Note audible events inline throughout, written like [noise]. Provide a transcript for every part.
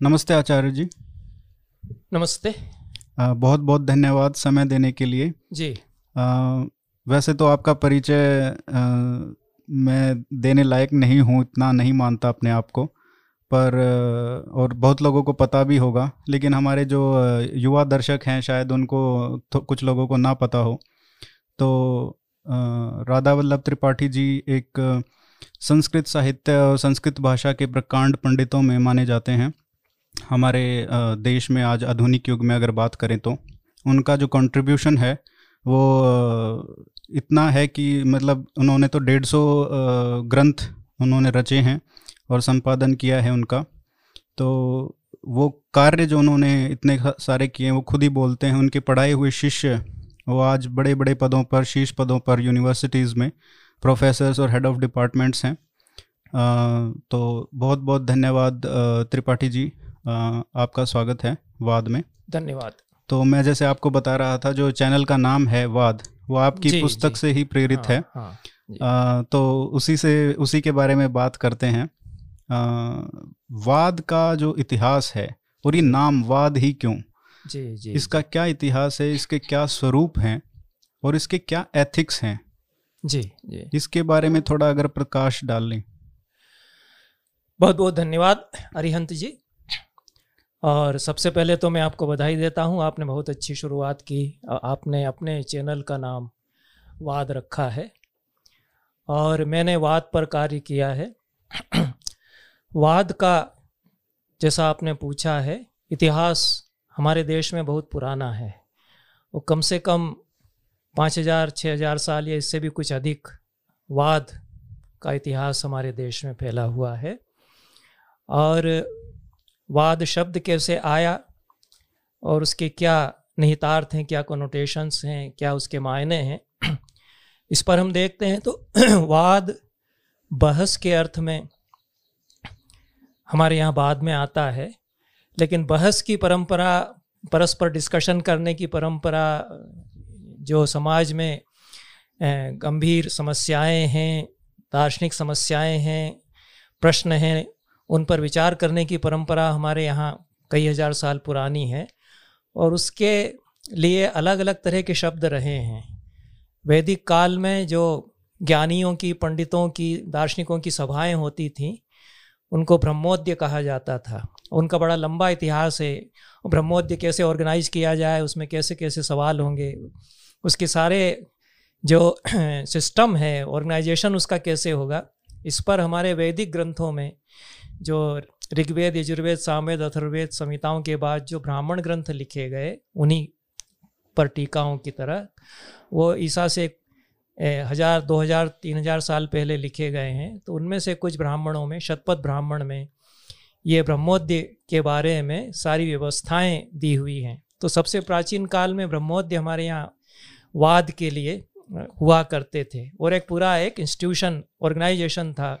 नमस्ते आचार्य जी। नमस्ते। आ, बहुत बहुत धन्यवाद समय देने के लिए। जी। आ, वैसे तो आपका परिचय मैं देने लायक नहीं हूँ इतना नहीं मानता अपने आप को पर और बहुत लोगों को पता भी होगा लेकिन हमारे जो युवा दर्शक हैं शायद उनको कुछ लोगों को ना पता हो। तो राधा वल्लभ त्रिपाठी जी एक संस्कृत साहित्य और संस्कृत भाषा के प्रकांड पंडितों में माने जाते हैं। हमारे देश में आज आधुनिक युग में अगर बात करें तो उनका जो कंट्रीब्यूशन है, वो इतना है कि मतलब उन्होंने तो डेढ़ सौ ग्रंथ उन्होंने रचे हैं और संपादन किया है उनका। तो वो कार्य जो उन्होंने इतने सारे किए हैं, वो खुद ही बोलते हैं, उनके पढ़ाए हुए शिष्य, वो आज बड़े बड़े पदों पर, शीर्ष पदों पर यूनिवर्सिटीज़ में प्रोफेसर्स और हेड ऑफ़ डिपार्टमेंट्स हैं। तो बहुत बहुत धन्यवाद त्रिपाठी जी। आपका स्वागत है वाद में। धन्यवाद। तो मैं जैसे आपको बता रहा था जो चैनल का नाम है वाद वो आपकी जी, पुस्तक जी, से ही प्रेरित हाँ, है। हाँ, आ, तो उसी से उसी के बारे में बात करते हैं। वाद का जो इतिहास है और ये नाम वाद ही क्यों? जी जी इसका क्या इतिहास है इसके क्या स्वरूप हैं और इसके क्या एथिक्स हैं? जी जी। इसके बारे में थोड़ा अगर प्रकाश डाल लें। बहुत बहुत धन्यवाद अरिहंत जी। और सबसे पहले तो मैं आपको बधाई देता हूँ। आपने बहुत अच्छी शुरुआत की। आपने अपने चैनल का नाम वाद रखा है। और मैंने वाद पर कार्य किया है। वाद का जैसा आपने पूछा है, इतिहास हमारे देश में बहुत पुराना है। वो कम से कम पाँच हज़ार छः हज़ार साल या इससे भी कुछ अधिक वाद का इतिहास हमारे देश में फैला हुआ है। और वाद शब्द कैसे आया और उसके क्या निहितार्थ हैं, क्या कोनोटेशंस हैं, क्या उसके मायने हैं। [clears throat] इस पर हम देखते हैं तो [clears throat] वाद बहस के अर्थ में हमारे यहाँ बाद में आता है, लेकिन बहस की परंपरा, परस्पर डिस्कशन करने की परंपरा, जो समाज में गंभीर समस्याएँ हैं, दार्शनिक समस्याएँ हैं, प्रश्न हैं उन पर विचार करने की परंपरा हमारे यहाँ कई हज़ार साल पुरानी है और उसके लिए अलग अलग तरह के शब्द रहे हैं। वैदिक काल में जो ज्ञानियों की, पंडितों की, दार्शनिकों की सभाएँ होती थीं, उनको ब्रह्मोद्य कहा जाता था। उनका बड़ा लंबा इतिहास है। ब्रह्मोद्य कैसे ऑर्गेनाइज किया जाए, उसमें कैसे कैसे सवाल होंगे, उसके सारे जो [clears throat] सिस्टम है, ऑर्गेनाइजेशन उसका कैसे होगा, इस पर हमारे वैदिक ग्रंथों में जो ऋग्वेद, यजुर्वेद, सामवेद अथर्वेद संहिताओं के बाद जो ब्राह्मण ग्रंथ लिखे गए, उन्हीं पर टीकाओं की तरह, वो ईसा से हज़ार, दो हज़ार, तीन हज़ार साल पहले लिखे गए हैं। तो उनमें से कुछ ब्राह्मणों में, शतपथ ब्राह्मण में, ये ब्रह्मोद्य के बारे में सारी व्यवस्थाएँ दी हुई हैं। तो सबसे प्राचीन काल में ब्रह्मोद्य हमारे यहाँ वाद के लिए हुआ करते थे। और एक पूरा एक इंस्टीट्यूशन ऑर्गेनाइजेशन था।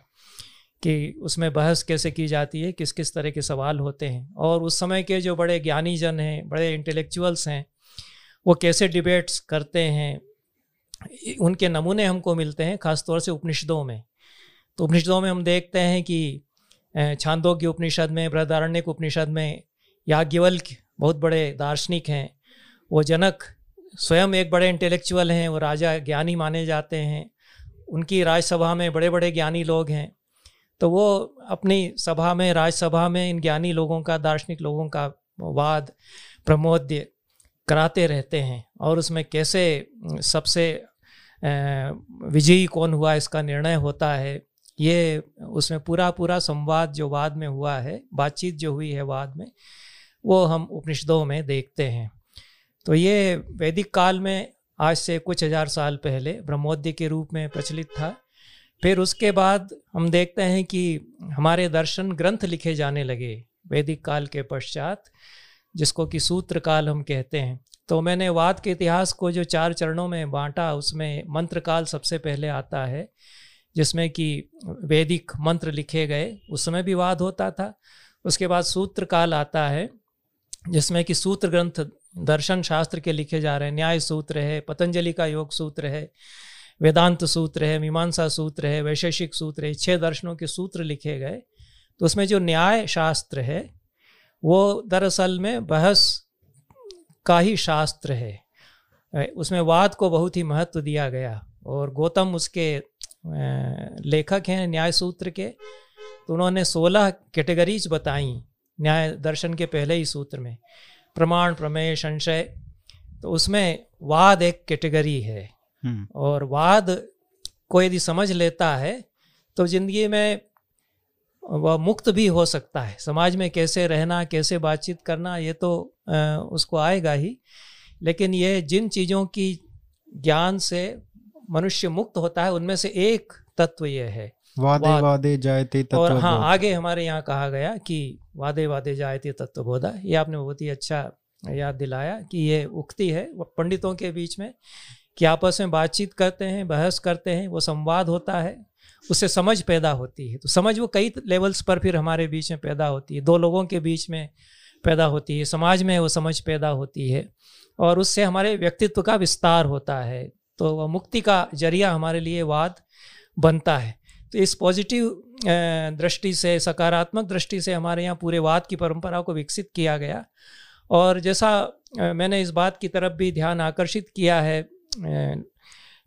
कि उसमें बहस कैसे की जाती है, किस किस तरह के सवाल होते हैं। और उस समय के जो बड़े ज्ञानी जन हैं, बड़े इंटेलेक्चुअल्स हैं, वो कैसे डिबेट्स करते हैं उनके नमूने हमको मिलते हैं, ख़ासतौर से उपनिषदों में। तो उपनिषदों में हम देखते हैं कि छांदोग्य उपनिषद में, बृहदारण्य उपनिषद में याज्ञवल्क बहुत बड़े दार्शनिक हैं। वो जनक स्वयं एक बड़े इंटेलेक्चुअल हैं, वो राजा ज्ञानी माने जाते हैं। उनकी राज्यसभा में बड़े बड़े ज्ञानी लोग हैं। तो वो अपनी सभा में, राज्यसभा में इन ज्ञानी लोगों का, दार्शनिक लोगों का वाद, प्रमोद्य कराते रहते हैं। और उसमें कैसे सबसे विजयी कौन हुआ इसका निर्णय होता है, ये उसमें पूरा पूरा संवाद जो वाद में हुआ है, बातचीत जो हुई है वाद में, वो हम उपनिषदों में देखते हैं। तो ये वैदिक काल में आज से कुछ हज़ार साल पहले ब्रह्मोद्य के रूप में प्रचलित था। फिर उसके बाद हम देखते हैं कि हमारे दर्शन ग्रंथ लिखे जाने लगे वैदिक काल के पश्चात, जिसको कि सूत्र काल हम कहते हैं। तो मैंने वाद के इतिहास को जो चार चरणों में बांटा, उसमें मंत्र काल सबसे पहले आता है, जिसमें कि वैदिक मंत्र लिखे गए उस समय भी वाद होता था। उसके बाद सूत्र काल आता है, जिसमें कि सूत्र ग्रंथ दर्शन शास्त्र के लिखे जा रहे हैं। न्याय सूत्र है, पतंजलि का योग सूत्र है वेदांत सूत्र है, मीमांसा सूत्र है, वैशेषिक सूत्र है, छह दर्शनों के सूत्र लिखे गए। तो उसमें जो न्याय शास्त्र है, वो दरअसल में बहस का ही शास्त्र है। उसमें वाद को बहुत ही महत्व दिया गया और गौतम उसके लेखक हैं न्याय सूत्र के। तो उन्होंने सोलह कैटेगरीज बताई न्याय दर्शन के पहले ही सूत्र में। प्रमाण, प्रमेय, संशय तो उसमें वाद एक कैटेगरी है। और वाद को यदि समझ लेता है तो ज़िंदगी में वह मुक्त भी हो सकता है। समाज में कैसे रहना कैसे बातचीत करना ये तो उसको आएगा ही। लेकिन ये जिन चीज़ों की ज्ञान से मनुष्य मुक्त होता है उनमें से एक तत्व ये है। वादे वाद, वादे जायते तत्व और हाँ आगे हमारे यहाँ कहा गया कि वादे वादे जायते तत्व बोधा ये आपने बहुत ही अच्छा याद दिलाया कि ये उक्ति है। पंडितों के बीच में कि आपस में बातचीत करते हैं, बहस करते हैं, वो संवाद होता है, उससे समझ पैदा होती है। तो समझ वो कई लेवल्स पर फिर हमारे बीच में पैदा होती है। दो लोगों के बीच में पैदा होती है, समाज में वो समझ पैदा होती है और उससे हमारे व्यक्तित्व का विस्तार होता है। तो वह मुक्ति का ज़रिया हमारे लिए वाद बनता है। तो इस पॉजिटिव दृष्टि से, सकारात्मक दृष्टि से हमारे यहाँ पूरे वाद की परंपरा को विकसित किया गया। और जैसा मैंने इस बात की तरफ़ भी ध्यान आकर्षित किया है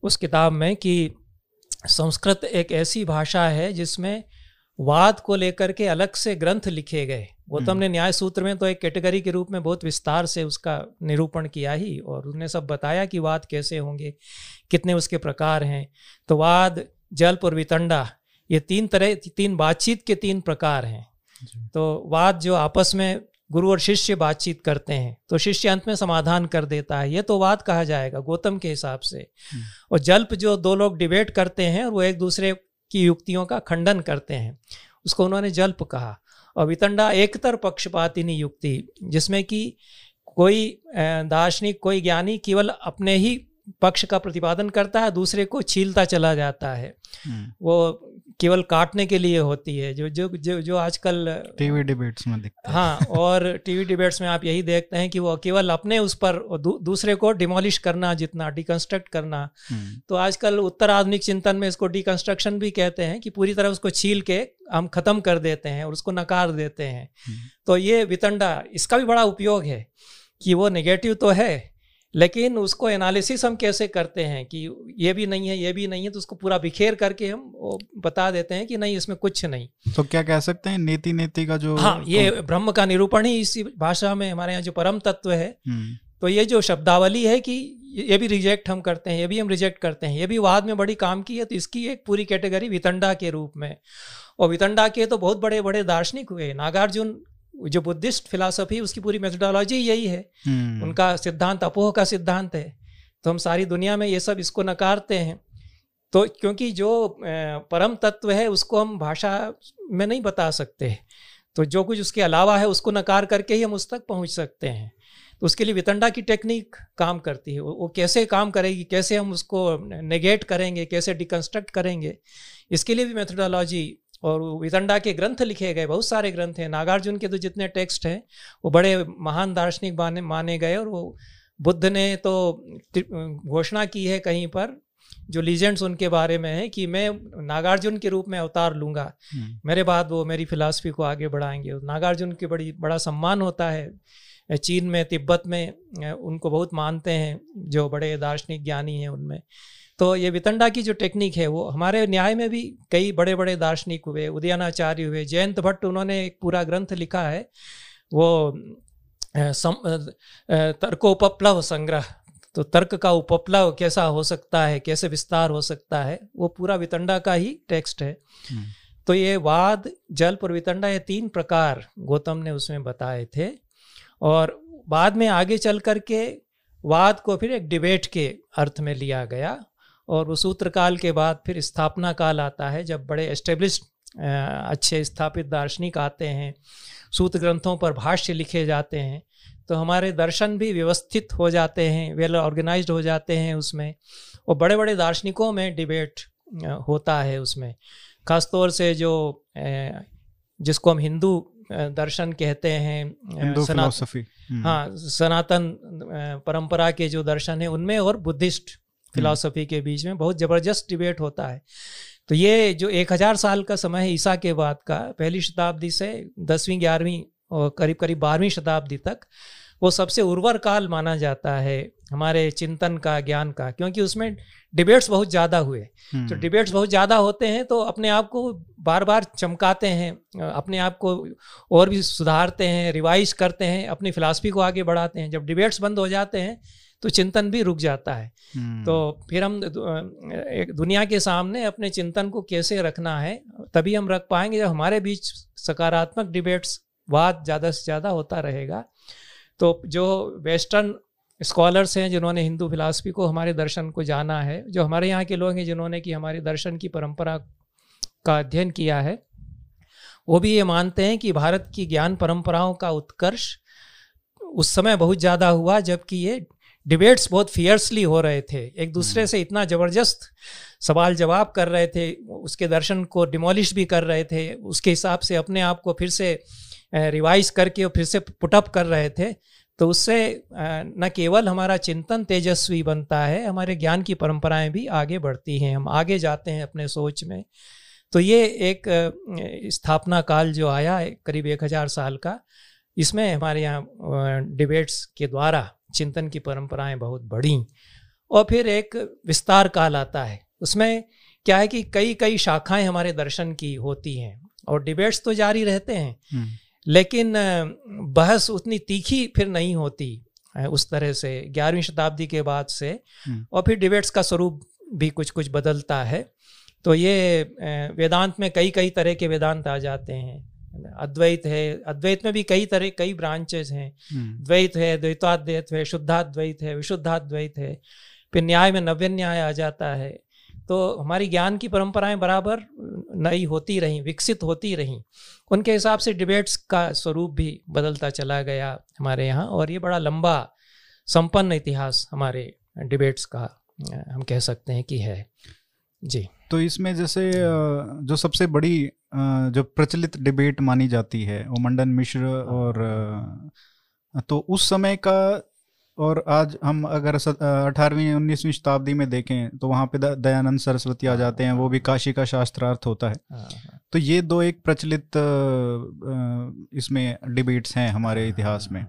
उस किताब में कि संस्कृत एक ऐसी भाषा है जिसमें वाद को लेकर के अलग से ग्रंथ लिखे गए। गौतम ने न्याय सूत्र में तो एक कैटेगरी के रूप में बहुत विस्तार से उसका निरूपण किया ही और उन्होंने सब बताया कि वाद कैसे होंगे कितने उसके प्रकार हैं। तो वाद जल्प और वितंडा ये तीन तरह तीन बातचीत के तीन प्रकार हैं। तो वाद जो आपस में गुरु और शिष्य बातचीत करते हैं तो शिष्य अंत में समाधान कर देता है। ये तो वाद कहा जाएगा गौतम के हिसाब से। हम्म। और जल्प जो दो लोग डिबेट करते हैं और वो एक दूसरे की युक्तियों का खंडन करते हैं। उसको उन्होंने जल्प कहा। और वितंडा एकतर पक्षपातिनी युक्ति जिसमें कि कोई दार्शनिक कोई ज्ञानी केवल अपने ही पक्ष का प्रतिपादन करता है दूसरे को छीलता चला जाता है। हम्म। वो केवल काटने के लिए होती है जो जो जो जो आजकल टीवी डिबेट्स में दिखता है हाँ और टीवी डिबेट्स में आप यही देखते हैं कि वो केवल अपने उस पर दू, दूसरे को डिमोलिश करना जितना डिकंस्ट्रक्ट करना हम्म। तो आजकल उत्तर आधुनिक चिंतन में इसको डिकंस्ट्रक्शन भी कहते हैं कि पूरी तरह उसको छील के हम खत्म कर देते हैं और उसको नकार देते हैं हम्म। तो ये वितंडा इसका भी बड़ा उपयोग है कि वो नेगेटिव तो है लेकिन उसको एनालिसिस हम कैसे करते हैं कि ये भी नहीं है ये भी नहीं है तो उसको पूरा बिखेर करके हम वो बता देते हैं कि नहीं इसमें कुछ नहीं। तो क्या कह सकते हैं नीति नीति का जो हाँ ये तो... ब्रह्म का निरूपण ही इसी भाषा में हमारे यहाँ जो परम तत्व है। हम्म। तो ये जो शब्दावली है कि ये भी रिजेक्ट हम करते हैं ये भी हम रिजेक्ट करते हैं ये भी वाद में बड़ी काम की है तो इसकी एक पूरी कैटेगरी वितंडा के रूप में। और वितंडा के तो बहुत बड़े बड़े दार्शनिक हुए नागार्जुन जो बुद्धिस्ट फिलासफी उसकी पूरी मेथोडोलॉजी यही है। hmm. उनका सिद्धांत अपोह का सिद्धांत है। तो हम सारी दुनिया में ये सब इसको नकारते हैं। तो क्योंकि जो परम तत्व है उसको हम भाषा में नहीं बता सकते। तो जो कुछ उसके अलावा है उसको नकार करके ही हम उस तक पहुँच सकते हैं। तो उसके लिए वितंडा की टेक्निक काम करती है। वो कैसे काम करेगी कैसे हम उसको नेगेट करेंगे कैसे डिकन्स्ट्रक्ट करेंगे इसके लिए भी मेथोडोलॉजी और विदंडा के ग्रंथ लिखे गए बहुत सारे ग्रंथ हैं। नागार्जुन के तो जितने टेक्स्ट हैं वो बड़े महान दार्शनिक माने माने गए और वो बुद्ध ने तो घोषणा की है कहीं पर जो लीजेंड्स उनके बारे में है कि मैं नागार्जुन के रूप में अवतार लूँगा। हम्म। मेरे बाद वो मेरी फिलासफी को आगे बढ़ाएँगे। नागार्जुन की बड़ी बड़ा सम्मान होता है। चीन में तिब्बत में उनको बहुत मानते हैं जो बड़े दार्शनिक ज्ञानी हैं उनमें। तो ये वितंडा की जो टेक्निक है वो हमारे न्याय में भी कई बड़े बड़े दार्शनिक हुए उदयनाचार्य हुए जयंत भट्ट उन्होंने एक पूरा ग्रंथ लिखा है वो तर्कोपप्लव संग्रह तो तर्क का उपप्लव कैसा हो सकता है कैसे विस्तार हो सकता है वो पूरा वितंडा का ही टेक्स्ट है हम्म। तो ये वाद जल्प और वितंडा ये तीन प्रकार गौतम ने उसमें बताए थे और बाद में आगे चल करके वाद को फिर एक डिबेट के अर्थ में लिया गया और वो सूत्र काल के बाद फिर स्थापना काल आता है जब बड़े एस्टेब्लिश अच्छे स्थापित दार्शनिक आते हैं सूत्र ग्रंथों पर भाष्य लिखे जाते हैं तो हमारे दर्शन भी व्यवस्थित हो जाते हैं वेल ऑर्गेनाइज हो जाते हैं उसमें और बड़े बड़े दार्शनिकों में डिबेट होता है उसमें खासतौर से जो जिसको हम हिंदू दर्शन कहते हैं सनातन हम्म। हाँ सनातन परंपरा के जो दर्शन है उनमें और बुद्धिस्ट फिलॉसफी के बीच में बहुत ज़बरदस्त डिबेट होता है। तो ये जो एक हज़ार साल का समय है ईसा के बाद का पहली शताब्दी से दसवीं ग्यारहवीं और करीब करीब बारहवीं शताब्दी तक वो सबसे उर्वर काल माना जाता है हमारे चिंतन का ज्ञान का क्योंकि उसमें डिबेट्स बहुत ज़्यादा हुए। हम्म। तो डिबेट्स बहुत ज़्यादा होते हैं तो अपने आप को बार बार चमकाते हैं अपने आप को और भी सुधारते हैं रिवाइज करते हैं अपनी फिलासफी को आगे बढ़ाते हैं। जब डिबेट्स बंद हो जाते हैं तो चिंतन भी रुक जाता है हम्म। तो फिर हम एक दुनिया के सामने अपने चिंतन को कैसे रखना है तभी हम रख पाएँगे जब हमारे बीच सकारात्मक डिबेट्स वाद ज़्यादा से ज़्यादा होता रहेगा तो जो वेस्टर्न स्कॉलर्स हैं जिन्होंने हिंदू फिलासफी को हमारे दर्शन को जाना है जो हमारे यहाँ के लोग हैं जिन्होंने कि हमारे दर्शन की परंपरा का अध्ययन किया है वो भी ये मानते हैं कि भारत की ज्ञान परंपराओं का उत्कर्ष उस समय बहुत ज़्यादा हुआ जबकि ये डिबेट्स बहुत फियर्सली हो रहे थे। एक दूसरे से इतना ज़बरदस्त सवाल जवाब कर रहे थे उसके दर्शन को डिमोलिश भी कर रहे थे उसके हिसाब से अपने आप को फिर से रिवाइज करके और फिर से पुटअप कर रहे थे। तो उससे न केवल हमारा चिंतन तेजस्वी बनता है हमारे ज्ञान की परंपराएँ भी आगे बढ़ती हैं हम आगे जाते हैं अपने सोच में। तो ये एक स्थापना काल जो आया करीब एक हज़ार साल का इसमें हमारे यहाँ डिबेट्स के द्वारा चिंतन की परंपराएँ बहुत बढ़ी और फिर एक विस्तार काल आता है। उसमें क्या है कि कई कई शाखाएँ हमारे दर्शन की होती हैं और डिबेट्स तो जारी रहते हैं। हम्म। लेकिन बहस उतनी तीखी फिर नहीं होती उस तरह से। ग्यारहवीं शताब्दी के बाद से हम्म। और फिर डिबेट्स का स्वरूप भी कुछ कुछ बदलता है। तो ये वेदांत में कई कई तरह के वेदांत आ जाते हैं। अद्वैत है। अद्वैत में भी कई तरह कई ब्रांचेस हैं। हम्म। द्वैत है द्वैताद्वैत है शुद्धाद्वैत है विशुद्धाद्वैत है। फिर न्याय में नव्य न्याय आ जाता है। तो हमारी ज्ञान की परंपराएँ बराबर नई होती रहीं विकसित होती रहीं। उनके हिसाब से डिबेट्स का स्वरूप भी बदलता चला गया हमारे यहाँ और ये बड़ा लंबा संपन्न इतिहास हमारे डिबेट्स का हम कह सकते हैं कि है। जी। तो इसमें जैसे जो सबसे बड़ी जो प्रचलित डिबेट मानी जाती है वो मंडन मिश्र और तो उस समय का और आज हम अगर अठारहवीं उन्नीसवीं शताब्दी में देखें तो वहाँ पे दयानंद सरस्वती आ जाते हैं वो भी काशी का शास्त्रार्थ होता है। हाँ, हाँ। तो ये दो एक प्रचलित इसमें डिबेट्स हैं हमारे हाँ, इतिहास में।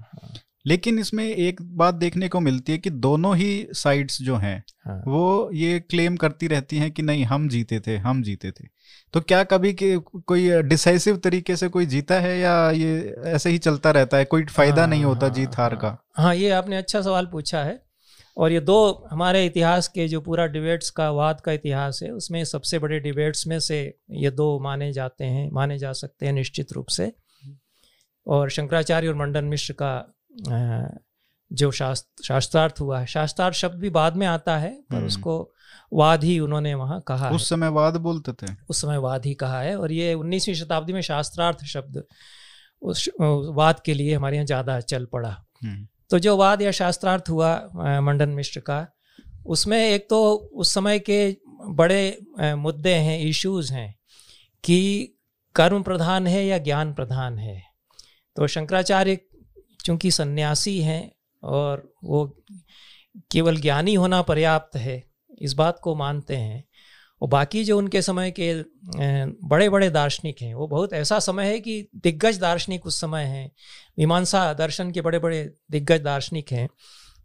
लेकिन इसमें एक बात देखने को मिलती है कि दोनों ही साइड्स जो हैं हाँ। वो ये क्लेम करती रहती हैं कि नहीं हम जीते थे हम जीते थे। तो क्या कभी के कोई डिसाइसिव तरीके से कोई जीता है या ये ऐसे ही चलता रहता है? कोई फ़ायदा हाँ, नहीं होता जीत हार का। हाँ ये आपने अच्छा सवाल पूछा है। और ये दो हमारे इतिहास के जो पूरा डिबेट्स का वाद का इतिहास है उसमें सबसे बड़े डिबेट्स में से ये दो माने जाते हैं माने जा सकते हैं निश्चित रूप से। और शंकराचार्य और मंडन मिश्र का जो शास्त्र शास्त्रार्थ हुआ है। शास्त्रार्थ शब्द भी बाद में आता है पर हम्म। उसको वाद ही उन्होंने वहाँ कहा उस समय वाद बोलते थे? उस समय वाद ही कहा है। और ये उन्नीसवीं शताब्दी में शास्त्रार्थ शब्द उस वाद के लिए हमारे यहाँ ज़्यादा चल पड़ा। हम्म। तो जो वाद या शास्त्रार्थ हुआ मंडन मिश्र का उसमें एक तो उस समय के बड़े मुद्दे हैं इश्यूज़ हैं कि कर्म प्रधान है या ज्ञान प्रधान है। तो शंकराचार्य चूँकि सन्यासी हैं और वो केवल ज्ञानी होना पर्याप्त है इस बात को मानते हैं। और बाकी जो उनके समय के बड़े बड़े दार्शनिक हैं वो बहुत ऐसा समय है कि दिग्गज दार्शनिक उस समय हैं। मीमांसा दर्शन के बड़े बड़े दिग्गज दार्शनिक हैं।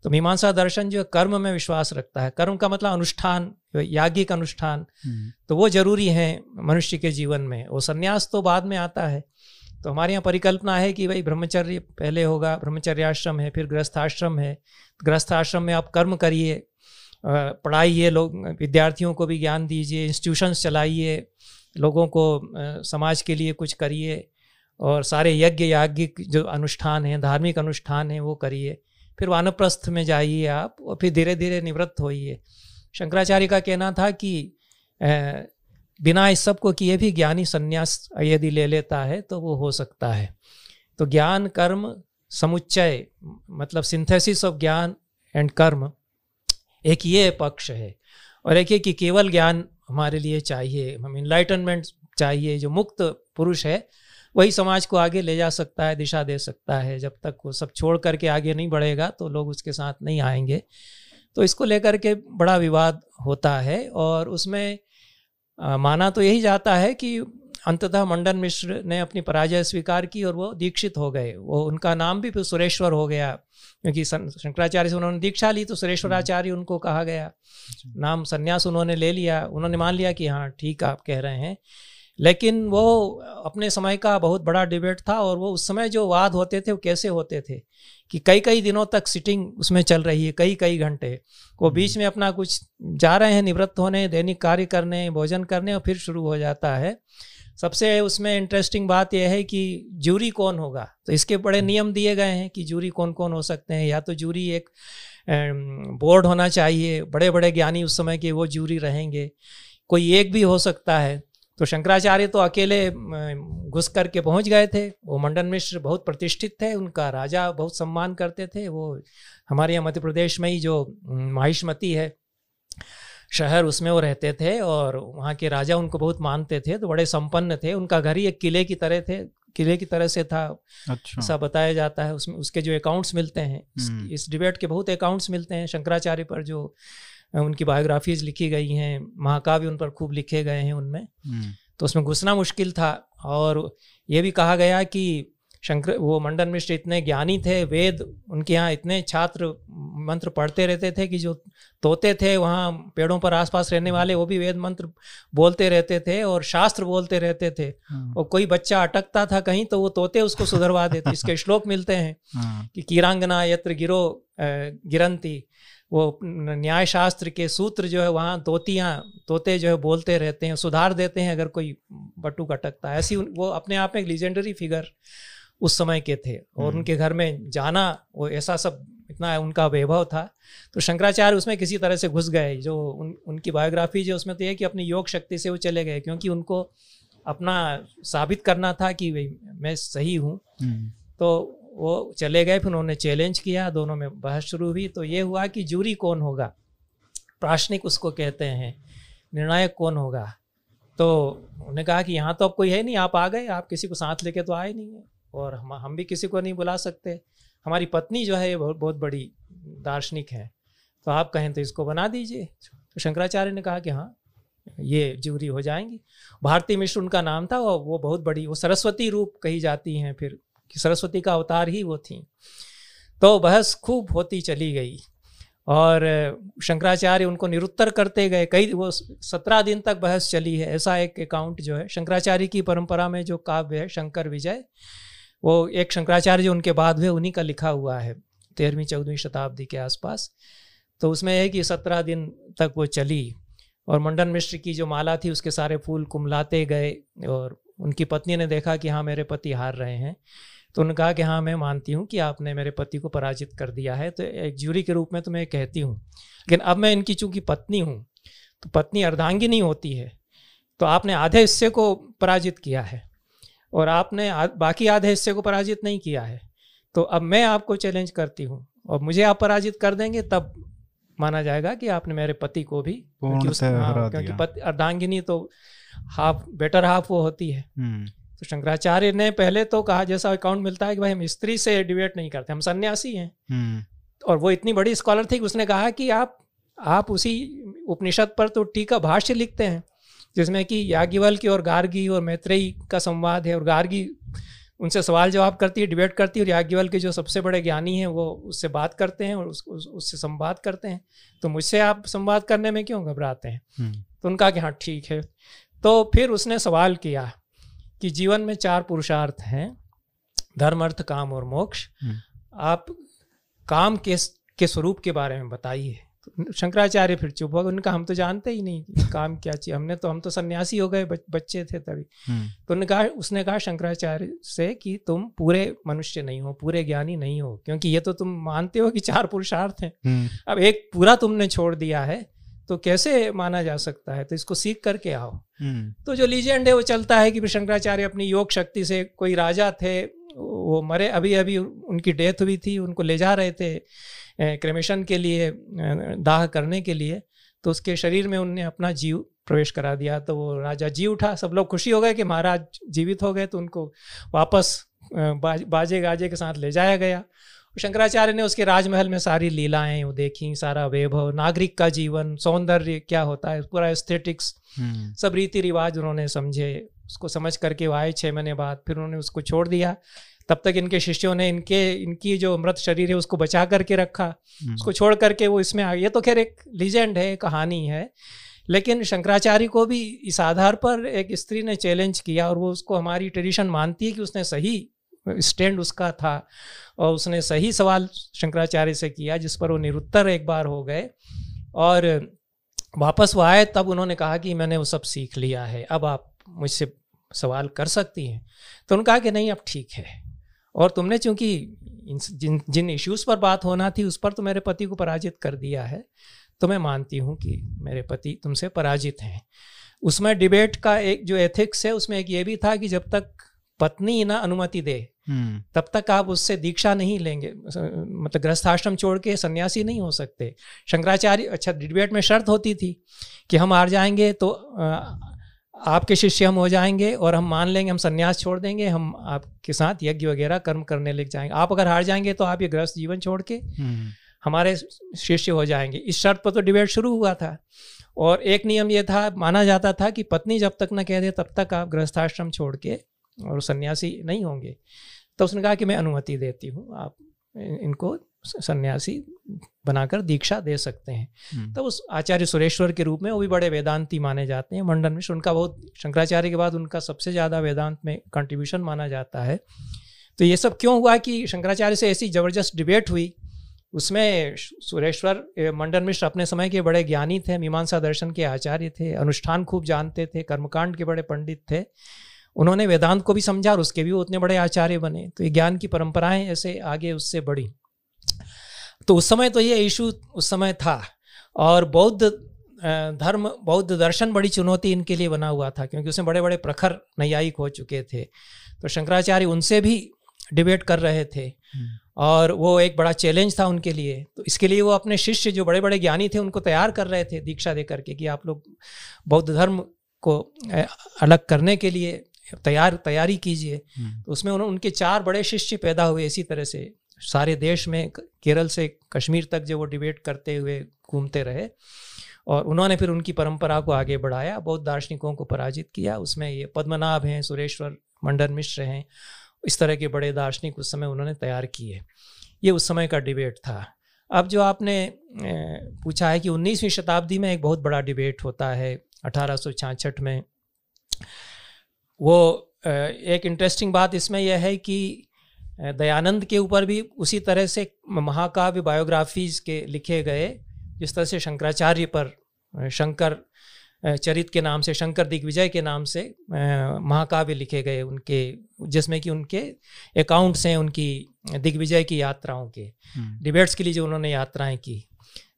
तो मीमांसा दर्शन जो कर्म में विश्वास रखता है। कर्म का मतलब अनुष्ठान याज्ञिक अनुष्ठान। हम्म। तो वो ज़रूरी है मनुष्य के जीवन में। वो संन्यास तो बाद में आता है। तो हमारे यहाँ परिकल्पना है कि भाई ब्रह्मचर्य पहले होगा ब्रह्मचर्याश्रम है फिर गृहस्थाश्रम है। गृहस्थाश्रम में आप कर्म करिए पढ़ाइए, लोग, विद्यार्थियों को भी ज्ञान दीजिए इंस्टीट्यूशंस चलाइए, लोगों को समाज के लिए कुछ करिए और सारे यज्ञ याज्ञिक जो अनुष्ठान हैं, धार्मिक अनुष्ठान हैं, वो करिए। फिर वानप्रस्थ में जाइए आप और फिर धीरे धीरे निवृत्त होइए। शंकराचार्य का कहना था कि बिना इस सबको किए भी ज्ञानी संन्यास यदि ले लेता है तो वो हो सकता है। तो ज्ञान, कर्म, समुच्चय मतलब सिंथेसिस ऑफ़ ज्ञान एंड कर्म एक ये पक्ष है और एक ये कि केवल ज्ञान हमारे लिए चाहिए हम इनलाइटनमेंट चाहिए जो मुक्त पुरुष है वही समाज को आगे ले जा सकता है दिशा दे सकता है। जब तक वो सब छोड़ करके आगे नहीं बढ़ेगा तो लोग उसके साथ नहीं आएँगे। तो इसको लेकर के बड़ा विवाद होता है और उसमें आ, माना तो यही जाता है कि अंततः मंडन मिश्र ने अपनी पराजय स्वीकार की और वो दीक्षित हो गए। वो उनका नाम भी फिर सुरेश्वर हो गया क्योंकि शंकराचार्य से उन्होंने दीक्षा ली तो सुरेश्वराचार्य उनको कहा गया। अच्छा। नाम संन्यास उन्होंने ले लिया। उन्होंने मान लिया कि हाँ ठीक आप कह रहे हैं। लेकिन वो अपने समय का बहुत बड़ा डिबेट था और वो उस समय जो वाद होते थे वो कैसे होते थे कि कई कई दिनों तक सिटिंग उसमें चल रही है कई कई घंटे। वो बीच हम्म। में अपना कुछ जा रहे हैं निवृत्त होने दैनिक कार्य करने भोजन करने और फिर शुरू हो जाता है। सबसे उसमें इंटरेस्टिंग बात यह है कि जूरी कौन होगा? तो इसके बड़े हम्म। नियम दिए गए हैं कि जूरी कौन कौन हो सकते हैं। या तो जूरी एक बोर्ड होना चाहिए बड़े बड़े ज्ञानी उस समय के वो जूरी रहेंगे। कोई एक भी हो सकता है। तो शंकराचार्य तो अकेले घुस करके पहुँच गए थे। वो मंडन मिश्र बहुत प्रतिष्ठित थे। उनका राजा बहुत सम्मान करते थे। वो हमारे यहाँ मध्य प्रदेश में ही जो माहिष्मती है शहर उसमें वो रहते थे और वहाँ के राजा उनको बहुत मानते थे तो बड़े संपन्न थे। उनका घर ही एक किले की तरह थे किले की तरह से था। अच्छा। ऐसा बताया जाता है। उसमें उसके जो अकाउंट्स मिलते हैं इस, हम्म। इस डिबेट के बहुत अकाउंट्स मिलते हैं। शंकराचार्य पर जो उनकी बायोग्राफीज लिखी गई हैं महाकाव्य उन पर खूब लिखे गए हैं उनमें। हम्म। तो उसमें घुसना मुश्किल था और ये भी कहा गया कि शंकर वो मंडन मिश्र इतने ज्ञानी थे वेद उनके यहाँ इतने छात्र मंत्र पढ़ते रहते थे कि जो तोते थे वहाँ पेड़ों पर आसपास रहने वाले वो भी वेद मंत्र बोलते रहते थे और शास्त्र बोलते रहते थे हाँ। और कोई बच्चा अटकता था कहीं तो वो तोते उसको सुधरवा देते इसके श्लोक मिलते हैं हाँ। कि कीरांगना यत्र गिरो गिरंती वो न्याय शास्त्र के सूत्र जो है वहाँ तोतियाँ तोते जो है बोलते रहते हैं सुधार देते हैं अगर कोई बटू अटकता है ऐसी वो अपने आप में एक लीजेंडरी फिगर उस समय के थे और हम्म। उनके घर में जाना वो ऐसा सब इतना उनका वैभव था। तो शंकराचार्य उसमें किसी तरह से घुस गए जो उन उनकी बायोग्राफी जो उसमें तो ये कि अपनी योग शक्ति से वो चले गए क्योंकि उनको अपना साबित करना था कि भाई मैं सही हूँ। हम्म। तो वो चले गए फिर उन्होंने चैलेंज किया दोनों में बहस शुरू हुई। तो ये हुआ कि जूरी कौन होगा? प्राशनिक उसको कहते हैं निर्णायक कौन होगा? तो उन्होंने कहा कि यहाँ तो अब कोई है नहीं आप आ गए आप किसी को साथ लेके तो आए नहीं है। और हम हम भी किसी को नहीं बुला सकते। हमारी पत्नी जो है, ये बहुत बहुत बड़ी दार्शनिक है। तो आप कहें तो इसको बना दीजिए। तो शंकराचार्य ने कहा कि हाँ ये जूरी हो जाएँगी। भारती मिश्र उनका नाम था, और वो बहुत बड़ी, वो सरस्वती रूप कही जाती हैं, फिर कि सरस्वती का अवतार ही वो थी। तो बहस खूब होती चली गई। और शंकराचार्य उनको निरुत्तर करते गए। कई, वो सत्रह दिन तक बहस चली है। ऐसा एक अकाउंट जो है, शंकराचार्य की परंपरा में जो काव्य है, शंकर विजय वो एक शंकराचार्य जो उनके बाद हुए, उन्हीं का लिखा हुआ है, तेरहवीं, चौदहवीं शताब्दी के आसपास। तो उसमें है कि सत्रह दिन तक वो चली और मंडन मिश्र की जो माला थी, उसके सारे फूल कुमलाते गए और उनकी पत्नी ने देखा कि हाँ मेरे पति हार रहे हैं। तो उन्होंने कहा कि हाँ मैं मानती हूँ कि आपने मेरे पति को पराजित कर दिया है। तो एक ज्यूरी के रूप में तो मैं कहती हूँ, लेकिन अब मैं इनकी चूँकि पत्नी हूँ तो पत्नी अर्धांगिनी होती है तो आपने आधे हिस्से को पराजित किया है। और आपने आ, बाकी आधे हिस्से को पराजित नहीं किया है। तो अब मैं आपको चैलेंज करती हूँ। और मुझे आप पराजित कर देंगे तब माना जाएगा कि आपने मेरे पति को भी क्योंकि, हाँ, क्योंकि पति अर्धांगिनी तो हाफ़ बेटर हाफ़ वो होती है। हम्म। तो शंकराचार्य ने पहले तो कहा जैसा अकाउंट मिलता है कि भाई हम स्त्री से डिबेट नहीं करते हम सन्यासी हैं। हम्म। और वो इतनी बड़ी स्कॉलर थी कि उसने कहा कि आप आप उसी उपनिषद पर तो टीका भाष्य लिखते हैं। जिसमें कि याज्ञवल की और गार्गी और मैत्रेयी का संवाद है और गार्गी उनसे सवाल जवाब करती है डिबेट करती है और याज्ञवल के जो सबसे बड़े ज्ञानी हैं वो उससे बात करते हैं और उस, उस, उससे संवाद करते हैं। तो मुझसे आप संवाद करने में क्यों घबराते हैं? हम्म। तो उनका कि हाँ ठीक है। तो फिर उसने सवाल किया कि जीवन में चार पुरुषार्थ हैं धर्म अर्थ काम और मोक्ष। हम्म। आप काम के के स्वरूप के बारे में बताइए? शंकराचार्य फिर चुप हो गए उनका हम तो जानते ही नहीं काम क्या चाहिए हमने तो हम तो सन्यासी हो गए बच्चे थे तभी हम्म। तो उन्होंने कहा उसने कहा शंकराचार्य से कि तुम पूरे मनुष्य नहीं हो पूरे ज्ञानी नहीं हो क्योंकि ये तो तुम मानते हो कि चार पुरुषार्थ हैं हम्म। अब एक पूरा तुमने छोड़ दिया है तो कैसे माना जा सकता है तो इसको सीख करके आओ हम्म। तो जो लीजेंड है वो चलता है कि शंकराचार्य अपनी योग शक्ति से कोई राजा थे वो मरे अभी अभी उनकी डेथ हुई थी उनको ले जा रहे थे क्रेमेशन के लिए दाह करने के लिए तो उसके शरीर में उनने अपना जीव प्रवेश करा दिया। तो वो राजा जी उठा सब लोग खुशी हो गए कि महाराज जीवित हो गए तो उनको वापस बाजे गाजे के साथ ले जाया गया। शंकराचार्य ने उसके राजमहल में सारी लीलाएँ वो देखी सारा वैभव नागरिक का जीवन सौंदर्य क्या होता है पूरा एस्थेटिक्स हम्म। सब रीति रिवाज उन्होंने समझे। उसको समझ करके वो आए छः महीने बाद फिर उन्होंने उसको छोड़ दिया। तब तक इनके शिष्यों ने इनके इनकी जो मृत शरीर है उसको बचा करके रखा। हम्म। उसको छोड़ करके वो इसमें आ ये तो खैर एक लीजेंड है कहानी है। लेकिन शंकराचार्य को भी इस आधार पर एक स्त्री ने चैलेंज किया और वो उसको हमारी ट्रेडिशन मानती है कि उसने सही स्टैंड उसका था और उसने सही सवाल शंकराचार्य से किया जिस पर वो निरुत्तर एक बार हो गए। और वापस वो आए तब उन्होंने कहा कि मैंने वो सब सीख लिया है अब आप मुझसे सवाल कर सकती हैं। तो उन्होंने कहा कि नहीं अब ठीक है। और तुमने चूँकि जिन जिन इश्यूज़ पर बात होना थी उस पर तो मेरे पति को पराजित कर दिया है। तो मैं मानती हूँ कि मेरे पति तुमसे पराजित हैं। उसमें डिबेट का एक जो एथिक्स है उसमें एक ये भी था कि जब तक पत्नी ना अनुमति दे हम्म। तब तक आप उससे दीक्षा नहीं लेंगे। मतलब गृहस्थ आश्रम छोड़ के सन्यासी नहीं हो सकते। शंकराचार्य अच्छा डिबेट में शर्त होती थी कि हम हार जाएँगे तो आपके शिष्य हम हो जाएँगे और हम मान लेंगे हम सन्यास छोड़ देंगे हम आपके साथ यज्ञ वगैरह कर्म करने लग जाएँगे। आप अगर हार जाएँगे तो आप ये गृहस्थ जीवन छोड़ के हम्म। हमारे शिष्य हो जाएँगे। इस शर्त पर तो डिबेट शुरू हुआ था। और एक नियम ये था माना जाता था कि पत्नी जब तक न कह दे तब तक आप गृहस्थाश्रम छोड़ के और सन्यासी नहीं होंगे। तो उसने कहा कि मैं अनुमति देती हूँ आप इनको सन्यासी बनाकर दीक्षा दे सकते हैं। तो उस आचार्य सुरेश्वर के रूप में वो भी बड़े वेदांती माने जाते हैं। मंडन मिश्र उनका बहुत शंकराचार्य के बाद उनका सबसे ज़्यादा वेदांत में कंट्रीब्यूशन माना जाता है। तो ये सब क्यों हुआ कि शंकराचार्य से ऐसी ज़बरदस्त डिबेट हुई? उसमें सुरेश्वर मंडन मिश्र अपने समय के बड़े ज्ञानी थे मीमांसा दर्शन के आचार्य थे अनुष्ठान खूब जानते थे कर्मकांड के बड़े पंडित थे। उन्होंने वेदांत को भी समझा और उसके भी उतने बड़े आचार्य बने। तो ये ज्ञान की परंपराएँ ऐसे आगे उससे बढ़ी। तो उस समय तो ये इशू उस समय था और बौद्ध धर्म बौद्ध दर्शन बड़ी चुनौती इनके लिए बना हुआ था क्योंकि उसमें बड़े बड़े प्रखर नैयायिक हो चुके थे तो शंकराचार्य उनसे भी डिबेट कर रहे थे हम्म। और वो एक बड़ा चैलेंज था उनके लिए तो इसके लिए वो अपने शिष्य जो बड़े बड़े ज्ञानी थे उनको तैयार कर रहे थे दीक्षा दे करके कि आप लोग बौद्ध धर्म को अलग करने के लिए तैयार तैयारी कीजिए हम्म। तो उसमें उन्होंने उनके चार बड़े शिष्य पैदा हुए इसी तरह से सारे देश में केरल से कश्मीर तक जो वो डिबेट करते हुए घूमते रहे और उन्होंने फिर उनकी परंपरा को आगे बढ़ाया बहुत दार्शनिकों को पराजित किया। उसमें ये पद्मनाभ हैं, सुरेश्वर मंडन मिश्र हैं, इस तरह के बड़े दार्शनिक उस समय उन्होंने तैयार किए। ये उस समय का डिबेट था। अब जो आपने पूछा है कि 19वीं शताब्दी में एक बहुत बड़ा डिबेट होता है, अठारह में। वो एक इंटरेस्टिंग बात इसमें यह है कि दयानंद के ऊपर भी उसी तरह से महाकाव्य बायोग्राफीज के लिखे गए जिस तरह से शंकराचार्य पर शंकर चरित के नाम से शंकर दिग्विजय के नाम से महाकाव्य लिखे गए उनके जिसमें कि उनके अकाउंट्स हैं उनकी दिग्विजय की यात्राओं के डिबेट्स हम्म। के लिए जो उन्होंने यात्राएँ की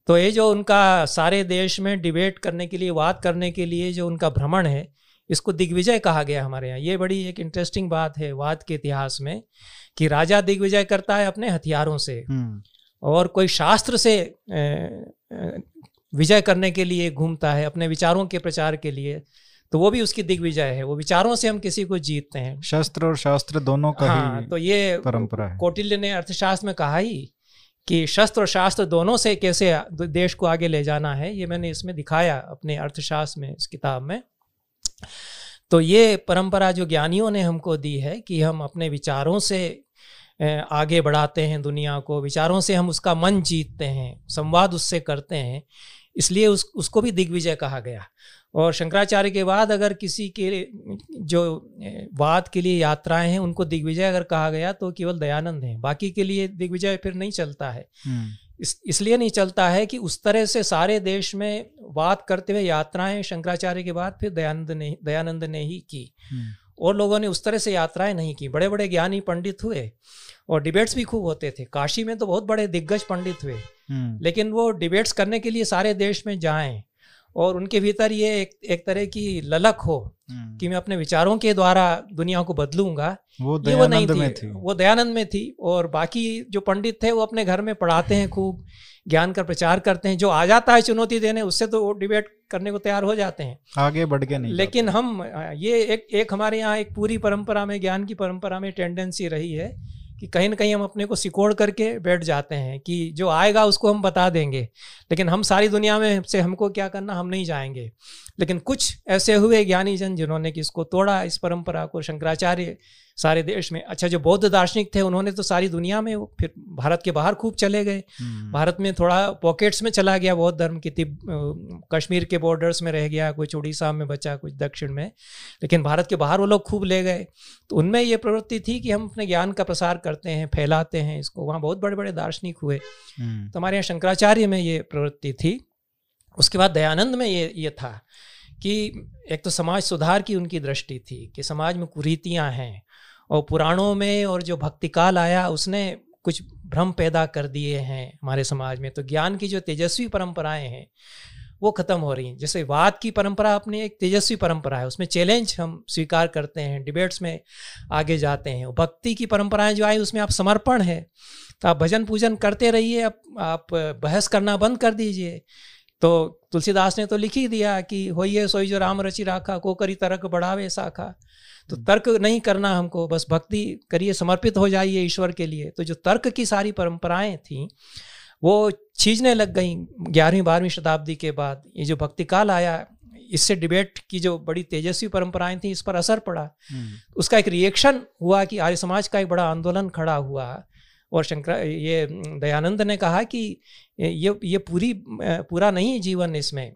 तो ये जो उनका सारे देश में डिबेट करने के लिए वाद करने के लिए जो उनका भ्रमण है इसको दिग्विजय कहा गया हमारे यहाँ। ये बड़ी एक इंटरेस्टिंग बात है वाद के इतिहास में कि राजा दिग्विजय करता है अपने हथियारों से। हम्म। और कोई शास्त्र से विजय करने के लिए घूमता है अपने विचारों के प्रचार के लिए तो वो भी उसकी दिग्विजय है। वो विचारों से हम किसी को जीतते हैं। शस्त्र और शास्त्र दोनों का हाँ, ही तो ये परंपरा है। कौटिल्य ने अर्थशास्त्र में कहा ही कि शस्त्र और शास्त्र दोनों से कैसे देश को आगे ले जाना है ये मैंने इसमें दिखाया अपने अर्थशास्त्र में इस किताब में। तो ये परंपरा जो ज्ञानियों ने हमको दी है कि हम अपने विचारों से आगे बढ़ाते हैं दुनिया को, विचारों से हम उसका मन जीतते हैं, संवाद उससे करते हैं, इसलिए उस, उसको भी दिग्विजय कहा गया और शंकराचार्य के बाद अगर किसी के जो वाद के लिए यात्राएँ हैं, उनको दिग्विजय अगर कहा गया तो केवल दयानंद हैं, बाकी के लिए दिग्विजय फिर नहीं चलता है हम्म। इस इसलिए नहीं चलता है कि उस तरह से सारे देश में बात करते हुए यात्राएँ शंकराचार्य के बाद फिर दयानंद ने दयानंद ने ही की। हम्म। और लोगों ने उस तरह से यात्राएँ नहीं की। बड़े बड़े ज्ञानी पंडित हुए और डिबेट्स भी खूब होते थे। काशी में तो बहुत बड़े दिग्गज पंडित हुए। हम्म। लेकिन वो डिबेट्स करने के लिए सारे देश में जाएँ। और उनके भीतर ये एक एक तरह की ललक हो हम्म। कि मैं अपने विचारों के द्वारा दुनिया को बदलूँगा। वो ये वो नहीं दयानंद थी, में थी। वो दयानंद में थी और बाकी जो पंडित थे वो अपने घर में पढ़ाते हैं खूब ज्ञान का प्रचार करते हैं। जो आ जाता है चुनौती देने उससे तो वो डिबेट करने को तैयार हो जाते हैं। आगे बढ़ के नहीं लेकिन हम ये एक एक हमारे यहाँ एक पूरी परंपरा में ज्ञान की परंपरा में टेंडेंसी रही है कि कहीं ना कहीं हम अपने को सिकोड़ करके बैठ जाते हैं कि जो आएगा उसको हम बता देंगे। लेकिन हम सारी दुनिया में से हमको क्या करना, हम नहीं जाएँगे। लेकिन कुछ ऐसे हुए ज्ञानी जन जिन्होंने कि इसको तोड़ा, इस परंपरा को शंकराचार्य सारे देश में। अच्छा जो बौद्ध दार्शनिक थे उन्होंने तो सारी दुनिया में फिर भारत के बाहर खूब चले गए। हम्म। भारत में थोड़ा पॉकेट्स में चला गया बौद्ध धर्म की तिब कश्मीर के बॉर्डर्स में रह गया कुछ उड़ीसा में बचा कुछ दक्षिण में। लेकिन भारत के बाहर वो लोग खूब ले गए। तो उनमें ये प्रवृत्ति थी कि हम अपने ज्ञान का प्रसार करते हैं फैलाते हैं इसको। वहाँ बहुत बड़े बड़े दार्शनिक हुए। हम्म। तो हमारे यहाँ शंकराचार्य में ये प्रवृत्ति थी। उसके बाद दयानंद में ये ये था कि एक तो समाज सुधार की उनकी दृष्टि थी कि समाज में कुरीतियाँ हैं। और पुराणों में और जो भक्ति काल आया उसने कुछ भ्रम पैदा कर दिए हैं हमारे समाज में। तो ज्ञान की जो तेजस्वी परंपराएँ हैं वो ख़त्म हो रही हैं। जैसे वाद की परंपरा अपनी एक तेजस्वी परंपरा है उसमें चैलेंज हम स्वीकार करते हैं डिबेट्स में आगे जाते हैं। भक्ति की परंपराएँ जो आई उसमें आप समर्पण है तो आप भजन पूजन करते रहिए आप, आप बहस करना बंद कर दीजिए। तो तुलसीदास ने तो लिख ही दिया कि होइए सोई जो राम रचि राखा को करी तरक बढ़ावे साखा। तो तर्क नहीं करना हमको बस भक्ति करिए समर्पित हो जाइए ईश्वर के लिए। तो जो तर्क की सारी परंपराएँ थी वो छीजने लग गई ग्यारहवीं बारहवीं शताब्दी के बाद। ये जो भक्ति काल आया इससे डिबेट की जो बड़ी तेजस्वी परंपराएँ थी इस पर असर पड़ा। हम्म। उसका एक रिएक्शन हुआ कि आर्य समाज का एक बड़ा आंदोलन खड़ा हुआ। और शंकर ये दयानंद ने कहा कि ये ये पूरी पूरा नहीं जीवन इसमें।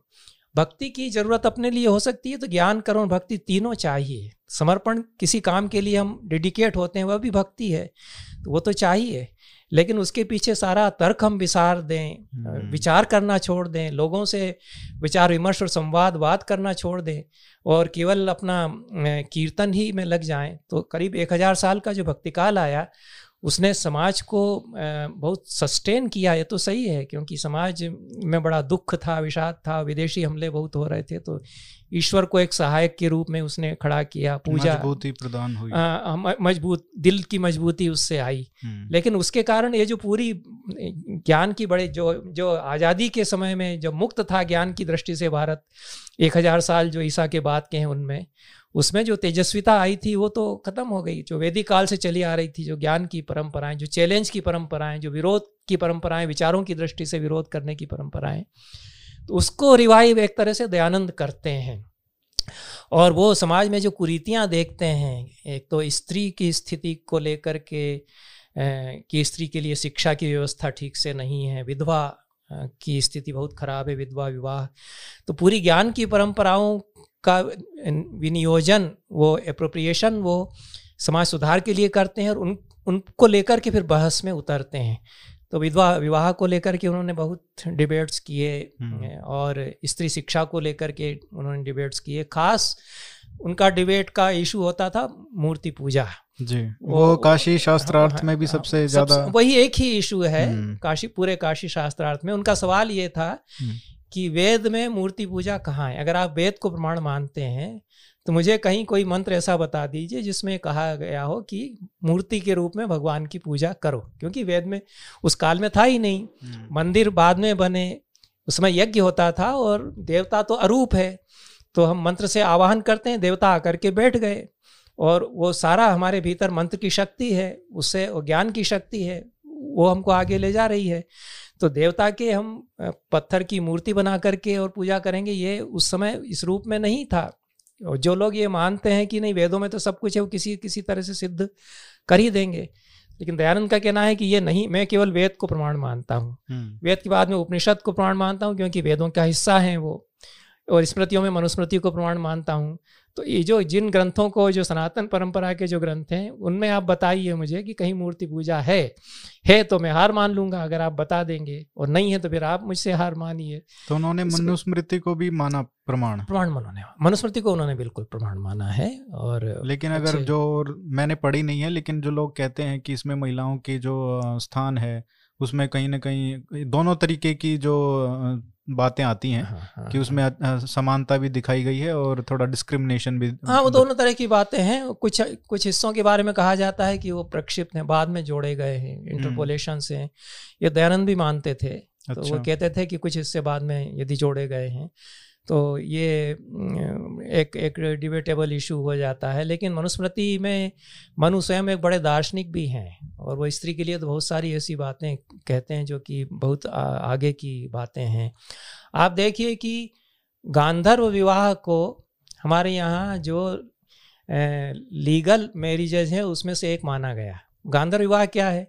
भक्ति की ज़रूरत अपने लिए हो सकती है तो ज्ञान कर्म भक्ति तीनों चाहिए। समर्पण किसी काम के लिए हम डेडिकेट होते हैं वह भी भक्ति है तो वो तो चाहिए लेकिन उसके पीछे सारा तर्क हम विसार दें हम्म। विचार करना छोड़ दें लोगों से विचार विमर्श और संवाद बात करना छोड़ दें और केवल अपना कीर्तन ही में लग जाएँ तो करीब एक हज़ार साल का जो भक्तिकाल आया उसने समाज को बहुत सस्टेन किया ये तो सही है क्योंकि समाज में बड़ा दुख था विषाद था विदेशी हमले बहुत हो रहे थे तो ईश्वर को एक सहायक के रूप में उसने खड़ा किया पूजा। मजबूती प्रदान हुई। मज़बूत दिल की मजबूती उससे आई। हम्म। लेकिन उसके कारण ये जो पूरी ज्ञान की बड़े जो जो आज़ादी के समय में जो मुक्त था ज्ञान की दृष्टि से भारत एक हज़ार साल जो ईसा के बाद के हैं उनमें उसमें जो तेजस्विता आई थी, वो तो खत्म हो गई। जो वैदिक काल से चली आ रही थी, जो ज्ञान की परंपराएँ, जो चैलेंज की परंपराएँ, जो विरोध की परंपराएँ, विचारों की दृष्टि से विरोध करने की परंपराएँ तो उसको रिवाइव एक तरह से दयानंद करते हैं। और वो समाज में जो कुरीतियाँ देखते हैं, एक तो स्त्री की स्थिति को लेकर के कि स्त्री के लिए शिक्षा की व्यवस्था ठीक से नहीं है, विधवा की स्थिति बहुत खराब है, विधवा विवाह। तो पूरी ज्ञान की परंपराओं का विनियोजन वो अप्रोप्रिएशन वो समाज सुधार के लिए करते हैं और उन उनको लेकर के फिर बहस में उतरते हैं तो विधवा विवाह को लेकर के उन्होंने बहुत डिबेट्स किए हम्म। और स्त्री शिक्षा को लेकर के उन्होंने डिबेट्स किए खास उनका डिबेट का इशू होता था मूर्ति पूजा जी वो, वो काशी शास्त्रार्थ में भी हाँ, सबसे ज़्यादा वही एक ही इशू है हम्म। काशी पूरे काशी शास्त्रार्थ में उनका सवाल ये था हम्म। कि वेद में मूर्ति पूजा कहाँ है? अगर आप वेद को प्रमाण मानते हैं तो मुझे कहीं कोई मंत्र ऐसा बता दीजिए जिसमें कहा गया हो कि मूर्ति के रूप में भगवान की पूजा करो। क्योंकि वेद में उस काल में था ही नहीं। हम्म। मंदिर बाद में बने उसमें यज्ञ होता था और देवता तो अरूप है। तो हम मंत्र से आवाहन करते हैं देवता आकर के बैठ गए और वो सारा हमारे भीतर मंत्र की शक्ति है उससे ज्ञान की शक्ति है वो हमको आगे ले जा रही है। तो देवता के हम पत्थर की मूर्ति बना करके और पूजा करेंगे ये उस समय इस रूप में नहीं था। और जो लोग ये मानते हैं कि नहीं वेदों में तो सब कुछ है वो किसी किसी तरह से सिद्ध कर ही देंगे। लेकिन दयानंद का कहना है कि ये नहीं मैं केवल वेद को प्रमाण मानता हूँ। हम्म। वेद के बाद में उपनिषद को प्रमाण मानता हूँ क्योंकि वेदों का हिस्सा है वो। और स्मृतियों में मनुस्मृति को प्रमाण मानता हूँ। तो ये जो जिन ग्रंथों को जो सनातन परंपरा के जो ग्रंथ हैं उनमें आप बताइए मुझे कि कहीं मूर्ति पूजा है। है तो मैं हार मान लूँगा अगर आप बता देंगे और नहीं है तो फिर आप मुझसे हार मानिए। तो उन्होंने मनुस्मृति को भी माना प्रमाण? प्रमाण उन्होंने मनुस्मृति को उन्होंने बिल्कुल प्रमाण माना है और लेकिन अगर जो मैंने पढ़ी नहीं है लेकिन जो लोग कहते हैं कि इसमें महिलाओं की जो स्थान है उसमें कहीं ना कहीं दोनों तरीके की जो बातें आती हैं हाँ, हाँ, कि उसमें हाँ। समानता भी दिखाई गई है और थोड़ा डिस्क्रिमिनेशन भी हाँ वो दोनों तरह की बातें हैं कुछ कुछ हिस्सों के बारे में कहा जाता है कि वो प्रक्षिप्त हैं बाद में जोड़े गए हैं इंटरपोलेशन से ये दयानंद भी मानते थे अच्छा। तो वो अच्छा। कहते थे कि कुछ हिस्से बाद में यदि जोड़े गए हैं तो ये एक एक डिबेटेबल इशू हो जाता है। लेकिन मनुस्मृति में मनु स्वयं एक बड़े दार्शनिक भी हैं और वो स्त्री के लिए तो बहुत सारी ऐसी बातें कहते हैं जो कि बहुत आगे की बातें हैं। आप देखिए कि गांधर्व विवाह को हमारे यहाँ जो लीगल मैरिजेज हैं उसमें से एक माना गया। गांधर्व विवाह क्या है?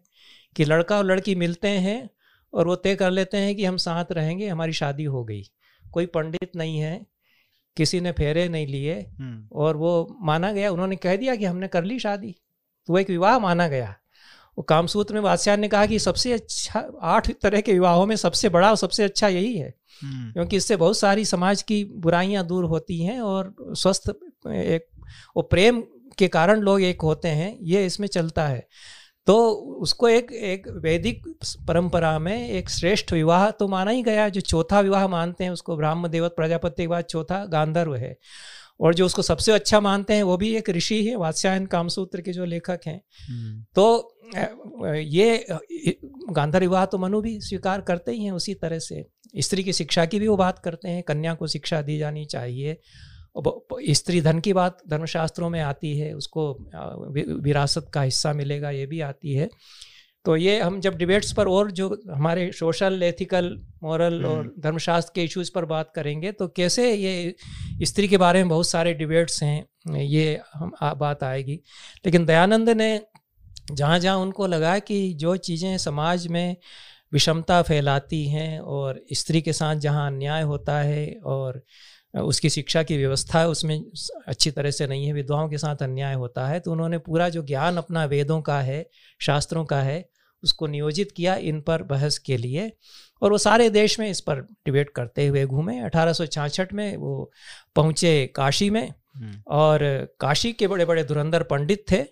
कि लड़का और लड़की मिलते हैं और वो तय कर लेते हैं कि हम साथ रहेंगे, हमारी शादी हो गई। कोई पंडित नहीं है किसी ने फेरे नहीं लिए हम्म। और वो माना गया उन्होंने कह दिया कि हमने कर ली शादी तो वो एक विवाह माना गया वो कामसूत्र में बादशाह ने कहा कि सबसे अच्छा आठ तरह के विवाहों में सबसे बड़ा और सबसे अच्छा यही है हम्म। क्योंकि इससे बहुत सारी समाज की बुराइयाँ दूर होती हैं और स्वस्थ एक वो प्रेम के कारण लोग एक होते हैं ये इसमें चलता है तो उसको एक एक वैदिक परंपरा में एक श्रेष्ठ विवाह तो माना ही गया जो चौथा विवाह मानते हैं उसको ब्राह्म देवत प्रजापति के बाद चौथा गांधर्व है। और जो उसको सबसे अच्छा मानते हैं वो भी एक ऋषि है वात्स्यायन कामसूत्र के जो लेखक हैं। हम्म। तो ये गांधर विवाह तो मनु भी स्वीकार करते ही हैं उसी तरह से। स्त्री की शिक्षा की भी वो बात करते हैं कन्या को शिक्षा दी जानी चाहिए। स्त्री धन की बात धर्मशास्त्रों में आती है उसको विरासत का हिस्सा मिलेगा ये भी आती है तो ये हम जब डिबेट्स पर और जो हमारे सोशल एथिकल मॉरल और हम्म। धर्मशास्त्र के इश्यूज़ पर बात करेंगे तो कैसे ये स्त्री के बारे में बहुत सारे डिबेट्स हैं ये हम आ, बात आएगी लेकिन दयानंद ने जहाँ जहाँ उनको लगा कि जो चीज़ें समाज में विषमता फैलाती हैं और स्त्री के साथ जहाँ अन्याय होता है और उसकी शिक्षा की व्यवस्था है उसमें अच्छी तरह से नहीं है विधवाओं के साथ अन्याय होता है तो उन्होंने पूरा जो ज्ञान अपना वेदों का है शास्त्रों का है उसको नियोजित किया इन पर बहस के लिए और वो सारे देश में इस पर डिबेट करते हुए घूमे अठारह में वो पहुँचे काशी में हम्म। और काशी के बड़े बड़े धुरंधर पंडित थे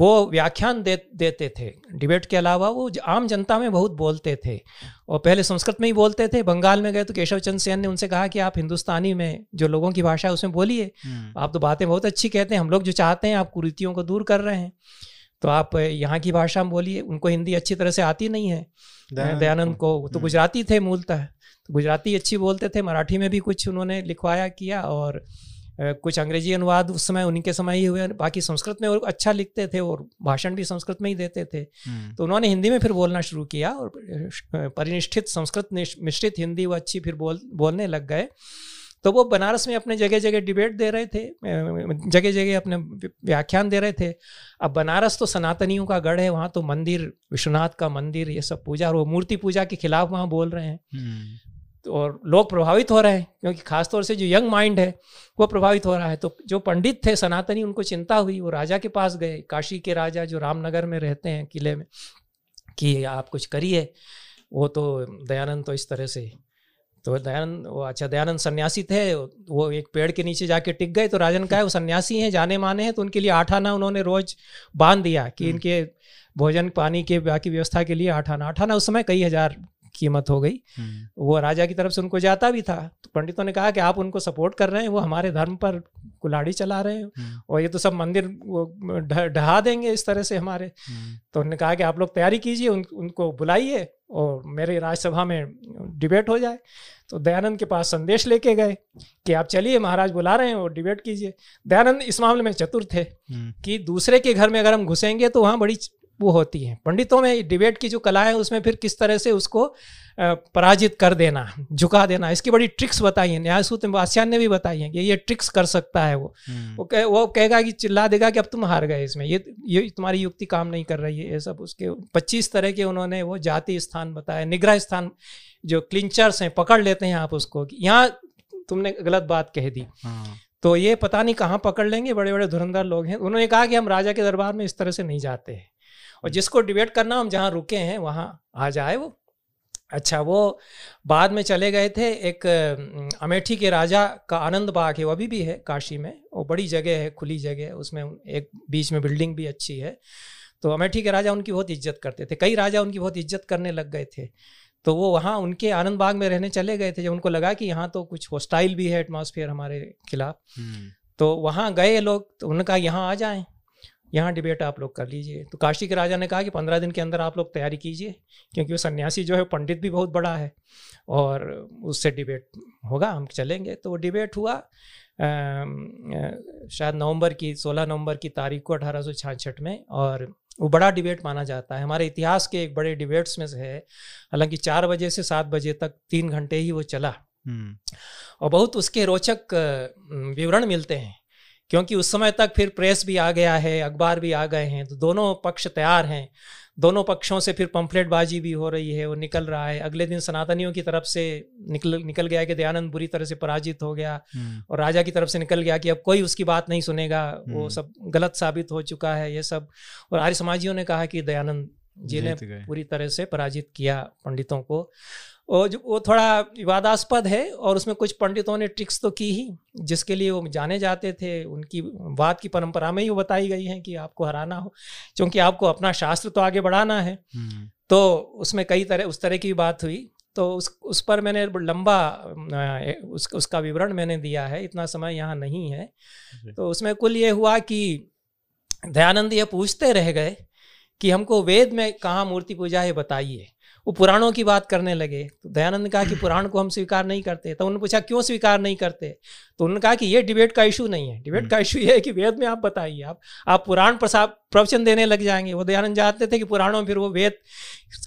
वो व्याख्यान दे देते थे। डिबेट के अलावा वो आम जनता में बहुत बोलते थे। और पहले संस्कृत में ही बोलते थे। बंगाल में गए तो केशव चंद सेन ने उनसे कहा कि आप हिंदुस्तानी में जो लोगों की भाषा है उसमें बोलिए। हम्म। आप तो बातें बहुत अच्छी कहते हैं। हम लोग जो चाहते हैं आप कुरीतियों को दूर कर रहे हैं। तो आप यहाँ की भाषा में बोलिए। उनको हिंदी अच्छी तरह से आती नहीं है। दयानंद को। तो हम्म। गुजराती थे मूलतः। तो गुजराती अच्छी बोलते थे। मराठी में भी कुछ उन्होंने लिखवाया किया और कुछ अंग्रेज़ी अनुवाद उस समय उन्हीं के समय ही हुए बाकी संस्कृत में और अच्छा लिखते थे और भाषण भी संस्कृत में ही देते थे हम्म। तो उन्होंने हिंदी में फिर बोलना शुरू किया और परिनिष्ठित संस्कृत मिश्रित हिंदी वो अच्छी फिर बोल बोलने लग गए तो वो बनारस में अपने जगह जगह डिबेट दे रहे थे जगह जगह अपने व्याख्यान दे रहे थे अब बनारस तो सनातनियों का गढ़ है वहाँ तो मंदिर विश्वनाथ का मंदिर ये सब पूजा और वो मूर्ति पूजा के खिलाफ वहाँ बोल रहे हैं हम्म। और लोग प्रभावित हो रहे हैं क्योंकि खासतौर से जो यंग माइंड है वो प्रभावित हो रहा है। तो जो पंडित थे सनातनी उनको चिंता हुई वो राजा के पास गए। काशी के राजा जो रामनगर में रहते हैं किले में कि आप कुछ करिए। वो तो दयानंद तो इस तरह से तो दयानंद वो अच्छा दयानंद सन्यासी थे वो एक पेड़ के नीचे जाके टिक गए तो राजन का है वो सन्यासी हैं जाने माने हैं। तो उनके लिए आठ आना उन्होंने रोज बाँध दिया कि हम्म। इनके भोजन पानी के बाकी व्यवस्था के लिए आठ आना। आठ आना उस समय कई हज़ार कीमत हो गई। हम्म। वो राजा की तरफ़ से उनको जाता भी था। तो पंडितों ने कहा कि आप उनको सपोर्ट कर रहे हैं वो हमारे धर्म पर कुलाड़ी चला रहे हैं। हम्म। और ये तो सब मंदिर वो ढहा देंगे इस तरह से हमारे। हम्म। तो उन्होंने कहा कि आप लोग तैयारी कीजिए उन, उनको बुलाइए और मेरे राज्यसभा में डिबेट हो जाए। तो दयानंद के पास संदेश लेके गए कि आप चलिए महाराज बुला रहे हैं और डिबेट कीजिए। दयानंद इस मामले में चतुर थे कि दूसरे के घर में अगर हम घुसेंगे तो वहाँ बड़ी वो होती हैं। पंडितों में डिबेट की जो कला है उसमें फिर किस तरह से उसको पराजित कर देना झुका देना इसकी बड़ी ट्रिक्स बताई हैं। न्यायसूत्र वास्यान ने भी बताई है कि ये ट्रिक्स कर सकता है वो। हम्म। वो कह वो कहेगा कि चिल्ला देगा कि अब तुम हार गए इसमें ये ये तुम्हारी युक्ति काम नहीं कर रही है ये सब उसके पच्चीस तरह के उन्होंने वो जाति स्थान बताया निग्रह स्थान जो क्लिंचर्स हैं पकड़ लेते हैं आप उसको यहाँ तुमने गलत बात कह दी। हाँ। तो ये पता नहीं कहाँ पकड़ लेंगे बड़े बड़े धुरंधर लोग हैं उन्होंने कहा कि हम राजा के दरबार में इस तरह से नहीं जाते। हैं और जिसको डिबेट करना हम जहाँ रुके हैं वहाँ आ जाए वो। अच्छा वो बाद में चले गए थे एक अमेठी के राजा का आनंद बाग है वो अभी भी है काशी में। वो बड़ी जगह है खुली जगह है उसमें एक बीच में बिल्डिंग भी अच्छी है। तो अमेठी के राजा उनकी बहुत इज़्ज़त करते थे। कई राजा उनकी बहुत इज़्ज़त करने लग गए थे। तो वो वहाँ उनके आनंद बाग में रहने चले गए थे जब उनको लगा कि यहाँ तो कुछ हॉस्टाइल भी है एटमॉस्फेयर हमारे खिलाफ। हम्म। तो वहाँ गए लोग तो उन्होंने कहा यहाँ आ जाएँ। यहाँ डिबेट आप लोग कर लीजिए। तो काशी के राजा ने कहा कि पंद्रह दिन के अंदर आप लोग तैयारी कीजिए क्योंकि वो सन्यासी जो है पंडित भी बहुत बड़ा है और उससे डिबेट होगा हम चलेंगे। तो वो डिबेट हुआ शायद नवंबर की 16 नवंबर की तारीख को अठारह सौ में और वो बड़ा डिबेट माना जाता है। हमारे इतिहास के एक बड़े डिबेट्स में से है हालाँकि चार बजे से सात बजे तक तीन घंटे ही वो चला। हम्म। और बहुत उसके रोचक विवरण मिलते हैं। क्योंकि उस समय तक फिर प्रेस भी आ गया है अखबार भी आ गए हैं तो दोनों पक्ष तैयार हैं। दोनों पक्षों से फिर पंफलेटबाजी भी हो रही है वो निकल रहा है। अगले दिन सनातनियों की तरफ़ से निकल निकल गया कि दयानंद बुरी तरह से पराजित हो गया हम्म। और राजा की तरफ़ से निकल गया कि अब कोई उसकी बात नहीं सुनेगा वो हम्म। सब गलत साबित हो चुका है ये सब। और आर्य समाजियों ने कहा कि दयानंद जी ने पूरी तरह से पराजित किया पंडितों को। और जो वो थोड़ा विवादास्पद है और उसमें कुछ पंडितों ने ट्रिक्स तो की ही जिसके लिए वो जाने जाते थे उनकी बात की परंपरा में ही वो बताई गई है कि आपको हराना हो क्योंकि आपको अपना शास्त्र तो आगे बढ़ाना है। हम्म। तो उसमें कई तरह उस तरह की बात हुई। तो उस उस पर मैंने लंबा उस, उसका विवरण मैंने दिया है इतना समय यहाँ नहीं है। तो उसमें कुल ये हुआ कि दयानंद ये पूछते रह गए कि हमको वेद में कहाँ मूर्ति पूजा है बताइए। वो पुराणों की बात करने लगे। तो दयानंद ने कहा कि [clears throat] पुराण को हम स्वीकार नहीं करते। तो उन्होंने पूछा क्यों स्वीकार नहीं करते? तो उन्होंने कहा कि ये डिबेट का इशू नहीं है। डिबेट का इशू ये है कि वेद में आप बताइए आप आप पुराण प्रसाद प्रवचन देने लग जाएँगे। वो दयानंद जानते थे कि पुराणों में फिर वो वेद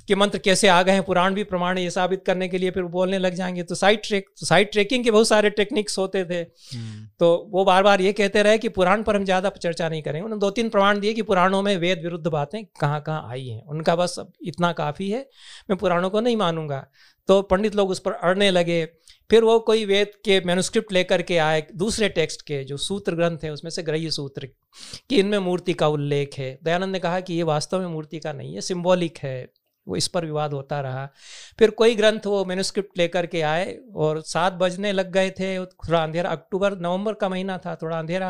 के मंत्र कैसे आ गए हैं पुराण भी प्रमाण ये साबित करने के लिए फिर बोलने लग जाएँगे। तो साइड ट्रेक तो साइड ट्रेकिंग के बहुत सारे टेक्निक्स होते थे। हम्म। तो वो बार बार ये कहते रहे कि पुराण पर हम ज़्यादा चर्चा नहीं करेंगे। उन्होंने दो तीन प्रमाण दिए कि पुराणों में वेद विरुद्ध बातें कहाँ कहाँ आई हैं। उनका बस इतना काफ़ी है। मैं पुराणों को नहीं मानूँगा। तो पंडित लोग उस पर अड़ने लगे। फिर वो कोई वेद के मेनुस्क्रिप्ट लेकर के आए दूसरे टेक्स्ट के, जो सूत्र ग्रंथ है, उसमें से ग्रह्य सूत्र, कि इनमें मूर्ति का उल्लेख है। दयानंद ने कहा कि ये वास्तव में मूर्ति का नहीं है सिम्बॉलिक है। वो इस पर विवाद होता रहा। फिर कोई ग्रंथ वो मेनुस्क्रिप्ट लेकर के आए और सात बजने लग गए थे थोड़ा अंधेरा अक्टूबर नवंबर का महीना था थोड़ा अंधेरा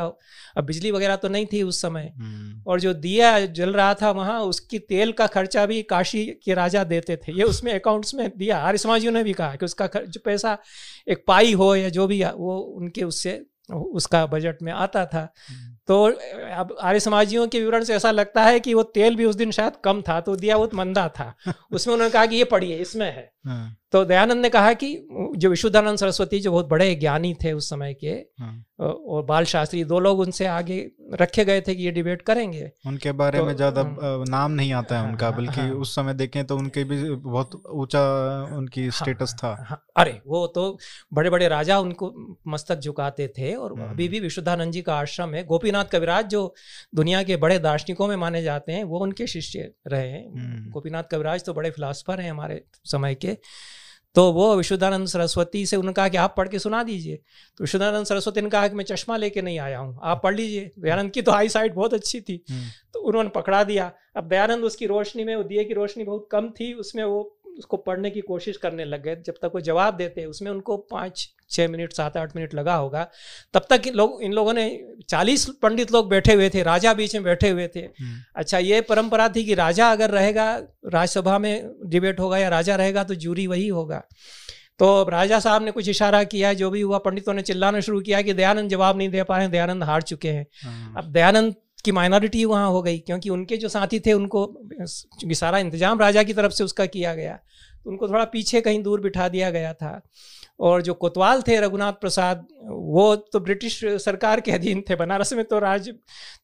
अब बिजली वगैरह तो नहीं थी उस समय। हम्म। और जो दिया जल रहा था वहाँ उसकी तेल का खर्चा भी काशी के राजा देते थे। ये उसमें अकाउंट्स में दिया। आर्य समाजियों ने भी कहा कि उसका जो पैसा एक पाई हो या जो भी वो उनके उससे उसका बजट में आता था। हम्म। तो अब आर्य समाजियों के विवरण से ऐसा लगता है कि वो तेल भी उस दिन शायद कम था तो दिया बहुत मंदा था [laughs] उसमें उन्होंने कहा कि ये पढ़िए इसमें है हाँ। तो दयानंद ने कहा कि जो विशुद्धानंद सरस्वती जो बहुत बड़े ज्ञानी थे उस समय के हाँ। और बाल शास्त्री दो लोग उनसे आगे रखे गए थे कि ये डिबेट करेंगे उनके बारे तो, में ज़्यादा हाँ। नाम नहीं आता है उनका बल्कि उस समय देखें तो उनके भी बहुत ऊँचा उनकी स्टेटस था अरे वो तो बड़े बड़े राजा उनको मस्तक झुकाते थे और अभी भी विशुद्धानंद जी का आश्रम है गोपीनाथ कविराज जो दुनिया के बड़े दार्शनिकों में माने जाते हैं वो उनके शिष्य रहे हैं। हम्म। गोपीनाथ कविराज तो बड़े फिलासफर हैं हमारे समय के। तो वो विशुद्धानंद सरस्वती से उन्होंने कहा कि आप पढ़ के सुना दीजिए। तो विशुद्धानंद सरस्वती ने कहा कि मैं चश्मा लेके नहीं आया हूँ आप पढ़ लीजिए। दयानंद की तो आई साइड बहुत अच्छी थी। हम्म। तो उन्होंने पकड़ा दिया। अब दयानंद उसकी रोशनी में वो दिए की रोशनी बहुत कम थी उसमें वो उसको पढ़ने की कोशिश करने लग गए। जब तक वो जवाब देते उसमें उनको पाँच छः मिनट सात आठ मिनट लगा होगा। तब तक लोग इन लोगों ने चालीस पंडित लोग बैठे हुए थे राजा बीच में बैठे हुए थे। हम्म। अच्छा ये परंपरा थी कि राजा अगर रहेगा राज्यसभा में डिबेट होगा या राजा रहेगा तो जूरी वही होगा। तो राजा साहब ने कुछ इशारा किया जो भी हुआ पंडितों ने चिल्लाना शुरू किया कि दयानंद जवाब नहीं दे पा रहे दयानंद हार चुके हैं। हाँ। अब दयानंद की माइनॉरिटी वहाँ हो गई क्योंकि उनके जो साथी थे उनको क्योंकि सारा इंतज़ाम राजा की तरफ़ से उसका किया गया तो उनको थोड़ा पीछे कहीं दूर बिठा दिया गया था। और जो कोतवाल थे रघुनाथ प्रसाद वो तो ब्रिटिश सरकार के अधीन थे बनारस में तो राज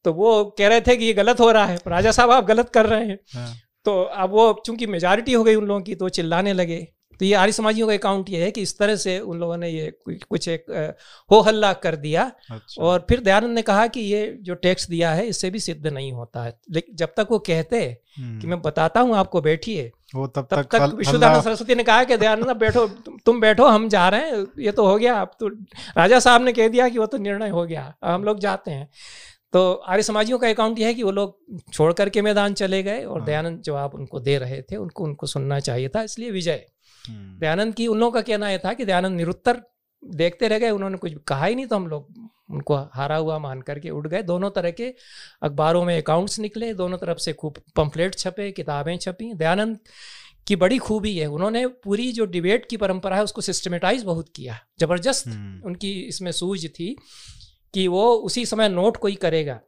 तो वो कह रहे थे कि ये गलत हो रहा है राजा साहब आप गलत कर रहे हैं। हाँ। तो अब वो चूँकि मेजॉरिटी हो गई उन लोगों की तो चिल्लाने लगे। तो ये आर्य समाजियों का अकाउंट ये है कि इस तरह से उन लोगों ने ये कुछ एक हो हल्ला कर दिया अच्छा। और फिर दयानंद ने कहा कि ये जो टैक्स दिया है इससे भी सिद्ध नहीं होता है लेकिन जब तक वो कहते कि हम्म। मैं बताता हूँ आपको बैठिए वो तब तब तक, तक विश्वदानंद सरस्वती ने कहा कि दयानंद बैठो तुम बैठो हम जा रहे हैं ये तो हो गया अब तो राजा साहब ने कह दिया कि वो तो निर्णय हो गया हम लोग जाते हैं तो आर्य समाजियों का अकाउंट यह है कि वो लोग छोड़ करके मैदान चले गए और हाँ। दयानंद जवाब उनको दे रहे थे उनको उनको सुनना चाहिए था इसलिए विजय। दयानंद की उन लोगों का कहना यह था कि दयानंद निरुत्तर देखते रह गए उन्होंने कुछ कहा ही नहीं तो हम लोग उनको हारा हुआ मान करके उठ गए। दोनों तरह के अखबारों में अकाउंट्स निकले दोनों तरफ़ से खूब पंफलेट छपे किताबें छपी। दयानंद की बड़ी खूबी है उन्होंने पूरी जो डिबेट की परंपरा है उसको सिस्टमेटाइज बहुत किया। ज़बरदस्त हम्म। उनकी इसमें सूझ थी कि वो उसी समय नोट कोई करेगा।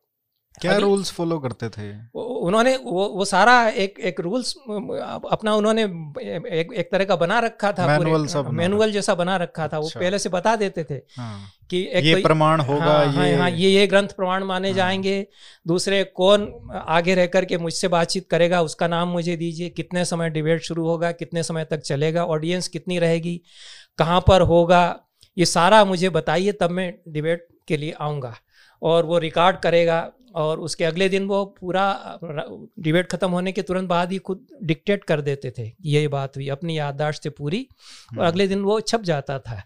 क्या रूल्स फॉलो करते थे? उन्होंने वो वो सारा एक एक रूल्स अपना उन्होंने एक एक तरह का बना रखा था मैनुअल सब मैनुअल जैसा बना रखा था। अच्छा। वो पहले से बता देते थे हाँ। कि एक ये तो, प्रमाण होगा हाँ, हाँ ये हाँ, ये ये ग्रंथ प्रमाण माने हाँ। जाएँगे। दूसरे कौन आगे रह करके मुझसे बातचीत करेगा उसका नाम मुझे दीजिए। कितने समय डिबेट शुरू होगा कितने समय तक चलेगा ऑडियंस कितनी रहेगी कहाँ पर होगा ये सारा मुझे बताइए तब मैं डिबेट के लिए आऊँगा। और वो रिकॉर्ड करेगा और उसके अगले दिन वो पूरा डिबेट खत्म होने के तुरंत बाद ही खुद डिक्टेट कर देते थे ये बात हुई अपनी याददाश्त से पूरी और हम्म। अगले दिन वो छप जाता था।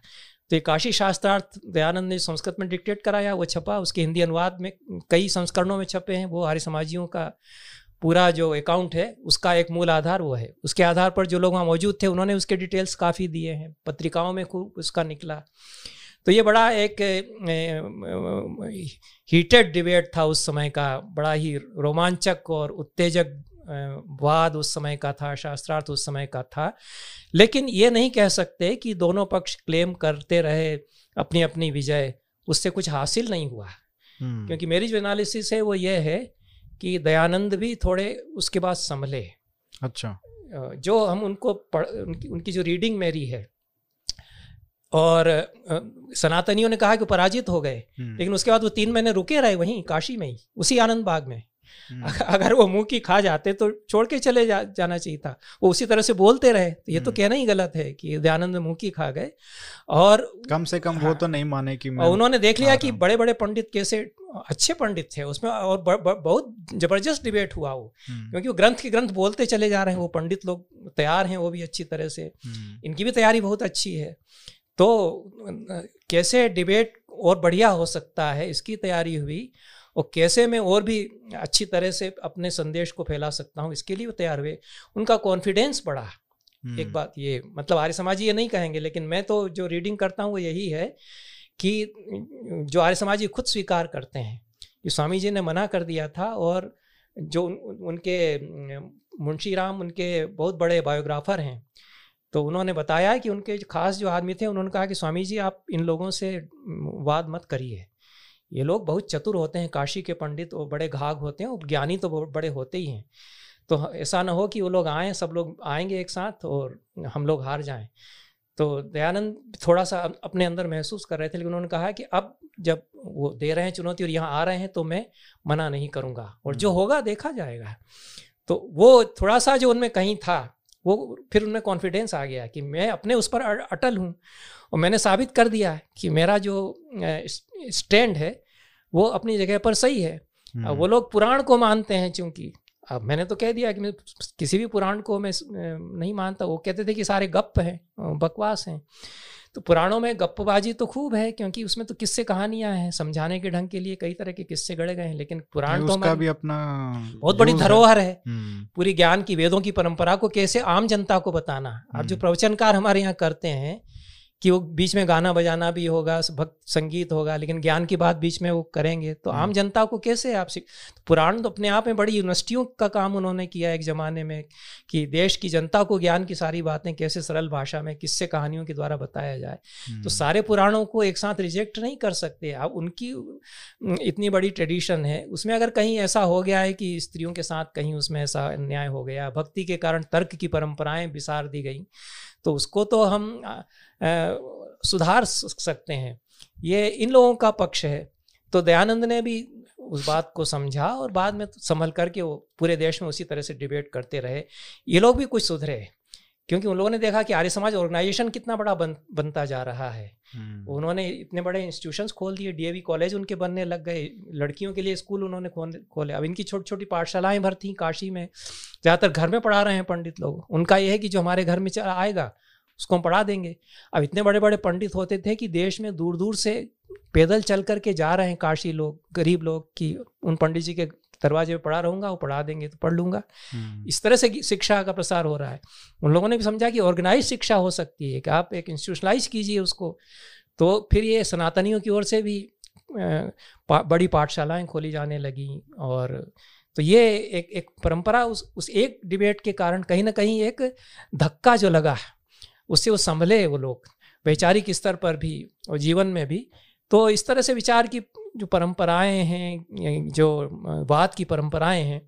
तो ये काशी शास्त्रार्थ दयानंद ने संस्कृत में डिक्टेट कराया वो छपा उसके हिंदी अनुवाद में कई संस्करणों में छपे हैं वो आर्य समाजियों का पूरा जो अकाउंट है उसका एक मूल आधार वो है। उसके आधार पर जो लोग वहाँ मौजूद थे उन्होंने उसके डिटेल्स काफ़ी दिए हैं पत्रिकाओं में खूब उसका निकला। तो ये बड़ा एक हीटेड डिबेट था उस समय का बड़ा ही रोमांचक और उत्तेजक वाद उस समय का था शास्त्रार्थ उस समय का था। लेकिन ये नहीं कह सकते कि दोनों पक्ष क्लेम करते रहे अपनी अपनी विजय उससे कुछ हासिल नहीं हुआ। हम्म। क्योंकि मेरी जो एनालिसिस है वो ये है कि दयानंद भी थोड़े उसके बाद संभले। अच्छा। जो हम उनको पढ़ उनकी, उनकी जो रीडिंग मेरी है और सनातनियों ने कहा कि पराजित हो गए। हम्म। लेकिन उसके बाद वो तीन महीने रुके रहे वहीं काशी में ही उसी आनंद बाग में। हम्म। अगर वो मुँह की खा जाते तो छोड़ के चले जा, जाना चाहिए था। वो उसी तरह से बोलते रहे तो ये तो हम्म। कहना ही गलत है कि दयानंद मुँह की खा गए। और कम से कम हाँ, वो तो नहीं माने कि मैं उन्होंने देख लिया कि बड़े बड़े पंडित कैसे अच्छे पंडित थे उसमें और ब, ब, बहुत ज़बरदस्त डिबेट हुआ वो। क्योंकि वो ग्रंथ के ग्रंथ बोलते चले जा रहे हैं वो पंडित लोग तैयार हैं वो भी अच्छी तरह से। इनकी भी तैयारी बहुत अच्छी है। तो कैसे डिबेट और बढ़िया हो सकता है इसकी तैयारी हुई और कैसे मैं और भी अच्छी तरह से अपने संदेश को फैला सकता हूँ इसके लिए वो तैयार हुए। उनका कॉन्फिडेंस बढ़ा। एक हम्म। बात ये मतलब आर्य समाज ये नहीं कहेंगे लेकिन मैं तो जो रीडिंग करता हूँ वो यही है कि जो आर्य समाजी खुद स्वीकार करते हैं। कि स्वामी जी ने मना कर दिया था और जो उन, उनके मुंशी राम उनके बहुत बड़े बायोग्राफर हैं तो उन्होंने बताया कि उनके खास जो आदमी थे उन्होंने कहा कि स्वामी जी आप इन लोगों से वाद मत करिए। ये लोग बहुत चतुर होते हैं काशी के पंडित वो बड़े घाघ होते हैं और ज्ञानी तो बहुत बड़े होते ही हैं। तो ऐसा ना हो कि वो लोग आएँ सब लोग आएँगे एक साथ और हम लोग हार जाएँ। तो दयानंद थोड़ा सा अपने अंदर महसूस कर रहे थे लेकिन उन्होंने कहा कि अब जब वो दे रहे हैं चुनौती और यहाँ आ रहे हैं तो मैं मना नहीं करूँगा और जो हम्म। होगा देखा जाएगा। तो वो थोड़ा सा जो उनमें कहीं था वो फिर उनमें कॉन्फिडेंस आ गया कि मैं अपने उस पर अटल हूँ। और मैंने साबित कर दिया कि मेरा जो स्टैंड है वो अपनी जगह पर सही है। अब वो हम्म। लोग पुराण को मानते हैं चूँकि अब मैंने तो कह दिया कि मैं किसी भी पुराण को मैं नहीं मानता। वो कहते थे कि सारे गप हैं बकवास हैं। तो पुराणों में गप्पबाजी तो खूब है क्योंकि उसमें तो किस्से कहानियाँ हैं समझाने के ढंग के लिए कई तरह के किस्से गढ़े गए हैं लेकिन पुराण तो उसका भी अपना बहुत बड़ी धरोहर है, है। हम्म। पूरी ज्ञान की वेदों की परंपरा को कैसे आम जनता को बताना आप जो हम्म। प्रवचनकार हमारे यहाँ करते हैं कि वो बीच में गाना बजाना भी होगा भक्त संगीत होगा लेकिन ज्ञान की बात बीच में वो करेंगे तो आम हम्म। जनता को कैसे आप सीख तो पुराण तो अपने आप में बड़ी यूनिवर्सिटियों का काम उन्होंने किया एक ज़माने में कि देश की जनता को ज्ञान की सारी बातें कैसे सरल भाषा में किससे कहानियों के द्वारा बताया जाए तो हम्म। सारे पुराणों को एक साथ रिजेक्ट नहीं कर सकते अब उनकी इतनी बड़ी ट्रेडिशन है उसमें अगर कहीं ऐसा हो गया है कि स्त्रियों के साथ कहीं उसमें ऐसा अन्याय हो गया भक्ति के कारण तर्क की परंपराएँ विसार दी गई तो उसको तो हम सुधार सकते हैं। ये इन लोगों का पक्ष है। तो दयानंद ने भी उस बात को समझा और बाद में संभल करके वो पूरे देश में उसी तरह से डिबेट करते रहे। ये लोग भी कुछ सुधरे क्योंकि उन लोगों ने देखा कि आर्य समाज ऑर्गेनाइजेशन कितना बड़ा बन, बनता जा रहा है। हम्म। उन्होंने इतने बड़े इंस्टीट्यूशंस खोल दिए डीएवी कॉलेज उनके बनने लग गए लड़कियों के लिए स्कूल उन्होंने खोले अब इनकी छोटी छोटी पाठशालाएँ भर थी काशी में। ज़्यादातर घर में पढ़ा रहे हैं पंडित लोग। उनका यह है कि जो हमारे घर में आएगा उसको हम पढ़ा देंगे। अब इतने बड़े बड़े पंडित होते थे कि देश में दूर दूर से पैदल चल करके जा रहे हैं काशी लोग गरीब लोग कि उन पंडित जी के दरवाजे पे पढ़ा रहूँगा वो पढ़ा देंगे तो पढ़ लूँगा। हम्म। इस तरह से शिक्षा का प्रसार हो रहा है। उन लोगों ने भी समझा कि ऑर्गेनाइज शिक्षा हो सकती है कि आप एक इंस्टीट्यूशनलाइज कीजिए उसको। तो फिर ये सनातनियों की ओर से भी बड़ी पाठशालाएँ खोली जाने लगी और तो ये एक एक परंपरा उस उस एक डिबेट के कारण कहीं ना कहीं एक धक्का जो लगा है, उससे वो संभले वो लोग, वैचारिक स्तर पर भी और जीवन में भी। तो इस तरह से विचार की जो परंपराएँ हैं जो वाद की परंपराएँ हैं,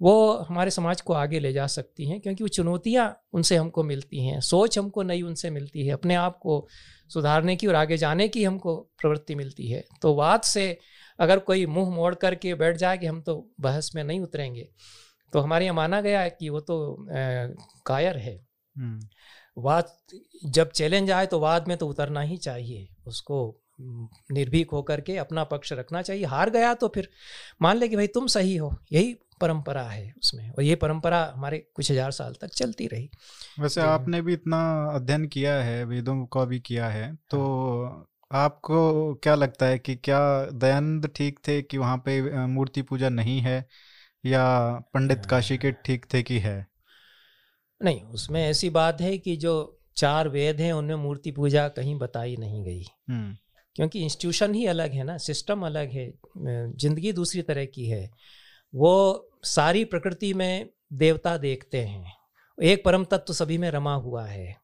वो हमारे समाज को आगे ले जा सकती हैं, क्योंकि वो चुनौतियाँ उनसे हमको मिलती हैं, सोच हमको नई उनसे मिलती है, अपने आप को सुधारने की और आगे जाने की हमको प्रवृत्ति मिलती है। तो वाद से अगर कोई मुँह मोड़ करके बैठ जाए कि हम तो बहस में नहीं उतरेंगे तो हमारे यहाँ माना गया है कि वो तो कायर है। हम्म। वाद जब चैलेंज आए तो वाद में तो उतरना ही चाहिए। उसको निर्भीक होकर के अपना पक्ष रखना चाहिए। हार गया तो फिर मान ले कि भाई तुम सही हो यही परंपरा है उसमें। और ये परंपरा हमारे कुछ हज़ार साल तक चलती रही। वैसे तो, आपने भी इतना अध्ययन किया है वेदों का भी किया है तो हाँ। आपको क्या लगता है कि क्या दयानंद ठीक थे कि वहाँ पे मूर्ति पूजा नहीं है या पंडित। काशी के ठीक थे कि है? नहीं उसमें ऐसी बात है कि जो चार वेद हैं उनमें मूर्ति पूजा कहीं बताई नहीं गई। हम्म। क्योंकि इंस्टीट्यूशन ही अलग है ना सिस्टम अलग है ज़िंदगी दूसरी तरह की है। वो सारी प्रकृति में देवता देखते हैं। एक परम तत्व तो सभी में रमा हुआ है।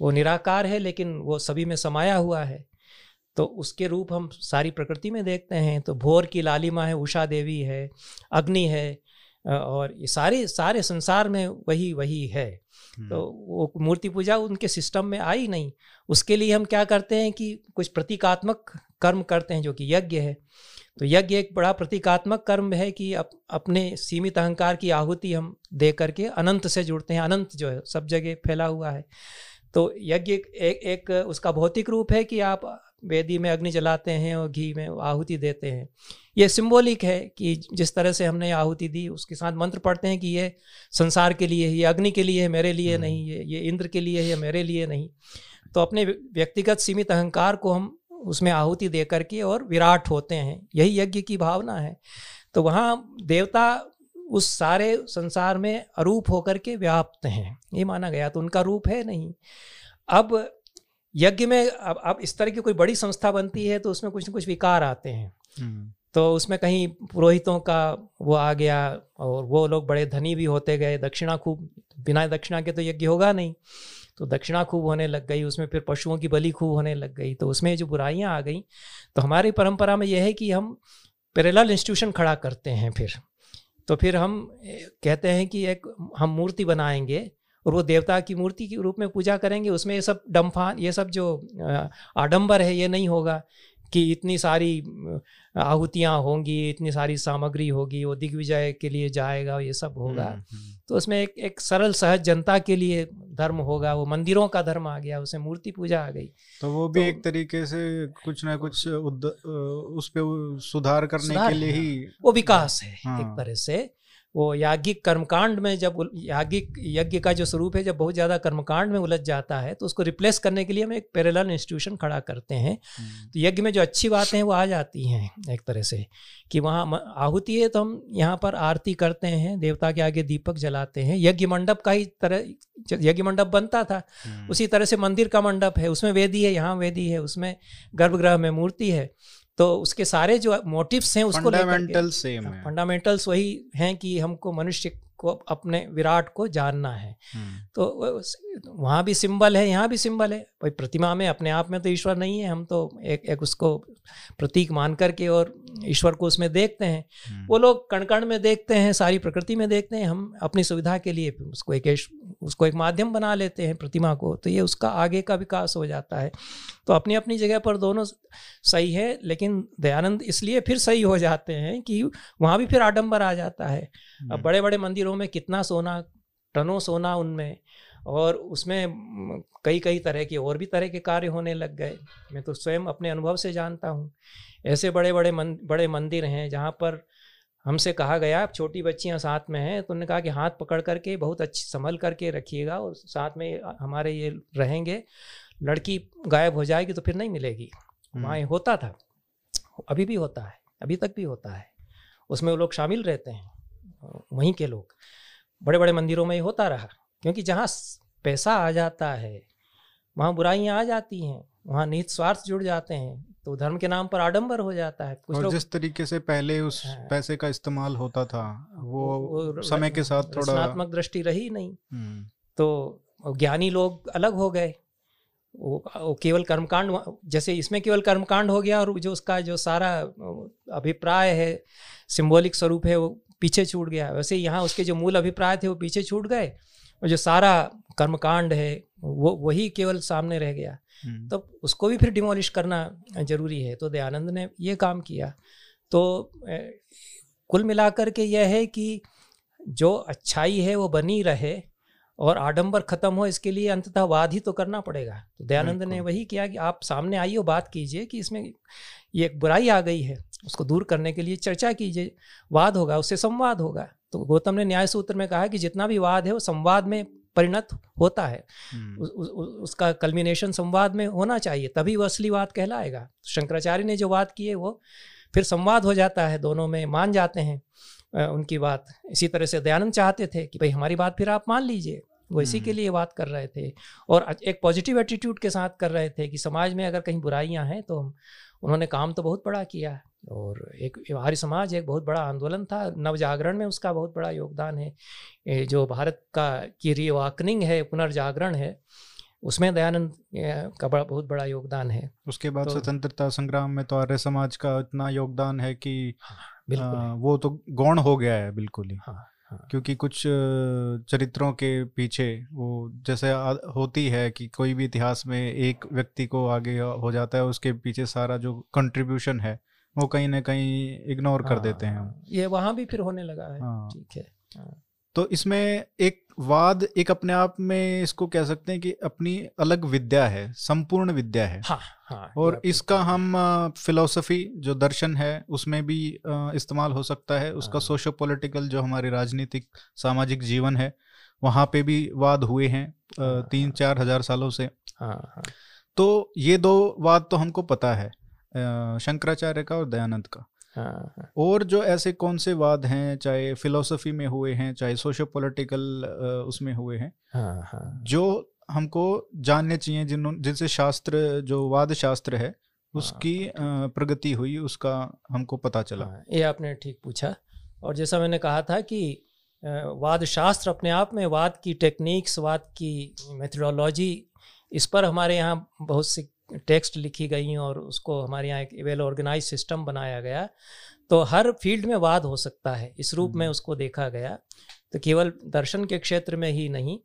वो निराकार है लेकिन वो सभी में समाया हुआ है। तो उसके रूप हम सारी प्रकृति में देखते हैं। तो भोर की लालिमा है उषा देवी है अग्नि है और ये सारे सारे संसार में वही वही है। हम्म। तो वो मूर्ति पूजा उनके सिस्टम में आई नहीं। उसके लिए हम क्या करते हैं कि कुछ प्रतीकात्मक कर्म करते हैं जो कि यज्ञ है। तो यज्ञ एक बड़ा प्रतीकात्मक कर्म है कि अप, अपने सीमित अहंकार की आहुति हम दे करके अनंत से जुड़ते हैं। अनंत जो है सब जगह फैला हुआ है। तो यज्ञ एक, एक उसका भौतिक रूप है कि आप वेदी में अग्नि जलाते हैं और घी में आहुति देते हैं। ये सिंबॉलिक है कि जिस तरह से हमने आहुति दी उसके साथ मंत्र पढ़ते हैं कि ये संसार के लिए ये अग्नि के लिए है मेरे लिए हम्म। नहीं ये ये इंद्र के लिए है मेरे लिए नहीं। तो अपने व्यक्तिगत सीमित अहंकार को हम उसमें आहुति दे करके और विराट होते हैं। यही यज्ञ की भावना है। तो वहाँ देवता उस सारे संसार में अरूप होकर के व्याप्त हैं। ये माना गया तो उनका रूप है नहीं। अब यज्ञ में अब अब इस तरह की कोई बड़ी संस्था बनती है तो उसमें कुछ न कुछ विकार आते हैं। हम्म। तो उसमें कहीं पुरोहितों का वो आ गया और वो लोग बड़े धनी भी होते गए दक्षिणा खूब बिना दक्षिणा के तो यज्ञ होगा नहीं। तो दक्षिणा खूब होने लग गई उसमें फिर पशुओं की बलि खूब होने लग गई तो उसमें जो बुराइयाँ आ गई तो हमारी परंपरा में यह है कि हम पैरेलल इंस्टीट्यूशन खड़ा करते हैं फिर। तो फिर हम कहते हैं कि एक हम मूर्ति बनाएँगे और वो देवता की मूर्ति के रूप में पूजा करेंगे उसमें ये सब डम्फान ये सब जो आडंबर है ये नहीं होगा कि इतनी सारी आहुतियाँ होंगी इतनी सारी सामग्री होगी वो दिग्विजय के लिए जाएगा ये सब होगा हम्म, हम्म। तो उसमें एक एक सरल सहज जनता के लिए धर्म होगा वो मंदिरों का धर्म आ गया उसमें मूर्ति पूजा आ गई तो वो भी तो, एक तरीके से कुछ ना कुछ उस पर सुधार करने सुधार के लिए ही वो विकास है हाँ। एक तरह से वो याज्ञिक कर्मकांड में जब याज्ञिक यज्ञ का जो स्वरूप है जब बहुत ज़्यादा कर्मकांड में उलझ जाता है तो उसको रिप्लेस करने के लिए हम एक पैरेलल इंस्टीट्यूशन खड़ा करते हैं हम्म। तो यज्ञ में जो अच्छी बातें हैं वो आ जाती हैं एक तरह से कि वहाँ आहुति है तो हम यहाँ पर आरती करते हैं देवता के आगे दीपक जलाते हैं यज्ञ मंडप का ही तरह यज्ञ मंडप बनता था हम्म। उसी तरह से मंदिर का मंडप है उसमें वेदी है यहाँ वेदी है उसमें गर्भगृह में मूर्ति है तो उसके सारे जो मोटिव्स हैं उसको फंडामेंटल सेम है फंडामेंटल्स वही हैं कि हमको मनुष्य को अपने विराट को जानना है हम्म। तो वहाँ भी सिंबल है यहाँ भी सिंबल है भाई प्रतिमा में अपने आप में तो ईश्वर नहीं है हम तो एक एक उसको प्रतीक मान करके और ईश्वर को उसमें देखते हैं हम्म। वो लोग कण कण में देखते हैं सारी प्रकृति में देखते हैं हम अपनी सुविधा के लिए उसको एक उसको एक माध्यम बना लेते हैं प्रतिमा को तो ये उसका आगे का विकास हो जाता है तो अपनी अपनी जगह पर दोनों सही है लेकिन दयानंद इसलिए फिर सही हो जाते हैं कि वहाँ भी फिर आडम्बर आ जाता है अब हम्म। बड़े बड़े मंदिरों में कितना सोना टनों सोना उनमें और उसमें कई कई तरह के और भी तरह के कार्य होने लग गए। मैं तो स्वयं अपने अनुभव से जानता हूँ। ऐसे बड़े बड़े मन, बड़े मंदिर हैं जहाँ पर हमसे कहा गया छोटी बच्चियाँ साथ में हैं। तो उन्होंने कहा कि हाथ पकड़ करके बहुत अच्छी संभल करके रखिएगा और साथ में हमारे ये रहेंगे। लड़की गायब हो जाएगी तो फिर नहीं मिलेगी। वहाँ हम्म। होता था। अभी भी होता है। अभी तक भी होता है। उसमें वो लोग शामिल रहते हैं। वहीं के लोग। बड़े बड़े मंदिरों में ये होता रहा। क्योंकि जहाँ पैसा आ जाता है वहाँ बुराइयाँ आ जाती हैं वहाँ निहित स्वार्थ जुड़ जाते हैं तो धर्म के नाम पर आडंबर हो जाता है। कुछ और जिस तरीके से पहले उस हाँ, पैसे का इस्तेमाल होता था वो, वो समय के साथ थोड़ा रचनात्मक दृष्टि रही नहीं। हम्म। तो ज्ञानी लोग अलग हो गए। वो, वो केवल कर्मकांड जैसे इसमें केवल कर्मकांड हो गया और जो उसका जो सारा अभिप्राय है सिंबॉलिक स्वरूप है वो पीछे छूट गया। वैसे यहाँ उसके जो मूल अभिप्राय थे वो पीछे छूट गए। और जो सारा कर्मकांड है वो वही केवल सामने रह गया। तो उसको भी फिर डिमोलिश करना ज़रूरी है। तो दयानंद ने ये काम किया। तो कुल मिलाकर के यह है कि जो अच्छाई है वो बनी रहे और आडंबर खत्म हो इसके लिए अंततः वाद ही तो करना पड़ेगा। तो दयानंद ने वही किया कि आप सामने आइए बात कीजिए कि इसमें ये एक बुराई आ गई है उसको दूर करने के लिए चर्चा कीजिए। वाद होगा उससे संवाद होगा। तो गौतम ने न्याय सूत्र में कहा कि जितना भी वाद है वो संवाद में परिणत होता है हम्म। उ, उ, उसका कल्मिनेशन संवाद में होना चाहिए तभी वो असली वाद कहलाएगा शंकराचार्य ने जो बात किए वो फिर संवाद हो जाता है दोनों में मान जाते हैं उनकी बात इसी तरह से दयानंद चाहते थे कि भाई हमारी बात फिर आप मान लीजिए वो इसी के हम्म। लिए बात कर रहे थे और एक पॉजिटिव एटीट्यूड के साथ कर रहे थे कि समाज में अगर कहीं बुराइयाँ हैं तो उन्होंने काम तो बहुत बड़ा किया और एक आर्य समाज एक बहुत बड़ा आंदोलन था। नव जागरण में उसका बहुत बड़ा योगदान है। जो भारत का की रिवाकनिंग है पुनर्जागरण है उसमें दयानंद का बड़ा बहुत बड़ा योगदान है। उसके बाद तो, स्वतंत्रता संग्राम में तो आर्य समाज का इतना योगदान है कि हाँ, बिल्कुल आ, वो तो गौण हो गया है बिल्कुल ही। हाँ, हाँ. क्योंकि कुछ चरित्रों के पीछे वो जैसे होती है कि कोई भी इतिहास में एक व्यक्ति को आगे हो जाता है उसके पीछे सारा जो कंट्रीब्यूशन है वो कहीं ना कहीं इग्नोर कर देते हैं हाँ, ये वहाँ भी फिर होने लगा है हाँ। ठीक है हाँ। तो इसमें एक वाद एक अपने आप में इसको कह सकते हैं कि अपनी अलग विद्या है संपूर्ण विद्या है। हाँ, हाँ, और इसका हम फिलोसफी जो दर्शन है उसमें भी इस्तेमाल हो सकता है। उसका हाँ, सोशो हाँ। पॉलिटिकल जो हमारे राजनीतिक सामाजिक जीवन है वहाँ पे भी वाद हुए हैं हाँ, तीन चार हज़ार सालों से। हाँ, हाँ, तो ये दो वाद तो हमको पता है शंकराचार्य का और दयानंद का। हाँ। और जो ऐसे कौन से वाद हैं चाहे फिलोसफी में हुए हैं चाहे सोशो पॉलिटिकल उसमें हुए हैं हाँ, हाँ. जो हमको जानने चाहिए जिन जिनसे शास्त्र जो वाद शास्त्र है हाँ। उसकी प्रगति हुई उसका हमको पता चला हाँ, ये आपने ठीक पूछा और जैसा मैंने कहा था कि वाद शास्त्र अपने आप में वाद की टेक्निक्स वाद की मेथडोलॉजी इस पर हमारे यहाँ बहुत सी टेक्स्ट लिखी गई और उसको हमारे यहाँ एक वेल ऑर्गेनाइज सिस्टम बनाया गया तो हर फ़ील्ड में वाद हो सकता है इस रूप में हम्म। उसको देखा गया तो केवल दर्शन के क्षेत्र में ही नहीं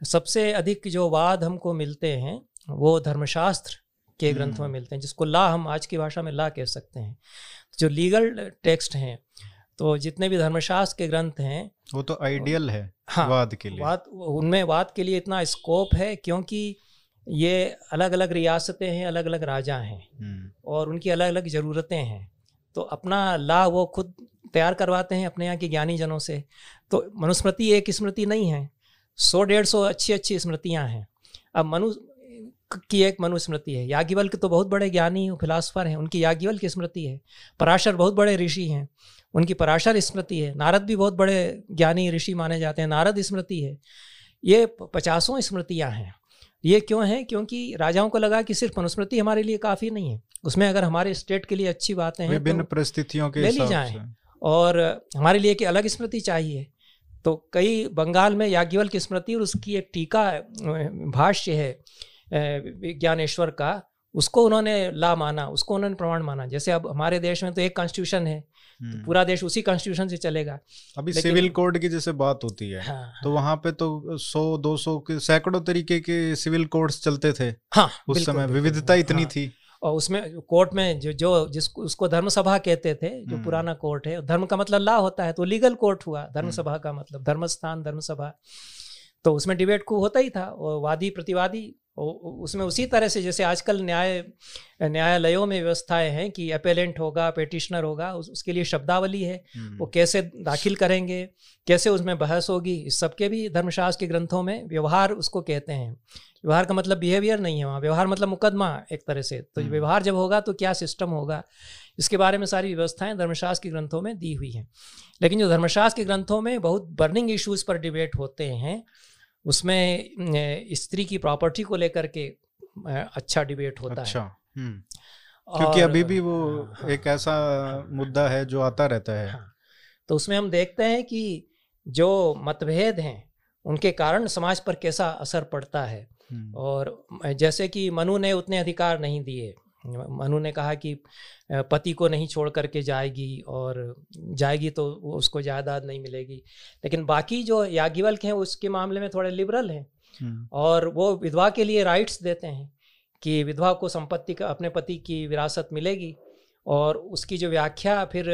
सबसे अधिक जो वाद हमको मिलते हैं वो धर्मशास्त्र के ग्रंथ में हम्म। मिलते हैं जिसको ला हम आज की भाषा में ला कह सकते हैं जो लीगल टेक्स्ट हैं तो जितने भी धर्मशास्त्र के ग्रंथ हैं वो तो आइडियल है हाँ वाद के लिए वाद उनमें वाद के लिए इतना स्कोप है क्योंकि ये अलग अलग रियासतें हैं अलग अलग राजा हैं हम्म। और उनकी अलग अलग ज़रूरतें हैं। तो अपना ला वो खुद तैयार करवाते हैं अपने यहाँ के ज्ञानी जनों से। तो मनुस्मृति एक स्मृति नहीं है। सौ डेढ़ सौ अच्छी अच्छी स्मृतियाँ हैं। अब मनु की एक मनुस्मृति है। याज्ञवल्क तो बहुत बड़े ज्ञानी फिलासफर हैं। उनकी याज्ञवल्क स्मृति है। पराशर बहुत बड़े ऋषि हैं। उनकी पराशर स्मृति है। नारद भी बहुत बड़े ज्ञानी ऋषि माने जाते हैं। नारद स्मृति है। ये पचासों स्मृतियाँ हैं। ये क्यों है? क्योंकि राजाओं को लगा कि सिर्फ़ मनुस्मृति हमारे लिए काफ़ी नहीं है। उसमें अगर हमारे स्टेट के लिए अच्छी बातें हैं विभिन्न तो परिस्थितियों के ले ली जाए। और हमारे लिए एक अलग स्मृति चाहिए। तो कई बंगाल में याज्ञवल की स्मृति और उसकी एक टीका भाष्य है विज्ञानेश्वर का उसको उन्होंने ला माना उसको उन्होंने प्रमाण माना। जैसे अब हमारे देश में तो एक कॉन्स्टिट्यूशन है तो हम्म। पूरा देश उसी कॉन्स्टिट्यूशन से चलेगा। अभी सिविल कोड की जैसे बात होती है हाँ, तो वहाँ पे तो सौ दो सौ के सैकड़ों तरीके के सिविल कोड्स चलते थे। हाँ उस समय विविधता इतनी हाँ, थी। और उसमें कोर्ट में जो जो जिसको उसको धर्म सभा कहते थे जो हम्म। पुराना कोर्ट है धर्म का मतलब ला होता है तो लीगल कोर्ट हुआ धर्म हम्म। सभा का मतलब धर्मस्थान धर्म सभा तो उसमें डिबेट को होता ही था और वादी प्रतिवादी उसमें उसी तरह से जैसे आजकल न्याय न्यायालयों में व्यवस्थाएँ हैं कि अपेलेंट होगा पेटिशनर होगा उस, उसके लिए शब्दावली है। वो हम्म। कैसे दाखिल करेंगे कैसे उसमें बहस होगी इस सबके भी धर्मशास्त्र के ग्रंथों में व्यवहार उसको कहते हैं। व्यवहार का मतलब बिहेवियर नहीं है वहाँ। व्यवहार मतलब मुकदमा एक तरह से। तो हम्म। व्यवहार जब होगा तो क्या सिस्टम होगा? इसके बारे में सारी व्यवस्थाएँ धर्मशास्त्र के ग्रंथों में दी हुई हैं। लेकिन जो धर्मशास्त्र के ग्रंथों में बहुत बर्निंग इश्यूज़ पर डिबेट होते हैं उसमें स्त्री की प्रॉपर्टी को लेकर के अच्छा डिबेट होता अच्छा, है हम्म। क्योंकि अभी भी वो हाँ, एक ऐसा हाँ, मुद्दा है जो आता रहता है। हाँ, तो उसमें हम देखते हैं कि जो मतभेद हैं उनके कारण समाज पर कैसा असर पड़ता है। हम्म, और जैसे कि मनु ने उतने अधिकार नहीं दिए। मनु ने कहा कि पति को नहीं छोड़ करके जाएगी और जाएगी तो उसको जायदाद नहीं मिलेगी। लेकिन बाकी जो याज्ञवल्क हैं उसके मामले में थोड़े लिबरल हैं हम्म, और वो विधवा के लिए राइट्स देते हैं कि विधवा को संपत्ति का अपने पति की विरासत मिलेगी और उसकी जो व्याख्या फिर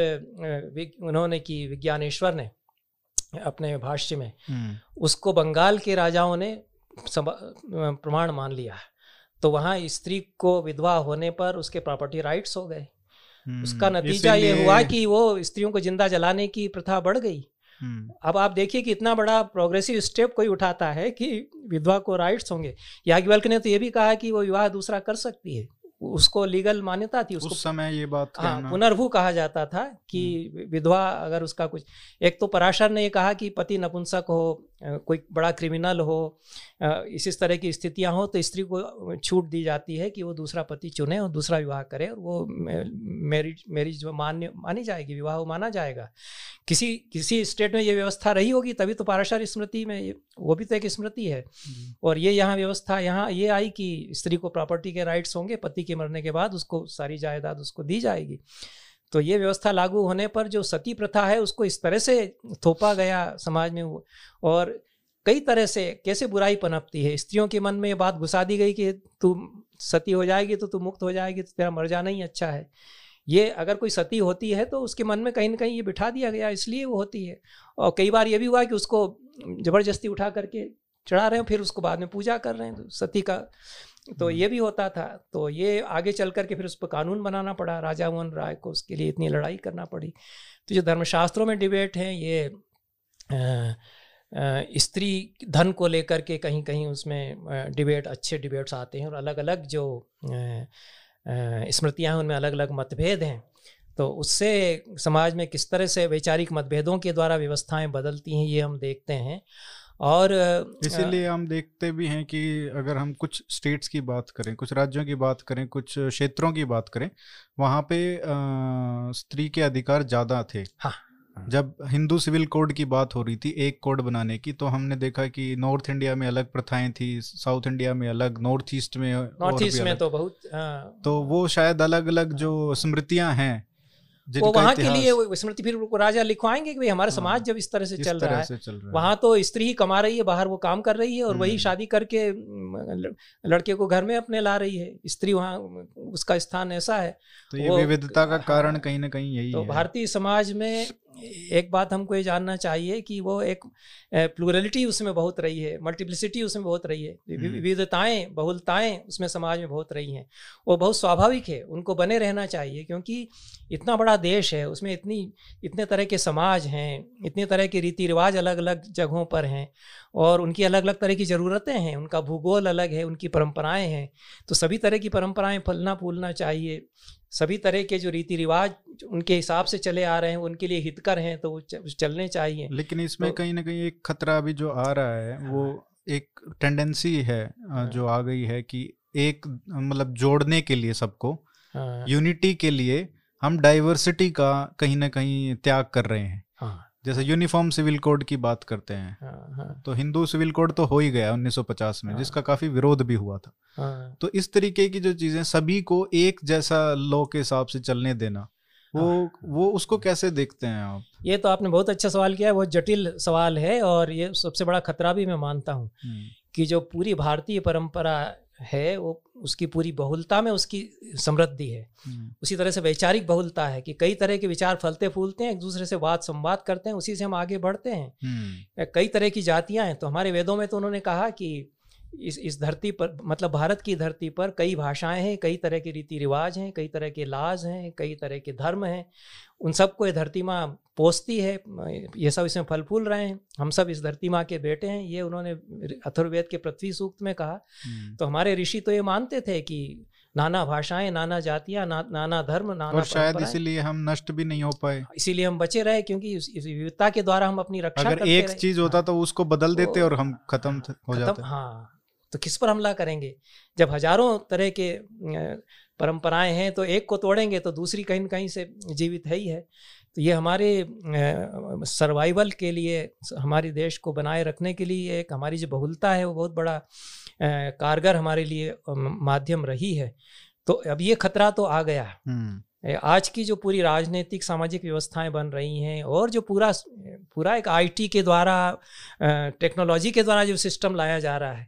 उन्होंने की विज्ञानेश्वर ने अपने भाष्य में हम्म, उसको बंगाल के राजाओं ने प्रमाण मान लिया है। तो वहाँ स्त्री को विधवा होने पर उसके प्रॉपर्टी राइट्स हो गए। उसका हम्म, नतीजा ये हुआ कि वो स्त्रियों को ज़िंदा जलाने की प्रथा बढ़ गई। हम्म, अब आप देखिए कि इतना बड़ा प्रोग्रेसिव स्टेप कोई उठाता है कि विधवा को राइट्स होंगे। याज्ञवल्क ने तो ये भी कहा कि वो विवाह दूसरा कर सकती है। उसको लीगल मान्यता थी उसको उस समय ये बात हाँ पुनर्भू कहा जाता था कि विधवा अगर उसका कुछ एक तो पराशर ने कहा कि पति नपुंसक हो कोई बड़ा क्रिमिनल हो इस इस तरह की स्थितियाँ हो तो स्त्री को छूट दी जाती है कि वो दूसरा पति चुने और दूसरा विवाह करे और वो मैरिज मैरिज जो मान्य मानी जाएगी विवाह वो माना जाएगा। किसी किसी स्टेट में ये व्यवस्था रही होगी तभी तो पाराशर स्मृति में वो भी तो एक स्मृति है। हम्म, और ये यहाँ व्यवस्था यहाँ ये आई कि स्त्री को प्रॉपर्टी के राइट्स होंगे पति के मरने के बाद उसको सारी जायदाद उसको दी जाएगी। तो ये व्यवस्था लागू होने पर जो सती प्रथा है, उसको इस तरह से थोपा गया समाज में और कई तरह से कैसे बुराई पनपती है? स्त्रियों के मन में ये बात घुसा दी गई कि तू सती हो जाएगी तो तू मुक्त हो जाएगी तो तेरा मर जाना ही अच्छा है। ये अगर कोई सती होती है तो उसके मन में कहीं ना कहीं ये बिठा दिया गया, इसलिए वो होती है। और कई बार ये भी हुआ कि उसको ज़बरदस्ती उठा करके चढ़ा रहे हैं, फिर उसको बाद में पूजा कर रहे हैं तो सती का तो ये भी होता था। तो ये आगे चल करके फिर उस पर कानून बनाना पड़ा। राजा मोहन राय को उसके लिए इतनी लड़ाई करना पड़ी। तो जो धर्मशास्त्रों में डिबेट है ये स्त्री धन को लेकर के कहीं कहीं उसमें डिबेट अच्छे डिबेट्स आते हैं और अलग अलग जो स्मृतियाँ हैं उनमें अलग अलग मतभेद हैं। तो उससे समाज में किस तरह से वैचारिक मतभेदों के द्वारा व्यवस्थाएँ बदलती हैं ये हम देखते हैं। और इसीलिए हम देखते भी हैं कि अगर हम कुछ स्टेट्स की बात करें कुछ राज्यों की बात करें कुछ क्षेत्रों की बात करें वहाँ पे स्त्री के अधिकार ज़्यादा थे। हाँ। जब हिंदू सिविल कोड की बात हो रही थी एक कोड बनाने की तो हमने देखा कि नॉर्थ इंडिया में अलग प्रथाएँ थी साउथ इंडिया में अलग नॉर्थ ईस्ट में नॉर्थ ईस्ट में तो बहुत हाँ, तो वो शायद अलग अलग जो स्मृतियाँ हैं वो वहाँ के लिए स्मृति फिर राजा लिखवाएँगे कि हमारे हाँ, समाज जब इस तरह से चल तरह रहा है है वहाँ तो स्त्री ही कमा रही है बाहर वो काम कर रही है और वही हम्म। शादी करके लड़के को घर में अपने ला रही है स्त्री वहाँ उसका स्थान ऐसा है तो ये विविधता का कारण हाँ। कहीं ना कहीं यही तो है भारतीय समाज में एक बात हमको ये जानना चाहिए कि वो एक प्लूरलिटी उसमें बहुत रही है मल्टीप्लिसिटी उसमें बहुत रही है हम्म। विविधताएँ बहुलताएँ उसमें समाज में बहुत रही हैं वो बहुत स्वाभाविक है उनको बने रहना चाहिए क्योंकि इतना बड़ा देश है उसमें इतनी इतने तरह के समाज हैं इतने तरह के रीति रिवाज अलग अलग जगहों पर हैं और उनकी अलग अलग तरह की ज़रूरतें हैं उनका भूगोल अलग है उनकी परंपराएँ हैं तो सभी तरह की परंपराएँ फलना फूलना चाहिए सभी तरह के जो रीति रिवाज उनके हिसाब से चले आ रहे हैं उनके लिए हितकर हैं तो वो चलने चाहिए। लेकिन इसमें तो- कहीं ना कहीं एक खतरा भी जो आ रहा है वो एक टेंडेंसी है अ, जो आ गई है कि एक मतलब जोड़ने के लिए सबको हाँ। यूनिटी के लिए हम डाइवर्सिटी का कहीं ना कहीं त्याग कर रहे हैं। हाँ। जैसे यूनिफॉर्म सिविल कोड की बात करते हैं हाँ हाँ। तो हिंदू सिविल कोड तो हो ही गया 1950 में हाँ। जिसका काफ़ी विरोध भी हुआ था। हाँ। तो इस तरीके की जो चीज़ें सभी को एक जैसा लॉ के हिसाब से चलने देना वो वो उसको कैसे देखते हैं आप? ये तो आपने बहुत अच्छा सवाल किया है बहुत जटिल सवाल है और ये सबसे बड़ा खतरा भी मैं मानता हूँ कि जो पूरी भारतीय परंपरा है वो उसकी पूरी बहुलता में उसकी समृद्धि है। हम्म, उसी तरह से वैचारिक बहुलता है कि कई तरह के विचार फलते फूलते हैं एक दूसरे से बात संवाद करते हैं उसी से हम आगे बढ़ते हैं। हम्म, कई तरह की जातियाँ हैं तो हमारे वेदों में तो उन्होंने कहा कि इस इस धरती पर मतलब भारत की धरती पर कई भाषाएँ हैं कई तरह के रीति रिवाज हैं कई तरह के लाज हैं कई तरह के धर्म हैं। उन सबको ये धरती माँ पोसती है ये सब इसमें फल फूल रहे हैं। हम सब इस धरती माँ के बेटे हैं ये उन्होंने अथर्ववेद के पृथ्वी सूक्त में कहा। हम्म। तो हमारे ऋषि तो ये मानते थे कि नाना भाषाएँ नाना जातियाँ ना, नाना धर्म नाना और शायद इसीलिए हम नष्ट भी नहीं हो पाए। इसीलिए हम बचे रहे क्योंकि इस इस विविधता के द्वारा हम अपनी रक्षा अगर करते एक। चीज़ होता तो उसको बदल देते और हम खत्म हो जाते। हाँ। तो किस पर हमला करेंगे? जब हज़ारों तरह के परंपराएँ हैं तो एक को तोड़ेंगे तो दूसरी कहीं ना कहीं से जीवित है ही है। तो ये हमारे सर्वाइवल के लिए हमारे देश को बनाए रखने के लिए एक हमारी जो बहुलता है वो बहुत बड़ा कारगर हमारे लिए माध्यम रही है। तो अब ये खतरा तो आ गया। हम्म। आज की जो पूरी राजनीतिक सामाजिक व्यवस्थाएँ बन रही हैं और जो पूरा पूरा एक आईटी के द्वारा टेक्नोलॉजी के द्वारा जो सिस्टम लाया जा रहा है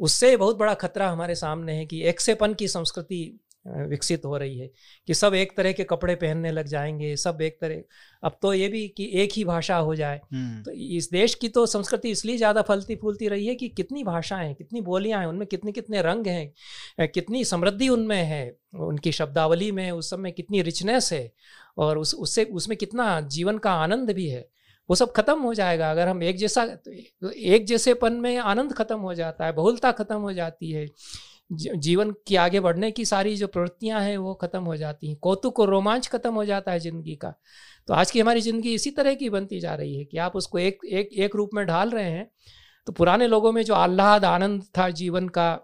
उससे बहुत बड़ा खतरा हमारे सामने है कि एक सेपन की संस्कृति विकसित हो रही है कि सब एक तरह के कपड़े पहनने लग जाएँगे सब एक तरह अब तो ये भी कि एक ही भाषा हो जाए हम्म। तो इस देश की तो संस्कृति इसलिए ज़्यादा फलती फूलती रही है कि कितनी भाषाएँ हैं कितनी बोलियाँ हैं उनमें कितने कितने रंग हैं कितनी समृद्धि उनमें है उनकी शब्दावली में उस सब में कितनी रिचनेस है और उस उससे उसमें कितना जीवन का आनंद भी है वो सब खत्म हो जाएगा। अगर हम एक जैसा तो एक जैसेपन में आनंद खत्म हो जाता है, बहुलता खत्म हो जाती है जीवन की आगे बढ़ने की सारी जो प्रवृत्तियाँ हैं, वो खत्म हो जाती हैं। कौतुक और रोमांच खत्म हो जाता है ज़िंदगी का। तो आज की हमारी ज़िंदगी इसी तरह की बनती जा रही है कि आप उसको एक एक एक रूप में ढाल रहे हैं। तो पुराने लोगों में जो आह्लाद, आनंद था जीवन का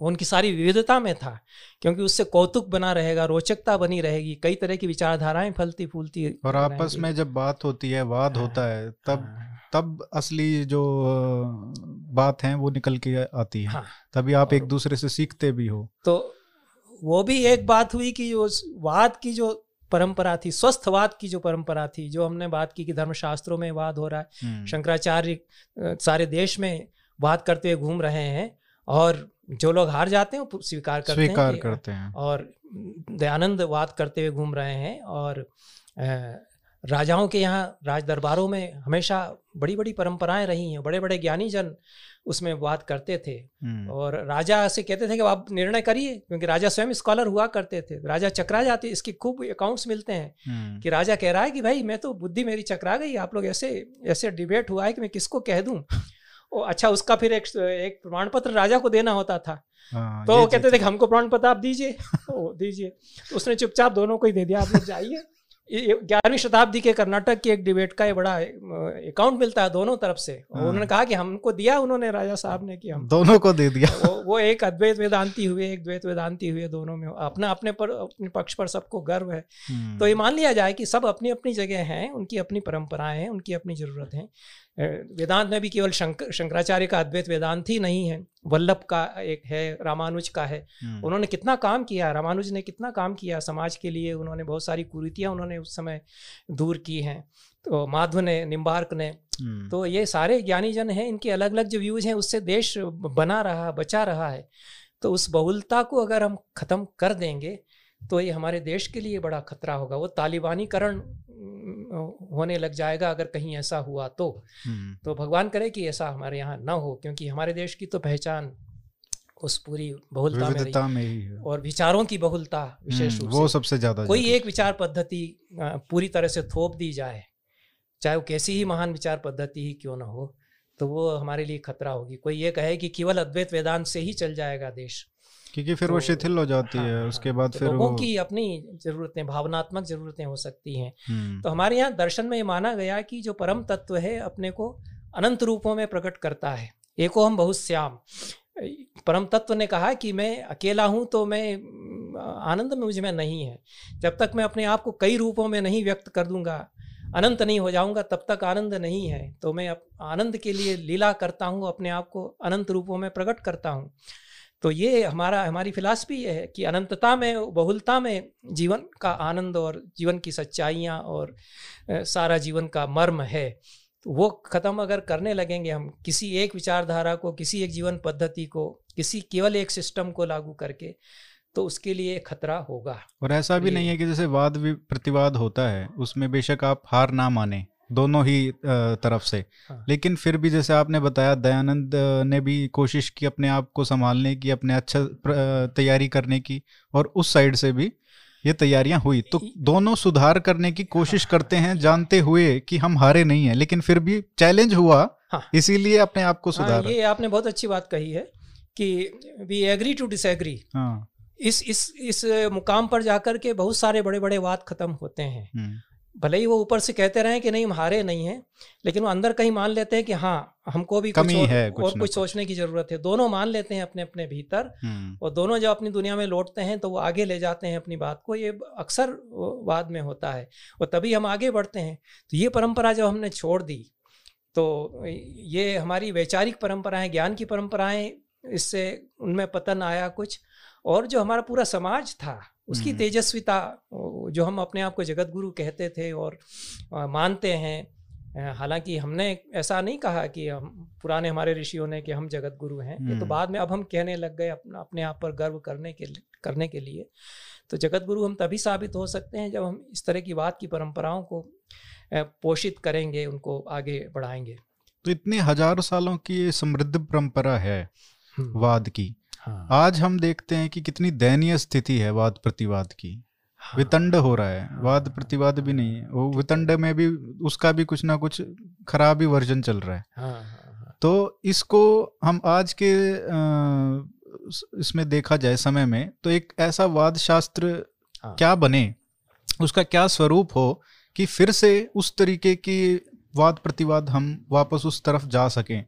उनकी सारी विविधता में था क्योंकि उससे कौतुक बना रहेगा रोचकता बनी रहेगी कई तरह की विचारधाराएँ फलती फूलती और आपस में जब बात होती है वाद हाँ, होता है तब हाँ, तब असली जो बात है वो निकल के आती है। हाँ, तभी आप एक दूसरे से सीखते भी हो। तो वो भी एक बात हुई कि जो वाद की जो परंपरा थी स्वस्थवाद की जो परंपरा थी जो हमने बात की कि धर्मशास्त्रों में वाद हो रहा है हम्म। शंकराचार्य सारे देश में वाद करते हुए घूम रहे हैं और जो लोग हार जाते हैं वो स्वीकार करते स्वीकार हैं करते हैं और दयानंद वाद करते हुए घूम रहे हैं और राजाओं के यहाँ राज दरबारों में हमेशा बड़ी बड़ी परंपराएँ रही हैं बड़े बड़े ज्ञानी जन उसमें बात करते थे हम्म। और राजा से कहते थे कि आप निर्णय करिए क्योंकि राजा स्वयं स्कॉलर हुआ करते थे राजा चकरा जाते इसकी खूब अकाउंट्स मिलते हैं हम्म। कि राजा कह रहा है कि भाई मैं तो बुद्धि मेरी चकरा गई आप लोग ऐसे ऐसे डिबेट हुआ है कि मैं किसको कह दूँ अच्छा उसका फिर एक एक प्रमाण पत्र राजा को देना होता था। आ, तो वो कहते थे हमको प्रमाण पत्र आप दीजिए। दीजिए। तो उसने चुपचाप दोनों को ही दे दिया आप लोग जाइए। ग्यारहवीं शताब्दी के कर्नाटक की एक डिबेट का ये बड़ा अकाउंट मिलता है दोनों तरफ़ से। हाँ। उन्होंने कहा कि हमको दिया उन्होंने राजा साहब ने कि हम दोनों को दे दिया। वो, वो एक अद्वैत वेदांति हुए एक द्वैत वेदांति हुए दोनों में। अपना अपने पर अपने पक्ष पर सबको गर्व है। हम्म। तो ये मान लिया जाए कि सब अपनी अपनी जगह हैं उनकी अपनी परंपराएँ हैं उनकी अपनी ज़रूरत है। वेदांत में भी केवल शंकर शंकराचार्य का अद्वैत वेदांत ही नहीं है। वल्लभ का एक है रामानुज का है हम्म। उन्होंने कितना काम किया रामानुज ने कितना काम किया समाज के लिए उन्होंने बहुत सारी कुरीतियाँ उन्होंने उस समय दूर की हैं तो माधव ने निम्बार्क ने हम्म। तो ये सारे ज्ञानी जन हैं इनके अलग अलग जो व्यूज़ हैं उससे देश बना रहा बचा रहा है तो उस बहुलता को अगर हम ख़त्म कर देंगे तो ये हमारे देश के लिए बड़ा खतरा होगा वो तालिबानीकरण होने लग जाएगा अगर कहीं ऐसा हुआ तो। हम्म। तो भगवान करे कि ऐसा हमारे यहाँ ना हो क्योंकि हमारे देश की तो पहचान उस पूरी बहुलता में, रही। में ही है। और विचारों की बहुलता विशेष हम्म, रूप वो सबसे ज़्यादा कोई एक विचार पद्धति पूरी तरह से थोप दी जाए चाहे वो कैसी ही महान विचार पद्धति ही क्यों ना हो तो वो हमारे लिए खतरा होगी। कोई ये कहे कि केवल अद्वैत वेदांत से ही चल जाएगा देश। क्योंकि फिर तो, वो शिथिल हो जाती हाँ, है हाँ, उसके बाद तो फिर लोगों वो... की अपनी जरूरतें भावनात्मक जरूरतें हो सकती हैं। हम्म। तो हमारे यहाँ दर्शन में ये माना गया कि जो परम तत्व है अपने को अनंत रूपों में प्रकट करता है। एको हम बहुत श्याम। परम तत्व ने कहा कि मैं अकेला हूँ तो मैं आनंद में मुझमें नहीं है। जब तक मैं अपने आप को कई रूपों में नहीं व्यक्त कर दूँगा अनंत नहीं हो जाऊँगा तब तक आनंद नहीं है। तो मैं आनंद के लिए लीला करता हूँ अपने आप को अनंत रूपों में प्रकट करता हूँ। तो ये हमारा हमारी फिलासफी ये है कि अनंतता में बहुलता में जीवन का आनंद और जीवन की सच्चाइयाँ और सारा जीवन का मर्म है। तो वो ख़त्म अगर करने लगेंगे हम किसी एक विचारधारा को किसी एक जीवन पद्धति को किसी केवल एक सिस्टम को लागू करके तो उसके लिए खतरा होगा। और ऐसा भी नहीं है कि जैसे वाद प्रतिवाद होता है उसमें बेशक आप हार ना माने। दोनों ही तरफ़ से हाँ। लेकिन फिर भी जैसे आपने बताया दयानंद ने भी कोशिश की अपने आप को संभालने की अपने अच्छा तैयारी करने की और उस साइड से भी ये तैयारियाँ हुई तो दोनों सुधार करने की कोशिश हाँ। करते हैं जानते हुए कि हम हारे नहीं हैं लेकिन फिर भी चैलेंज हुआ हाँ। इसीलिए अपने आप को सुधार ये आपने बहुत अच्छी बात कही है कि वी एग्री टू डिसएग्री इस इस इस मुकाम पर जाकर के बहुत सारे बड़े बड़े वाद खत्म होते हैं हम्म। भले ही वो ऊपर से कहते रहे कि नहीं हम हारे नहीं हैं लेकिन वो अंदर कहीं मान लेते हैं कि हाँ हमको भी कमी कुछ और, है कुछ और कुछ। सोचने की ज़रूरत है। दोनों मान लेते हैं अपने अपने भीतर हम्म, और दोनों जब अपनी दुनिया में लौटते हैं तो वो आगे ले जाते हैं अपनी बात को। ये अक्सर वाद में होता है और तभी हम आगे बढ़ते हैं। तो ये परंपरा जब हमने छोड़ दी तो ये हमारी वैचारिक परंपराएँ ज्ञान की परंपराएँ इससे उनमें पतन आया कुछ। और जो हमारा पूरा समाज था उसकी हम्म। तेजस्विता जो हम अपने आप को जगत गुरु कहते थे और मानते हैं हालाँकि हमने ऐसा नहीं कहा कि हम पुराने हमारे ऋषियों ने कि हम जगत गुरु हैं। ये तो हम्म। बाद में अब हम कहने लग गए अपना अपने आप पर गर्व करने के लिए करने के लिए। तो जगत गुरु हम तभी साबित हो सकते हैं जब हम इस तरह की बात की परंपराओं को पोषित करेंगे उनको आगे बढ़ाएँगे। तो इतनी हज़ारों सालों की समृद्ध परंपरा है वाद की। हाँ, आज हम देखते हैं कि कितनी दयनीय स्थिति है वाद प्रतिवाद की। हाँ, वितंड हो रहा है। वाद प्रतिवाद भी नहीं है। वो वितंड में भी उसका भी कुछ ना कुछ खराब ही वर्जन चल रहा है। हाँ, हाँ, हाँ, तो इसको हम आज के इसमें देखा जाए समय में तो एक ऐसा वाद शास्त्र हाँ। क्या बने? उसका क्या स्वरूप हो कि फिर से उस तरीके की वाद प्रतिवाद हम वापस उस तरफ़ जा सकें?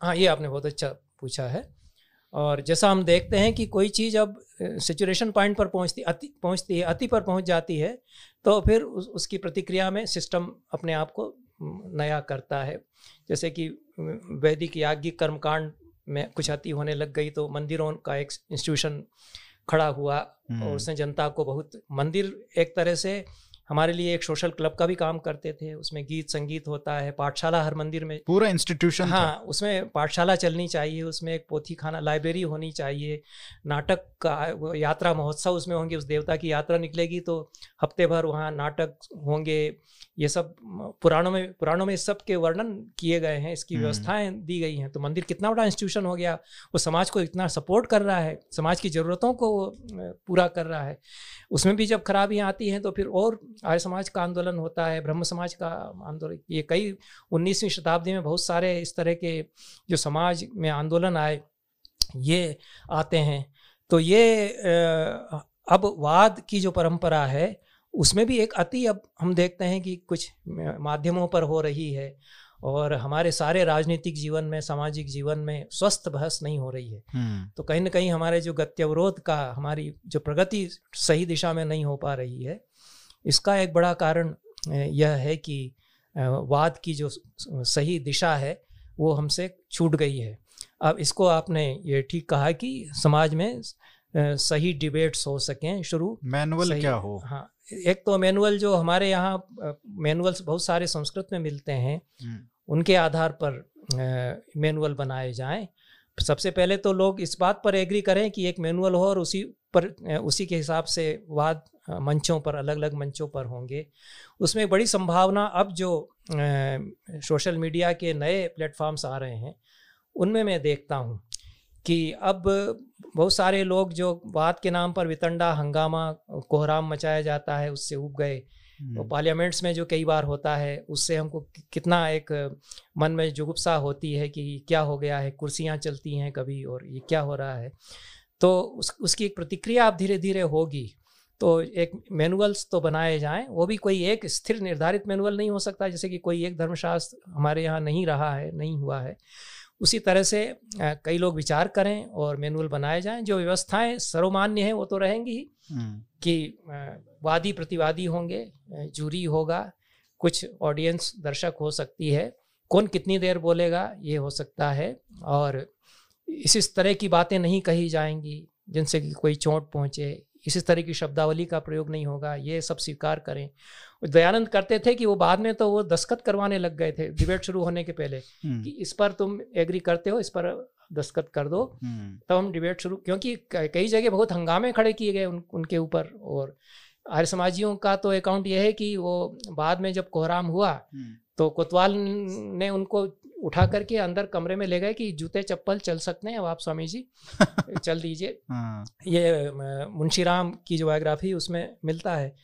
हाँ ये आपने बहुत अच्छा पूछा है। और जैसा हम देखते हैं कि कोई चीज़ अब सिचुएशन पॉइंट पर पहुँचती अति पहुँचती है अति पर पहुँच जाती है तो फिर उस, उसकी प्रतिक्रिया में सिस्टम अपने आप को नया करता है। जैसे कि वैदिक याज्ञिक कर्मकांड में कुछ अति होने लग गई तो मंदिरों का एक इंस्टीट्यूशन खड़ा हुआ और हम्म, उसने जनता को बहुत मंदिर एक तरह से हमारे लिए एक सोशल क्लब का भी काम करते थे। उसमें गीत संगीत होता है पाठशाला हर मंदिर में पूरा इंस्टीट्यूशन था। हाँ उसमें पाठशाला चलनी चाहिए उसमें एक पोथी खाना लाइब्रेरी होनी चाहिए नाटक का यात्रा महोत्सव उसमें होंगे उस देवता की यात्रा निकलेगी तो हफ़्ते भर वहाँ नाटक होंगे। ये सब पुराणों में पुराणों में इस सब के वर्णन किए गए हैं इसकी हम्म। व्यवस्थाएँ दी गई हैं। तो मंदिर कितना बड़ा इंस्टीट्यूशन हो गया वो समाज को इतना सपोर्ट कर रहा है समाज की ज़रूरतों को पूरा कर रहा है। उसमें भी जब खराबियाँ आती हैं तो फिर और आर्य समाज का आंदोलन होता है ब्रह्म समाज का आंदोलन ये कई उन्नीसवीं शताब्दी में बहुत सारे इस तरह के जो समाज में आंदोलन आए ये आते हैं। तो ये अब वाद की जो परंपरा है उसमें भी एक अति अब हम देखते हैं कि कुछ माध्यमों पर हो रही है और हमारे सारे राजनीतिक जीवन में सामाजिक जीवन में स्वस्थ बहस नहीं हो रही है। हम्म, तो कहीं ना कहीं हमारे जो गत्यवरोध का हमारी जो प्रगति सही दिशा में नहीं हो पा रही है इसका एक बड़ा कारण यह है कि वाद की जो सही दिशा है वो हमसे छूट गई है। अब इसको आपने ये ठीक कहा कि समाज में सही डिबेट्स हो सकें शुरू। मैनुअल क्या हो? हाँ एक तो मैनुअल जो हमारे यहाँ मैनुअल्स बहुत सारे संस्कृत में मिलते हैं हम्म, उनके आधार पर मैनुअल बनाए जाएँ। सबसे पहले तो लोग इस बात पर एग्री करें कि एक मैनुअल हो और उसी पर उसी के हिसाब से वाद मंचों पर अलग अलग मंचों पर होंगे। उसमें बड़ी संभावना अब जो सोशल मीडिया के नए प्लेटफॉर्म्स आ रहे हैं उनमें मैं देखता हूँ कि अब बहुत सारे लोग जो वाद के नाम पर वितंडा हंगामा कोहराम मचाया जाता है उससे उब गए। तो पार्लियामेंट्स में जो कई बार होता है उससे हमको कितना एक मन में जुगुप्सा होती है कि क्या हो गया है कुर्सियाँ चलती हैं कभी और ये क्या हो रहा है। तो उस उसकी एक प्रतिक्रिया आप धीरे धीरे होगी। तो एक मैनुअल्स तो बनाए जाएँ वो भी कोई एक स्थिर निर्धारित मैनुअल नहीं हो सकता जैसे कि कोई एक धर्मशास्त्र हमारे यहाँ नहीं रहा है नहीं हुआ है। उसी तरह से कई लोग विचार करें और मैनुअल बनाए जाएँ जो व्यवस्थाएँ सर्वमान्य हैं वो तो रहेंगी ही। हम्म, कि वादी प्रतिवादी होंगे जूरी होगा कुछ ऑडियंस दर्शक हो सकती है कौन कितनी देर बोलेगा ये हो सकता है और इस इस तरह की बातें नहीं कही जाएँगी जिनसे कि कोई चोट पहुँचे। इसी तरह की शब्दावली का प्रयोग नहीं होगा। ये सब स्वीकार करें। दयानंद करते थे कि वो बाद में तो वो दस्खत करवाने लग गए थे डिबेट शुरू होने के पहले हम्म, कि इस पर तुम एग्री करते हो इस पर दस्खत कर दो। हम्म, तब हम डिबेट शुरू क्योंकि कई जगह बहुत हंगामे खड़े किए गए उन, उनके ऊपर और आर्य समाजियों का तो अकाउंट यह है कि वो बाद में जब कोहराम हुआ हम्म, तो कोतवाल ने उनको उठा करके अंदर कमरे में ले गए कि जूते चप्पल चल सकते हैं अब आप स्वामी जी [laughs] चल दीजिए। हाँ, ये मुंशीराम की जो बायोग्राफी उसमें मिलता है।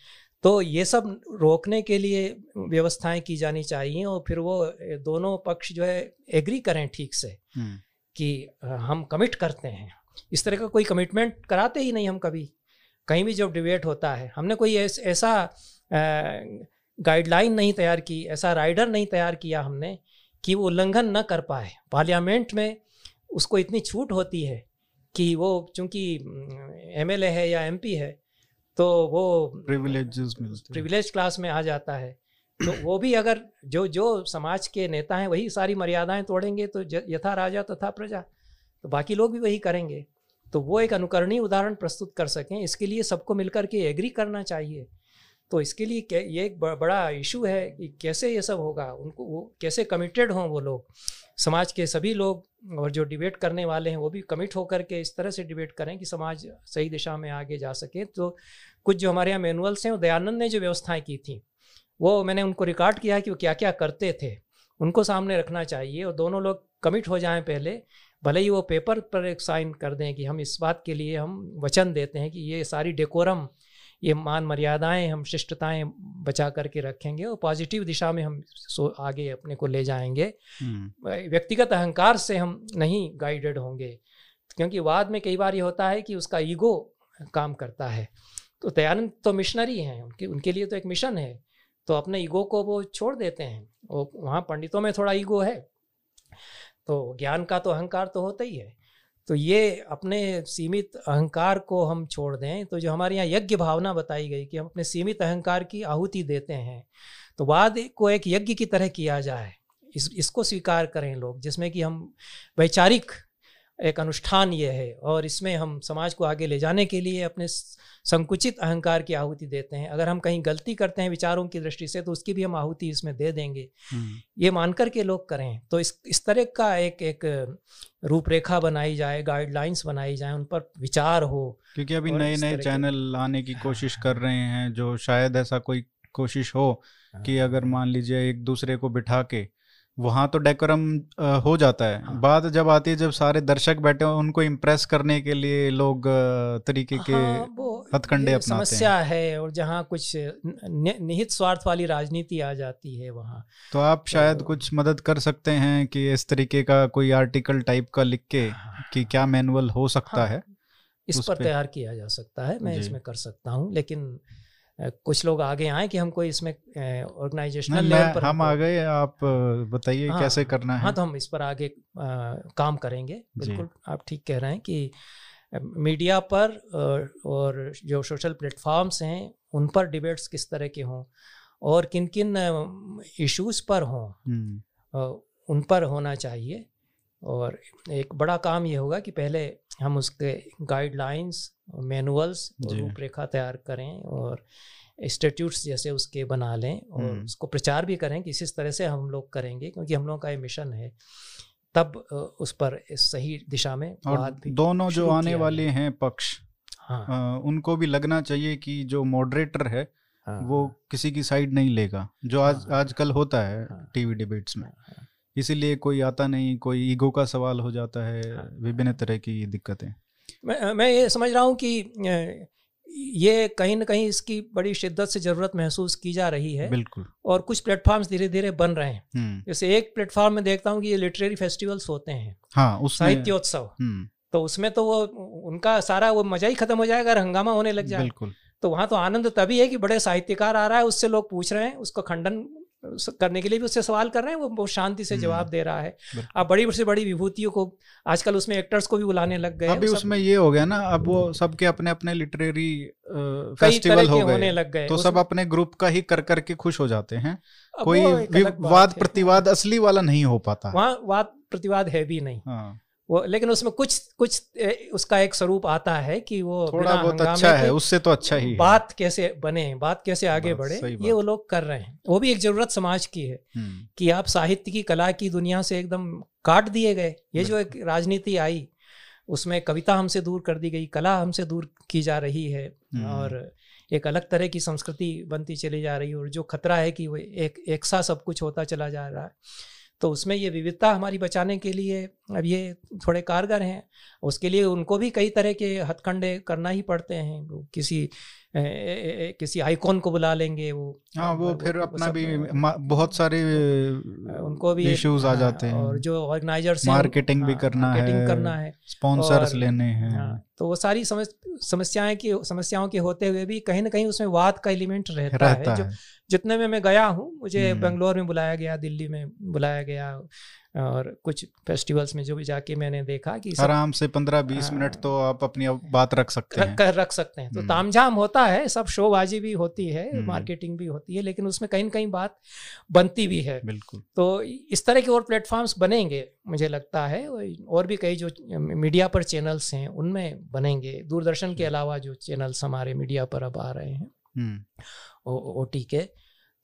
तो ये सब रोकने के लिए व्यवस्थाएँ की जानी चाहिए और फिर वो दोनों पक्ष जो है एग्री करें ठीक से हम्म, कि हम कमिट करते हैं। इस तरह का कोई कमिटमेंट कराते ही नहीं हम कभी। कहीं भी जब डिबेट होता है हमने कोई ऐस, ऐसा गाइडलाइन नहीं तैयार की ऐसा राइडर नहीं तैयार किया हमने कि वो उल्लंघन न कर पाए। पार्लियामेंट में उसको इतनी छूट होती है कि वो चूँकि एमएलए है या एमपी है तो वो प्रिविलेजेस प्रिविलेज क्लास में आ जाता है। तो वो भी अगर जो जो समाज के नेता हैं वही सारी मर्यादाएँ तोड़ेंगे तो यथा राजा तथा प्रजा। तो बाकी लोग भी वही करेंगे। तो वो एक अनुकरणीय उदाहरण प्रस्तुत कर सकें। इसके लिए सबको मिलकर के एग्री करना चाहिए। तो इसके लिए ये एक बड़ा इशू है कि कैसे ये सब होगा? उनको वो कैसे कमिटेड हों वो लोग? समाज के सभी लोग और जो डिबेट करने वाले हैं, वो भी कमिट होकर के इस तरह से डिबेट करें कि समाज सही दिशा में आगे जा सके। तो कुछ जो हमारे यहाँ मैनुअल्स हैं दयानंद ने जो व्यवस्थाएँ की थी, वो मैंने उनको रिकॉर्ड किया कि वो क्या क्या करते थे। उनको सामने रखना चाहिए और दोनों लोग कमिट हो जाएँ पहले। भले ही वो पेपर पर एक साइन कर दें कि हम इस बात के लिए हम वचन देते हैं कि ये सारी डेकोरम ये मान मर्यादाएँ हम शिष्टताएँ बचा करके रखेंगे और पॉजिटिव दिशा में हम सो आगे अपने को ले जाएँगे। हम्म। व्यक्तिगत अहंकार से हम नहीं गाइडेड होंगे क्योंकि वाद में कई बार ये होता है कि उसका ईगो काम करता है। तो दयानंद तो मिशनरी हैं उनके उनके लिए तो एक मिशन है। तो अपने ईगो को वो छोड़ देते हैं और वहाँ पंडितों में थोड़ा ईगो है। तो ज्ञान का तो अहंकार तो होता ही है। तो ये अपने सीमित अहंकार को हम छोड़ दें। तो जो हमारे यहाँ यज्ञ भावना बताई गई कि हम अपने सीमित अहंकार की आहुति देते हैं तो वाद को एक यज्ञ की तरह किया जाए। इस, इसको स्वीकार करें लोग, जिसमें कि हम वैचारिक एक अनुष्ठान ये है और इसमें हम समाज को आगे ले जाने के लिए अपने संकुचित अहंकार की आहुति देते हैं अगर हम कहीं गलती करते हैं विचारों की दृष्टि से तो उसकी भी हम आहुति इसमें दे देंगे हम्म। ये मानकर के लोग करें तो इस इस तरह का एक एक रूपरेखा बनाई जाए गाइडलाइंस बनाई जाए उन पर विचार हो क्योंकि अभी नए नए चैनल लाने की कोशिश कर रहे हैं जो शायद ऐसा कोई कोशिश हो कि हाँ। अगर मान लीजिए एक दूसरे को बिठा के वहाँ तो डेकोरम हो जाता है। हाँ। बात जब आती है जब सारे दर्शक बैठे हो उनको इम्प्रेस करने के लिए लोग तरीके के हाँ, हथकंडे अपनाते समस्या हैं। है और जहाँ कुछ निहित स्वार्थ वाली राजनीति आ जाती है वहाँ। तो आप तो, शायद कुछ मदद कर सकते हैं कि इस तरीके का कोई आर्टिकल टाइप का लिख के हाँ, कि क्या मैनुअल हो सकता हाँ, है? इस पर तैयार किया जा सकता है मैं इसमें कर सकता हूँ लेकिन कुछ लोग आगे आए कि हमको इसमें ऑर्गेनाइजेशनल लेवल पर हम आ गए आप बताइए हाँ, कैसे करना है। हाँ तो हम इस पर आगे आ, काम करेंगे। बिल्कुल आप ठीक कह रहे हैं कि मीडिया पर और जो सोशल प्लेटफॉर्म्स हैं उन पर डिबेट्स किस तरह के हों और किन किन इश्यूज़ पर हों हम्म। उन पर होना चाहिए। और एक बड़ा काम ये होगा कि पहले हम उसके गाइडलाइंस मैनुअल्स रूपरेखा तैयार करें और इंस्टीट्यूट्स जैसे उसके बना लें और हम्म। उसको प्रचार भी करें कि इस तरह से हम लोग करेंगे क्योंकि हम लोगों का ये मिशन है। तब उस पर इस सही दिशा में और दोनों जो आने वाले हैं पक्ष हाँ। आ, उनको भी लगना चाहिए कि जो मॉडरेटर है हाँ, वो किसी की साइड नहीं लेगा जो आज हाँ, आजकल होता है हाँ, टीवी डिबेट्स में। हाँ। इसीलिए कोई आता नहीं कोई ईगो का सवाल हो जाता है हाँ। विभिन्न तरह की दिक्कतें मैं मैं ये समझ रहा हूँ कि ये कहीं ना कहीं इसकी बड़ी शिद्दत से ज़रूरत महसूस की जा रही है बिल्कुल और कुछ प्लेटफॉर्म्स धीरे धीरे बन रहे हैं हम्म। जैसे एक प्लेटफॉर्म में देखता हूँ कि ये लिटरेरी फेस्टिवल्स होते हैं हाँ साहित्योत्सव हम्म। तो उसमें तो वो उनका सारा वो मज़ा ही खत्म हो जाएगा अगर हंगामा होने लग जाए बिल्कुल तो वहाँ तो आनंद तभी है कि बड़े साहित्यकार आ रहा है उससे लोग पूछ रहे हैं उसको खंडन करने के लिए भी उससे सवाल कर रहे हैं वो बहुत शांति से जवाब हम्म। दे रहा है। अब बड़ी से बड़ी विभूतियों को आजकल उसमें एक्टर्स को भी बुलाने लग गए अभी उसमें ये हो गया ना अब वो सबके अपने अपने लिटरेरी फेस्टिवल हो गए। होने लग गए। तो सब अपने ग्रुप का ही कर करके खुश हो जाते हैं। कोई वाद प्रतिवाद असली वाला नहीं हो पाता। वहाँ वाद प्रतिवाद है भी नहीं। हाँ। वो लेकिन उसमें कुछ कुछ उसका एक स्वरूप आता है कि वो थोड़ा बहुत अच्छा है उससे तो अच्छा ही बात कैसे बने बात कैसे आगे बढ़े ये वो लोग कर रहे हैं। वो भी एक ज़रूरत समाज की है हम्म। कि आप साहित्य की कला की दुनिया से एकदम काट दिए गए। ये जो एक राजनीति आई उसमें कविता हमसे दूर कर दी गई कला हमसे दूर की जा रही है हम्म। और एक अलग तरह की संस्कृति बनती चली जा रही है और जो खतरा है कि वो एक एक सा सब कुछ होता चला जा रहा है। तो उसमें ये विविधता हमारी बचाने के लिए अब ये थोड़े कारगर हैं। उसके लिए उनको भी कई तरह के हथकंडे करना ही पड़ते हैं। किसी ए, ए, किसी आइकॉन को बुला लेंगे वो हाँ वो फिर वो, अपना भी बहुत सारे उनको भी इश्यूज़ आ हाँ, जाते हैं। और जो ऑर्गेनाइजर्स मार्केटिंग भी हाँ, करना है करना है स्पॉन्सर्स लेने हैं। हाँ, तो वो सारी समस्याएँ की समस्याओं के होते हुए भी कहीं ना कहीं उसमें वाद का एलिमेंट रहता, रहता है, है। जो जितने में मैं गया हूँ मुझे हम्म। बेंगलोर में बुलाया गया दिल्ली में बुलाया गया और कुछ फेस्टिवल्स में जो भी जाके मैंने देखा कि आराम से पंद्रह बीस मिनट तो आप अपनी बात रख सकते रख, हैं। रख सकते हैं। तो हम्म। तामझाम होता है सब शोबाजी भी होती है मार्केटिंग हम्म। भी होती है लेकिन उसमें कहीं ना कहीं बात बनती भी है। बिल्कुल। तो इस तरह के और प्लेटफॉर्म्स बनेंगे मुझे लगता है और भी कई जो मीडिया पर चैनल्स हैं उनमें बनेंगे। दूरदर्शन के अलावा जो चैनल्स हमारे मीडिया पर अब आ रहे हैं ओ टी के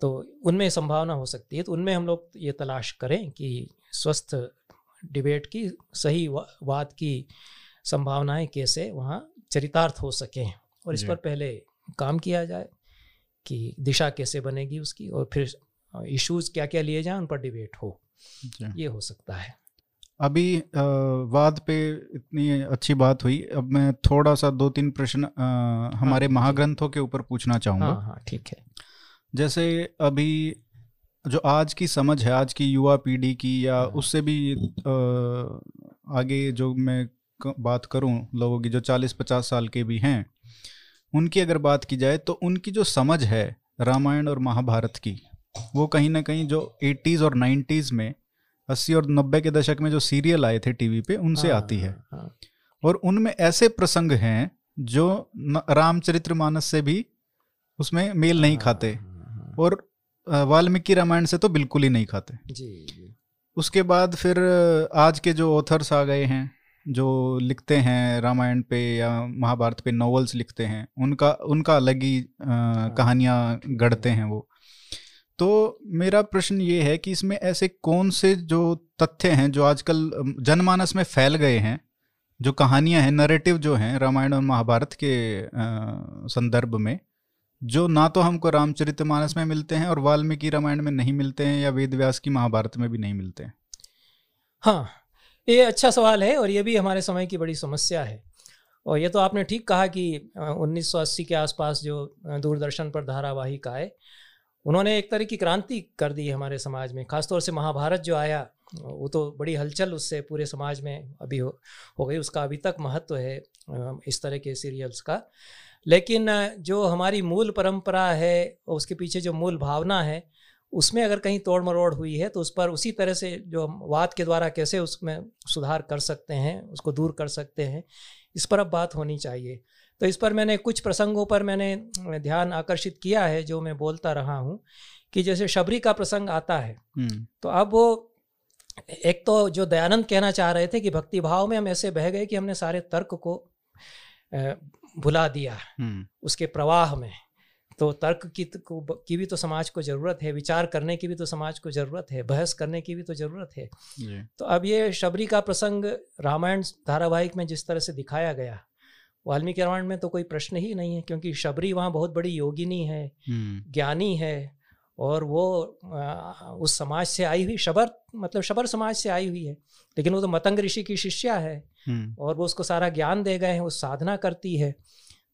तो उनमें संभावना हो सकती है। तो उनमें हम लोग ये तलाश करें कि स्वस्थ डिबेट की सही वाद की संभावनाएँ कैसे वहाँ चरितार्थ हो सकें और इस पर पहले काम किया जाए कि दिशा कैसे बनेगी उसकी और फिर इश्यूज़ क्या क्या लिए जाए उन पर डिबेट हो। ये हो सकता है। अभी वाद पे इतनी अच्छी बात हुई। अब मैं थोड़ा सा दो तीन प्रश्न हमारे हाँ, महाग्रंथों के ऊपर पूछना चाहूँगा। हाँ हाँ ठीक है। जैसे अभी जो आज की समझ है आज की युवा पीढ़ी की या हाँ। उससे भी आगे जो मैं बात करूँ लोगों की जो 40-50 साल के भी हैं उनकी अगर बात की जाए तो उनकी जो समझ है रामायण और महाभारत की वो कहीं ना कहीं जो 80s और 90s में 80 और 90 के दशक में जो सीरियल आए थे टीवी पे उनसे हाँ, आती है। हाँ, और उनमें ऐसे प्रसंग हैं जो रामचरित्र मानस से भी उसमें मेल नहीं खाते। और वाल्मीकि रामायण से तो बिल्कुल ही नहीं खाते। जी जी। उसके बाद फिर आज के जो ऑथर्स आ गए हैं जो लिखते हैं रामायण पे या महाभारत पे नॉवेल्स लिखते हैं उनका उनका अलग ही हाँ। कहानियाँ गढ़ते हैं वो। तो मेरा प्रश्न ये है कि इसमें ऐसे कौन से जो तथ्य हैं जो आजकल जनमानस में फैल गए हैं जो कहानियाँ हैं नरेटिव जो हैं रामायण और महाभारत के संदर्भ में जो ना तो हमको रामचरित मानस में मिलते हैं और वाल्मीकि रामायण में नहीं मिलते हैं या वेद व्यास की महाभारत में भी नहीं मिलते हैं। हाँ ये अच्छा सवाल है और ये भी हमारे समय की बड़ी समस्या है। और ये तो आपने ठीक कहा कि 1980 के आसपास जो दूरदर्शन पर धारावाहिक आए उन्होंने एक तरह की क्रांति कर दी है हमारे समाज में। खासतौर से महाभारत जो आया वो तो बड़ी हलचल उससे पूरे समाज में अभी हो, हो गई उसका अभी तक महत्व है इस तरह के सीरियल्स का। लेकिन जो हमारी मूल परंपरा है उसके पीछे जो मूल भावना है उसमें अगर कहीं तोड़ मरोड़ हुई है तो उस पर उसी तरह से जो हम वाद के द्वारा कैसे उसमें सुधार कर सकते हैं उसको दूर कर सकते हैं इस पर अब बात होनी चाहिए तो इस पर मैंने कुछ प्रसंगों पर मैंने ध्यान आकर्षित किया है जो मैं बोलता रहा हूँ कि जैसे शबरी का प्रसंग आता है हम्म। तो अब वो एक तो जो दयानंद कहना चाह रहे थे कि भक्ति भाव में हम ऐसे बह गए कि हमने सारे तर्क को भुला दिया हम्म। उसके प्रवाह में तो तर्क की तो, की भी तो समाज को ज़रूरत है विचार करने की भी तो समाज को ज़रूरत है बहस करने की भी तो ज़रूरत है तो अब ये शबरी का प्रसंग रामायण धारावाहिक में जिस तरह से दिखाया गया वाल्मीकि रामायण में तो कोई प्रश्न ही नहीं है क्योंकि शबरी वहाँ बहुत बड़ी योगिनी है हम्म। ज्ञानी है और वो उस समाज से आई हुई शबर मतलब शबर समाज से आई हुई है लेकिन वो तो मतंग ऋषि की शिष्या है। और वो उसको सारा ज्ञान दे गए हैं वो साधना करती है।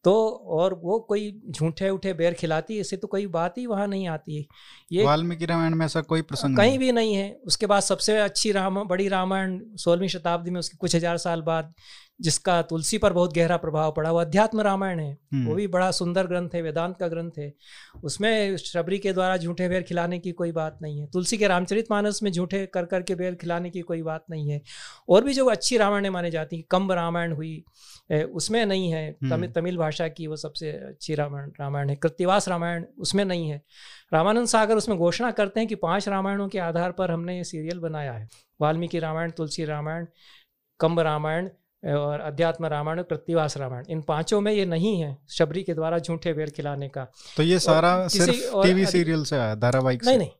तो और वो कोई झूठे उठे बेर खिलाती है इससे तो कोई बात ही वहाँ नहीं आती है। ये वाल्मीकि रामायण में ऐसा कोई प्रसंग कहीं भी नहीं है। उसके बाद सबसे अच्छी राम बड़ी रामायण सोलहवीं शताब्दी में उसके कुछ हज़ार साल बाद जिसका तुलसी पर बहुत गहरा प्रभाव पड़ा वो अध्यात्म रामायण है। हम्म। वो भी बड़ा सुंदर ग्रंथ है वेदांत का ग्रंथ है। उसमें शबरी के द्वारा झूठे बेर खिलाने की कोई बात नहीं है। तुलसी के रामचरित मानस में झूठे कर कर के बेर खिलाने की कोई बात नहीं है। और भी जो अच्छी रामायण माने जाती हैं कम्ब रामायण हुई उसमें नहीं है। हम्म। तमिल तमिल भाषा की वो सबसे अच्छी रामायण रामायण है। कृतिवास रामायण उसमें नहीं है। रामानंद सागर उसमें घोषणा करते हैं कि पाँच रामायणों के आधार पर हमने ये सीरियल बनाया है। वाल्मीकि रामायण तुलसी रामायण कम्ब रामायण और अध्यात्म रामायण प्रतिवास रामायण इन पाँचों में ये नहीं है शबरी के द्वारा झूठे बेर खिलाने का तो ये सारा सिर्फ़ टीवी सीरियल से आया धारावाहिक नहीं नहीं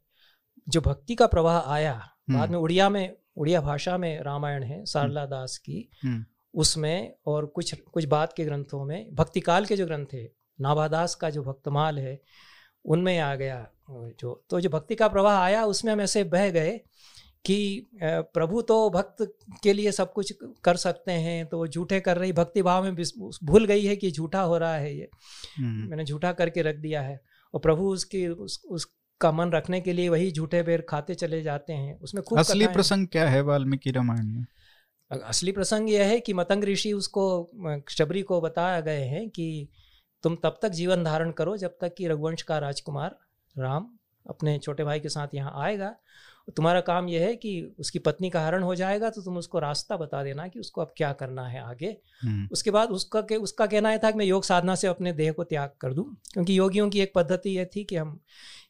जो भक्ति का प्रवाह आया हम्म। बाद में उड़िया में उड़िया भाषा में रामायण है सारला हम्म। दास की हम्म। उसमें और कुछ कुछ बाद के ग्रंथों में भक्ति काल के जो ग्रंथ है नाभादास का जो भक्तमाल है उनमें आ गया जो तो जो भक्ति का प्रवाह आया उसमें हम ऐसे बह गए कि प्रभु तो भक्त के लिए सब कुछ कर सकते हैं तो वो झूठे कर रही भक्ति भाव में भूल गई है कि झूठा हो रहा है ये। हम्म। मैंने झूठा करके रख दिया है। और प्रभु उसकी उस, उसका मन रखने के लिए वही झूठे बेर खाते चले जाते हैं। उसमें खूब असली प्रसंग क्या है वाल्मीकि रामायण में? असली प्रसंग यह है कि मतंग ऋषि उसको शबरी को बताया गए हैं कि तुम तब तक जीवन धारण करो जब तक कि रघुवंश का राजकुमार राम अपने छोटे भाई के साथ यहाँ आएगा। तुम्हारा काम यह है कि उसकी पत्नी का हरण हो जाएगा तो तुम उसको रास्ता बता देना कि उसको अब क्या करना है आगे। हम्म। उसके बाद उसका के उसका कहना यह था कि मैं योग साधना से अपने देह को त्याग कर दूँ क्योंकि योगियों की एक पद्धति यह थी कि हम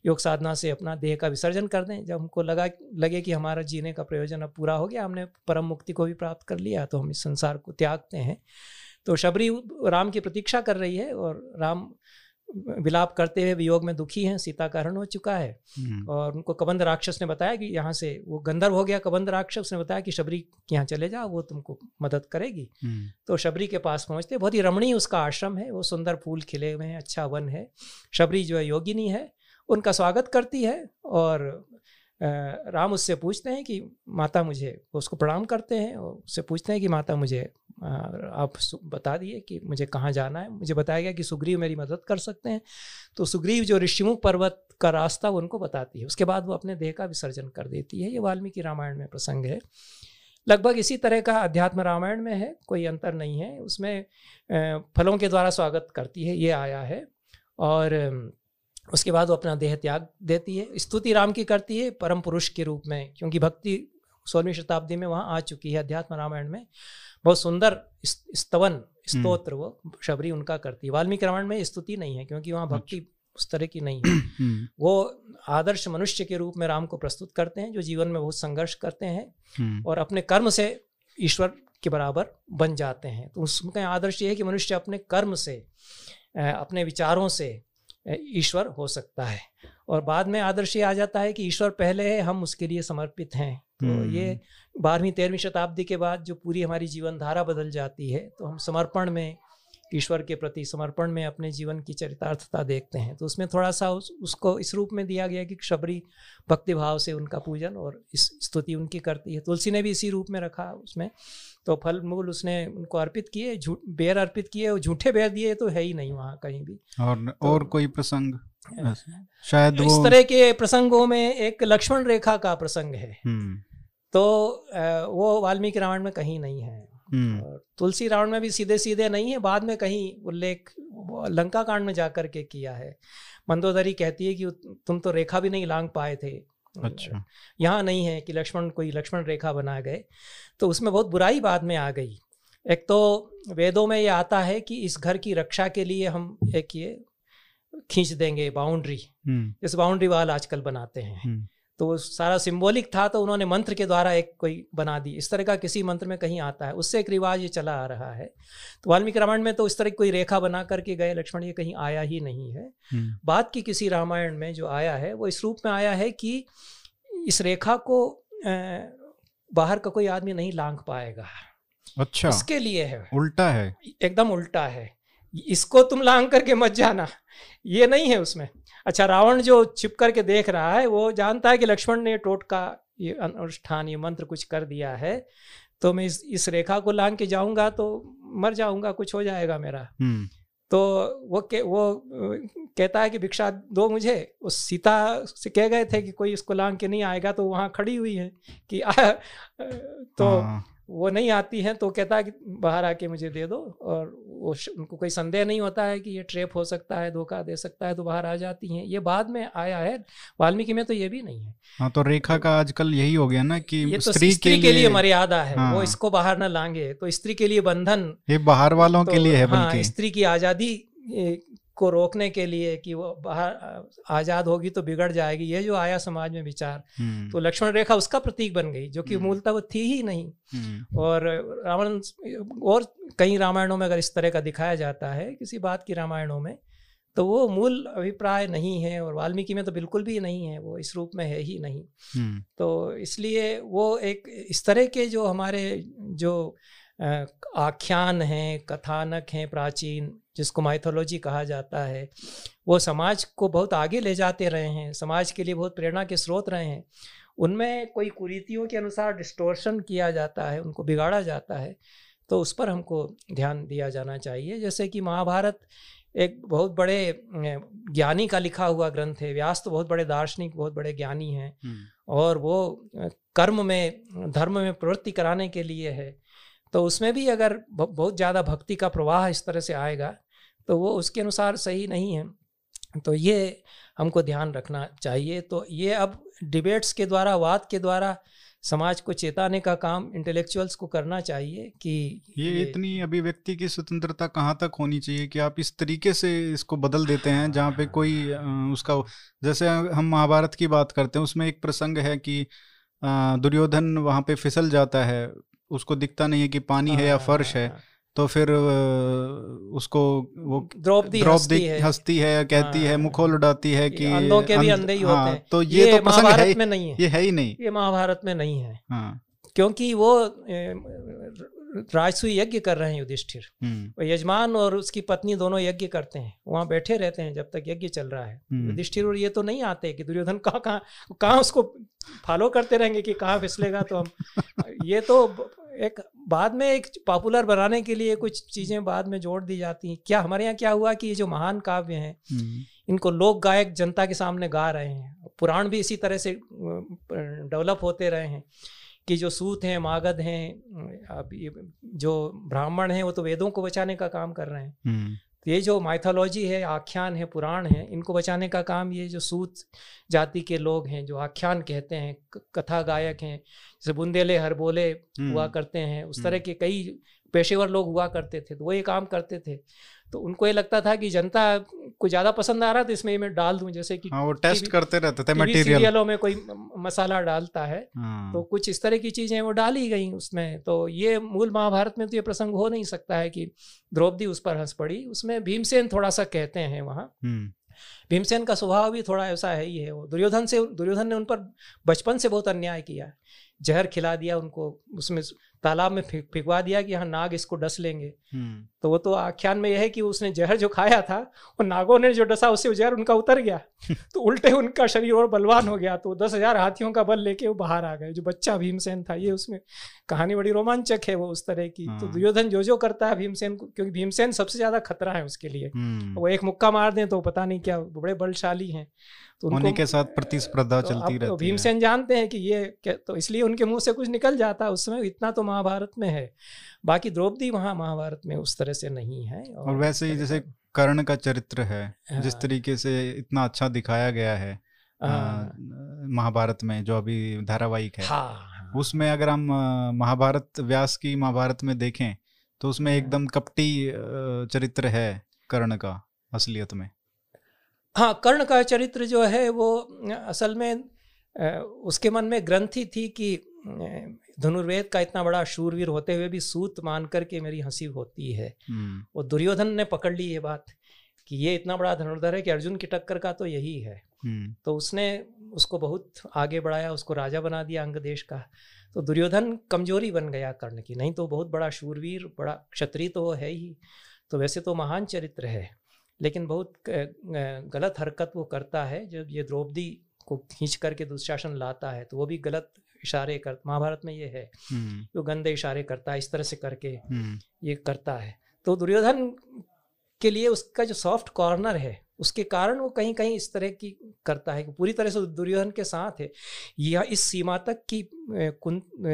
योग साधना से अपना देह का विसर्जन कर दें। जब हमको लगा लगे कि हमारा जीने का प्रयोजन अब पूरा हो गया हमने परम मुक्ति को भी प्राप्त कर लिया तो हम इस संसार को त्यागते हैं। तो शबरी राम की प्रतीक्षा कर रही है और राम विलाप करते हुए वियोग में दुखी हैं सीता का हरण हो चुका है हम्म। और उनको कबंध राक्षस ने बताया कि यहाँ से वो गंधर्व हो गया कबंध राक्षस ने बताया कि शबरी के यहाँ चले जाओ वो तुमको मदद करेगी हम्म। तो शबरी के पास पहुँचते बहुत ही रमणीय उसका आश्रम है वो सुंदर फूल खिले हुए हैं अच्छा वन है शबरी जो है योगिनी है उनका स्वागत करती है और राम उससे पूछते हैं कि, माता मुझे, उसको प्रणाम करते हैं और उससे पूछते हैं कि, माता मुझे आप बता दिए कि मुझे कहाँ जाना है? मुझे बताया गया कि सुग्रीव मेरी मदद कर सकते हैं। तो सुग्रीव जो ऋषिमुख पर्वत का रास्ता उनको बताती है। उसके बाद वो अपने देह का विसर्जन कर देती है। ये वाल्मीकि रामायण में प्रसंग है। लगभग इसी तरह का अध्यात्म रामायण में है। कोई अंतर नहीं है। उसमें फलों के द्वारा स्वागत करती है। ये आया है। और उसके बाद वो अपना देह त्याग देती है स्तुति राम की करती है परम पुरुष के रूप में क्योंकि भक्ति सोलहवीं शताब्दी में वहाँ आ चुकी है अध्यात्म रामायण में बहुत सुंदर स्तवन हम्म। स्तोत्र वो शबरी उनका करती है वाल्मीकि रामायण में स्तुति नहीं है क्योंकि वहाँ भक्ति अच्छा। उस तरह की नहीं [clears throat] है हम्म। वो आदर्श मनुष्य के रूप में राम को प्रस्तुत करते हैं जो जीवन में बहुत संघर्ष करते हैं हम्म। और अपने कर्म से ईश्वर के बराबर बन जाते हैं तो उसका आदर्श ये है कि मनुष्य अपने कर्म से अपने विचारों से ईश्वर हो सकता है। और बाद में आदर्श ये आ जाता है कि ईश्वर पहले है हम उसके लिए समर्पित हैं। तो ये बारहवीं तेरहवीं शताब्दी के बाद जो पूरी हमारी जीवनधारा बदल जाती है तो हम समर्पण में ईश्वर के प्रति समर्पण में अपने जीवन की चरितार्थता देखते हैं। तो उसमें थोड़ा सा उस, उसको इस रूप में दिया गया कि शबरी भक्ति भाव से उनका पूजन और इस स्तुति उनकी करती है। तुलसी ने भी इसी रूप में रखा उसमें। तो फल मूल उसने उनको अर्पित किए बेर अर्पित किए और झूठे बेर दिए तो है ही नहीं वहाँ कहीं भी। और तो, और कोई प्रसंग? शायद इस तरह के प्रसंगों में एक लक्ष्मण रेखा का प्रसंग है। हम्म। तो वो वाल्मीकि रामायण में कहीं नहीं है। तुलसी रावण में भी सीधे सीधे नहीं है बाद में कहीं उल्लेख लंका कांड में जाकर के किया है। मंदोदरी कहती है कि तुम तो रेखा भी नहीं लांग पाए थे। अच्छा। यहाँ नहीं है कि लक्ष्मण कोई लक्ष्मण रेखा बना गए। तो उसमें बहुत बुराई बाद में आ गई। एक तो वेदों में ये आता है कि इस घर की रक्षा के लिए हम एक ये खींच देंगे बाउंड्री। हम्म। इस बाउंड्री वाल आजकल बनाते हैं। तो सारा सिंबॉलिक था तो उन्होंने मंत्र के द्वारा एक कोई बना दी। इस तरह का किसी मंत्र में कहीं आता है उससे एक रिवाज ये चला आ रहा है। तो वाल्मीकि रामायण में तो इस तरह कोई रेखा बना करके गए लक्ष्मण ये कहीं आया ही नहीं है। हम्म। बात की किसी रामायण में जो आया है वो इस रूप में आया है कि इस रेखा को बाहर का कोई आदमी नहीं लांग पाएगा। अच्छा। इसके लिए है। उल्टा है। एकदम उल्टा है। इसको तुम लांग करके मत जाना। ये नहीं है उसमें। अच्छा रावण जो छिप करके देख रहा है वो जानता है कि लक्ष्मण ने टोटका ये अनुष्ठान ये मंत्र कुछ कर दिया है। तो मैं इस इस रेखा को लांग के जाऊँगा तो मर जाऊँगा कुछ हो जाएगा मेरा। हम्म। तो वो के वो कहता है कि भिक्षा दो मुझे। उस सीता से कह गए थे कि कोई इसको लांग के नहीं आएगा तो वहाँ खड़ी हुई है कि आ, तो हाँ। वो नहीं आती हैं तो कहता है कि बाहर आके मुझे दे दो और वो उनको कोई संदेह नहीं होता है कि ये ट्रेप हो सकता है धोखा दे सकता है तो बाहर आ जाती हैं। ये बाद में आया है वाल्मीकि में तो ये भी नहीं है। हाँ तो रेखा का आजकल यही हो गया ना कि ये तो स्त्री, स्त्री के लिए मर्यादा है हाँ। वो इसको बाहर ना लांगे। तो स्त्री के लिए बंधन ये बाहर वालों तो, के लिए है हाँ, स्त्री की आज़ादी को रोकने के लिए कि वो बाहर आज़ाद होगी तो बिगड़ जाएगी ये जो आया समाज में विचार हम्म। तो लक्ष्मण रेखा उसका प्रतीक बन गई जो कि हम्म। मूलतः वो थी ही नहीं हम्म। और रावण और कई रामायणों में अगर इस तरह का दिखाया जाता है किसी बात की रामायणों में तो वो मूल अभिप्राय नहीं है और वाल्मीकि में तो बिल्कुल भी नहीं है वो इस रूप में है ही नहीं तो इसलिए वो एक इस तरह के जो हमारे जो आख्यान हैं कथानक हैं प्राचीन जिसको माइथोलॉजी कहा जाता है वो समाज को बहुत आगे ले जाते रहे हैं समाज के लिए बहुत प्रेरणा के स्रोत रहे हैं। उनमें कोई कुरीतियों के अनुसार डिस्टोर्शन किया जाता है उनको बिगाड़ा जाता है तो उस पर हमको ध्यान दिया जाना चाहिए। जैसे कि महाभारत एक बहुत बड़े ज्ञानी का लिखा हुआ ग्रंथ है व्यास तो बहुत बड़े दार्शनिक बहुत बड़े ज्ञानी हैं और वो कर्म में धर्म में प्रवृत्ति कराने के लिए है। तो उसमें भी अगर बहुत ज़्यादा भक्ति का प्रवाह इस तरह से आएगा तो वो उसके अनुसार सही नहीं है। तो ये हमको ध्यान रखना चाहिए। तो ये अब डिबेट्स के द्वारा वाद के द्वारा समाज को चेताने का काम इंटेलेक्चुअल्स को करना चाहिए कि ये, ये इतनी अभिव्यक्ति की स्वतंत्रता कहाँ तक होनी चाहिए कि आप इस तरीके से इसको बदल देते हैं जहाँ पे कोई उसका जैसे हम महाभारत की बात करते हैं उसमें एक प्रसंग है कि दुर्योधन वहाँ पे फिसल जाता है उसको दिखता नहीं है कि पानी है या फर्श है हाँ। तो फिर उसको वो द्रौपदी द्रौपदी हंसती है कहती है हाँ। मुखोल उड़ाती है कि अंधों के भी अंधे ही होते हाँ, हैं तो ये, ये तो महाभारत में नहीं है ये है ही नहीं ये महाभारत में नहीं है हाँ। क्योंकि वो राजसूय यज्ञ कर रहे हैं युधिष्ठिर। हम्म। यजमान और उसकी पत्नी दोनों यज्ञ करते हैं। वहाँ बैठे रहते हैं जब तक यज्ञ चल रहा है। हम्म। युधिष्ठिर और ये तो नहीं आते कि दुर्योधन कहाँ कहाँ कहाँ उसको फॉलो करते रहेंगे कि कहाँ फिसलेगा तो हम। [laughs] ये तो एक बाद में एक पॉपुलर बनाने के लिए कुछ चीज़ें बाद में जोड़ दी जाती हैं। क्या हमारे यहाँ क्या हुआ कि ये जो महान काव्य हैं हम्म। इनको लोक गायक जनता के सामने गा रहे हैं। पुराण भी इसी तरह से डेवलप होते रहे हैं। कि जो सूत हैं मागध हैं अब ये जो ब्राह्मण हैं वो तो वेदों को बचाने का काम कर रहे हैं हम्म। तो ये जो माइथोलॉजी है आख्यान है पुराण है इनको बचाने का काम ये जो सूत जाति के लोग हैं जो आख्यान कहते हैं कथा गायक हैं जैसे बुंदेले हरबोले हुआ हम्म। करते हैं उस तरह हम्म। के कई पेशेवर लोग हुआ करते थे तो वो ये काम करते थे तो उनको ये लगता था कि जनता को ज़्यादा पसंद आ रहा था इसमें मैं डाल दूँ जैसे कि हाँ, वो टेस्ट करते रहते थे मटेरियल सीरियलों में कोई मसाला डालता है हाँ। तो कुछ इस तरह की चीज़ें वो डाली गई उसमें। तो ये मूल महाभारत में तो ये प्रसंग हो नहीं सकता है कि द्रौपदी उस पर हंस पड़ी। उसमें भीमसेन थोड़ा सा कहते हैं वहाँ। हम्म। भीमसेन का स्वभाव भी थोड़ा ऐसा है ही है वो। दुर्योधन से दुर्योधन ने उन पर बचपन से बहुत अन्याय किया जहर खिला दिया उनको उसमें तालाब में फिकवा दिया कि यहाँ नाग इसको डस लेंगे। हम्म। तो वो तो आख्यान में यह है कि उसने जहर जो खाया था वो नागों ने जो डसा उससे जहर उनका उतर गया। [laughs] तो उल्टे उनका शरीर और बलवान हो गया। तो दस हज़ार हाथियों का बल लेके वो बाहर आ गए। जो बच्चा भीमसेन था ये उसमें कहानी बड़ी रोमांचक है वो उस तरह की। तो हाँ। दुर्योधन जो जो करता है भीमसेन को क्योंकि भीमसेन सबसे ज़्यादा खतरा है उसके लिए। हम्म। वो एक मुक्का मार दें तो पता नहीं क्या बड़े बलशाली हैं। तो उन्हीं के साथ प्रतिस्पर्धा तो चलती रहती तो भीमसेन जानते हैं कि ये तो इसलिए उनके मुँह से कुछ निकल जाता है उसमें इतना तो महाभारत में है बाकी द्रौपदी वहाँ महाभारत में उस तरह से नहीं है और, और वैसे ही जैसे कर्ण का चरित्र है हाँ। जिस तरीके से इतना अच्छा दिखाया गया है हाँ। महाभारत में जो अभी धारावाहिक है हाँ, हाँ। उसमें अगर हम महाभारत व्यास की महाभारत में देखें तो उसमें हाँ। एकदम कपटी चरित्र है कर्ण का असलियत में हाँ कर्ण का चरित्र जो है वो असल में उसके मन में ग्रंथि थी कि धनुर्वेद का इतना बड़ा शूरवीर होते हुए भी सूत मान करके मेरी हँसी होती है। हम्म। वो दुर्योधन ने पकड़ ली ये बात कि ये इतना बड़ा धनुर्धर है कि अर्जुन की टक्कर का तो यही है। हम्म। तो उसने उसको बहुत आगे बढ़ाया उसको राजा बना दिया अंग देश का। तो दुर्योधन कमज़ोरी बन गया कर्ण की नहीं तो बहुत बड़ा शूरवीर बड़ा क्षत्रिय तो है ही। तो वैसे तो महान चरित्र है। लेकिन बहुत गलत हरकत वो करता है जब ये द्रौपदी को खींच करके दुशासन लाता है तो वो भी गलत इशारे कर महाभारत में ये है हम्म। जो गंदे इशारे करता है इस तरह से करके हम्म। ये करता है तो दुर्योधन के लिए उसका जो सॉफ्ट कॉर्नर है उसके कारण वो कहीं कहीं इस तरह की करता है कि पूरी तरह से दुर्योधन के साथ है यह इस सीमा तक की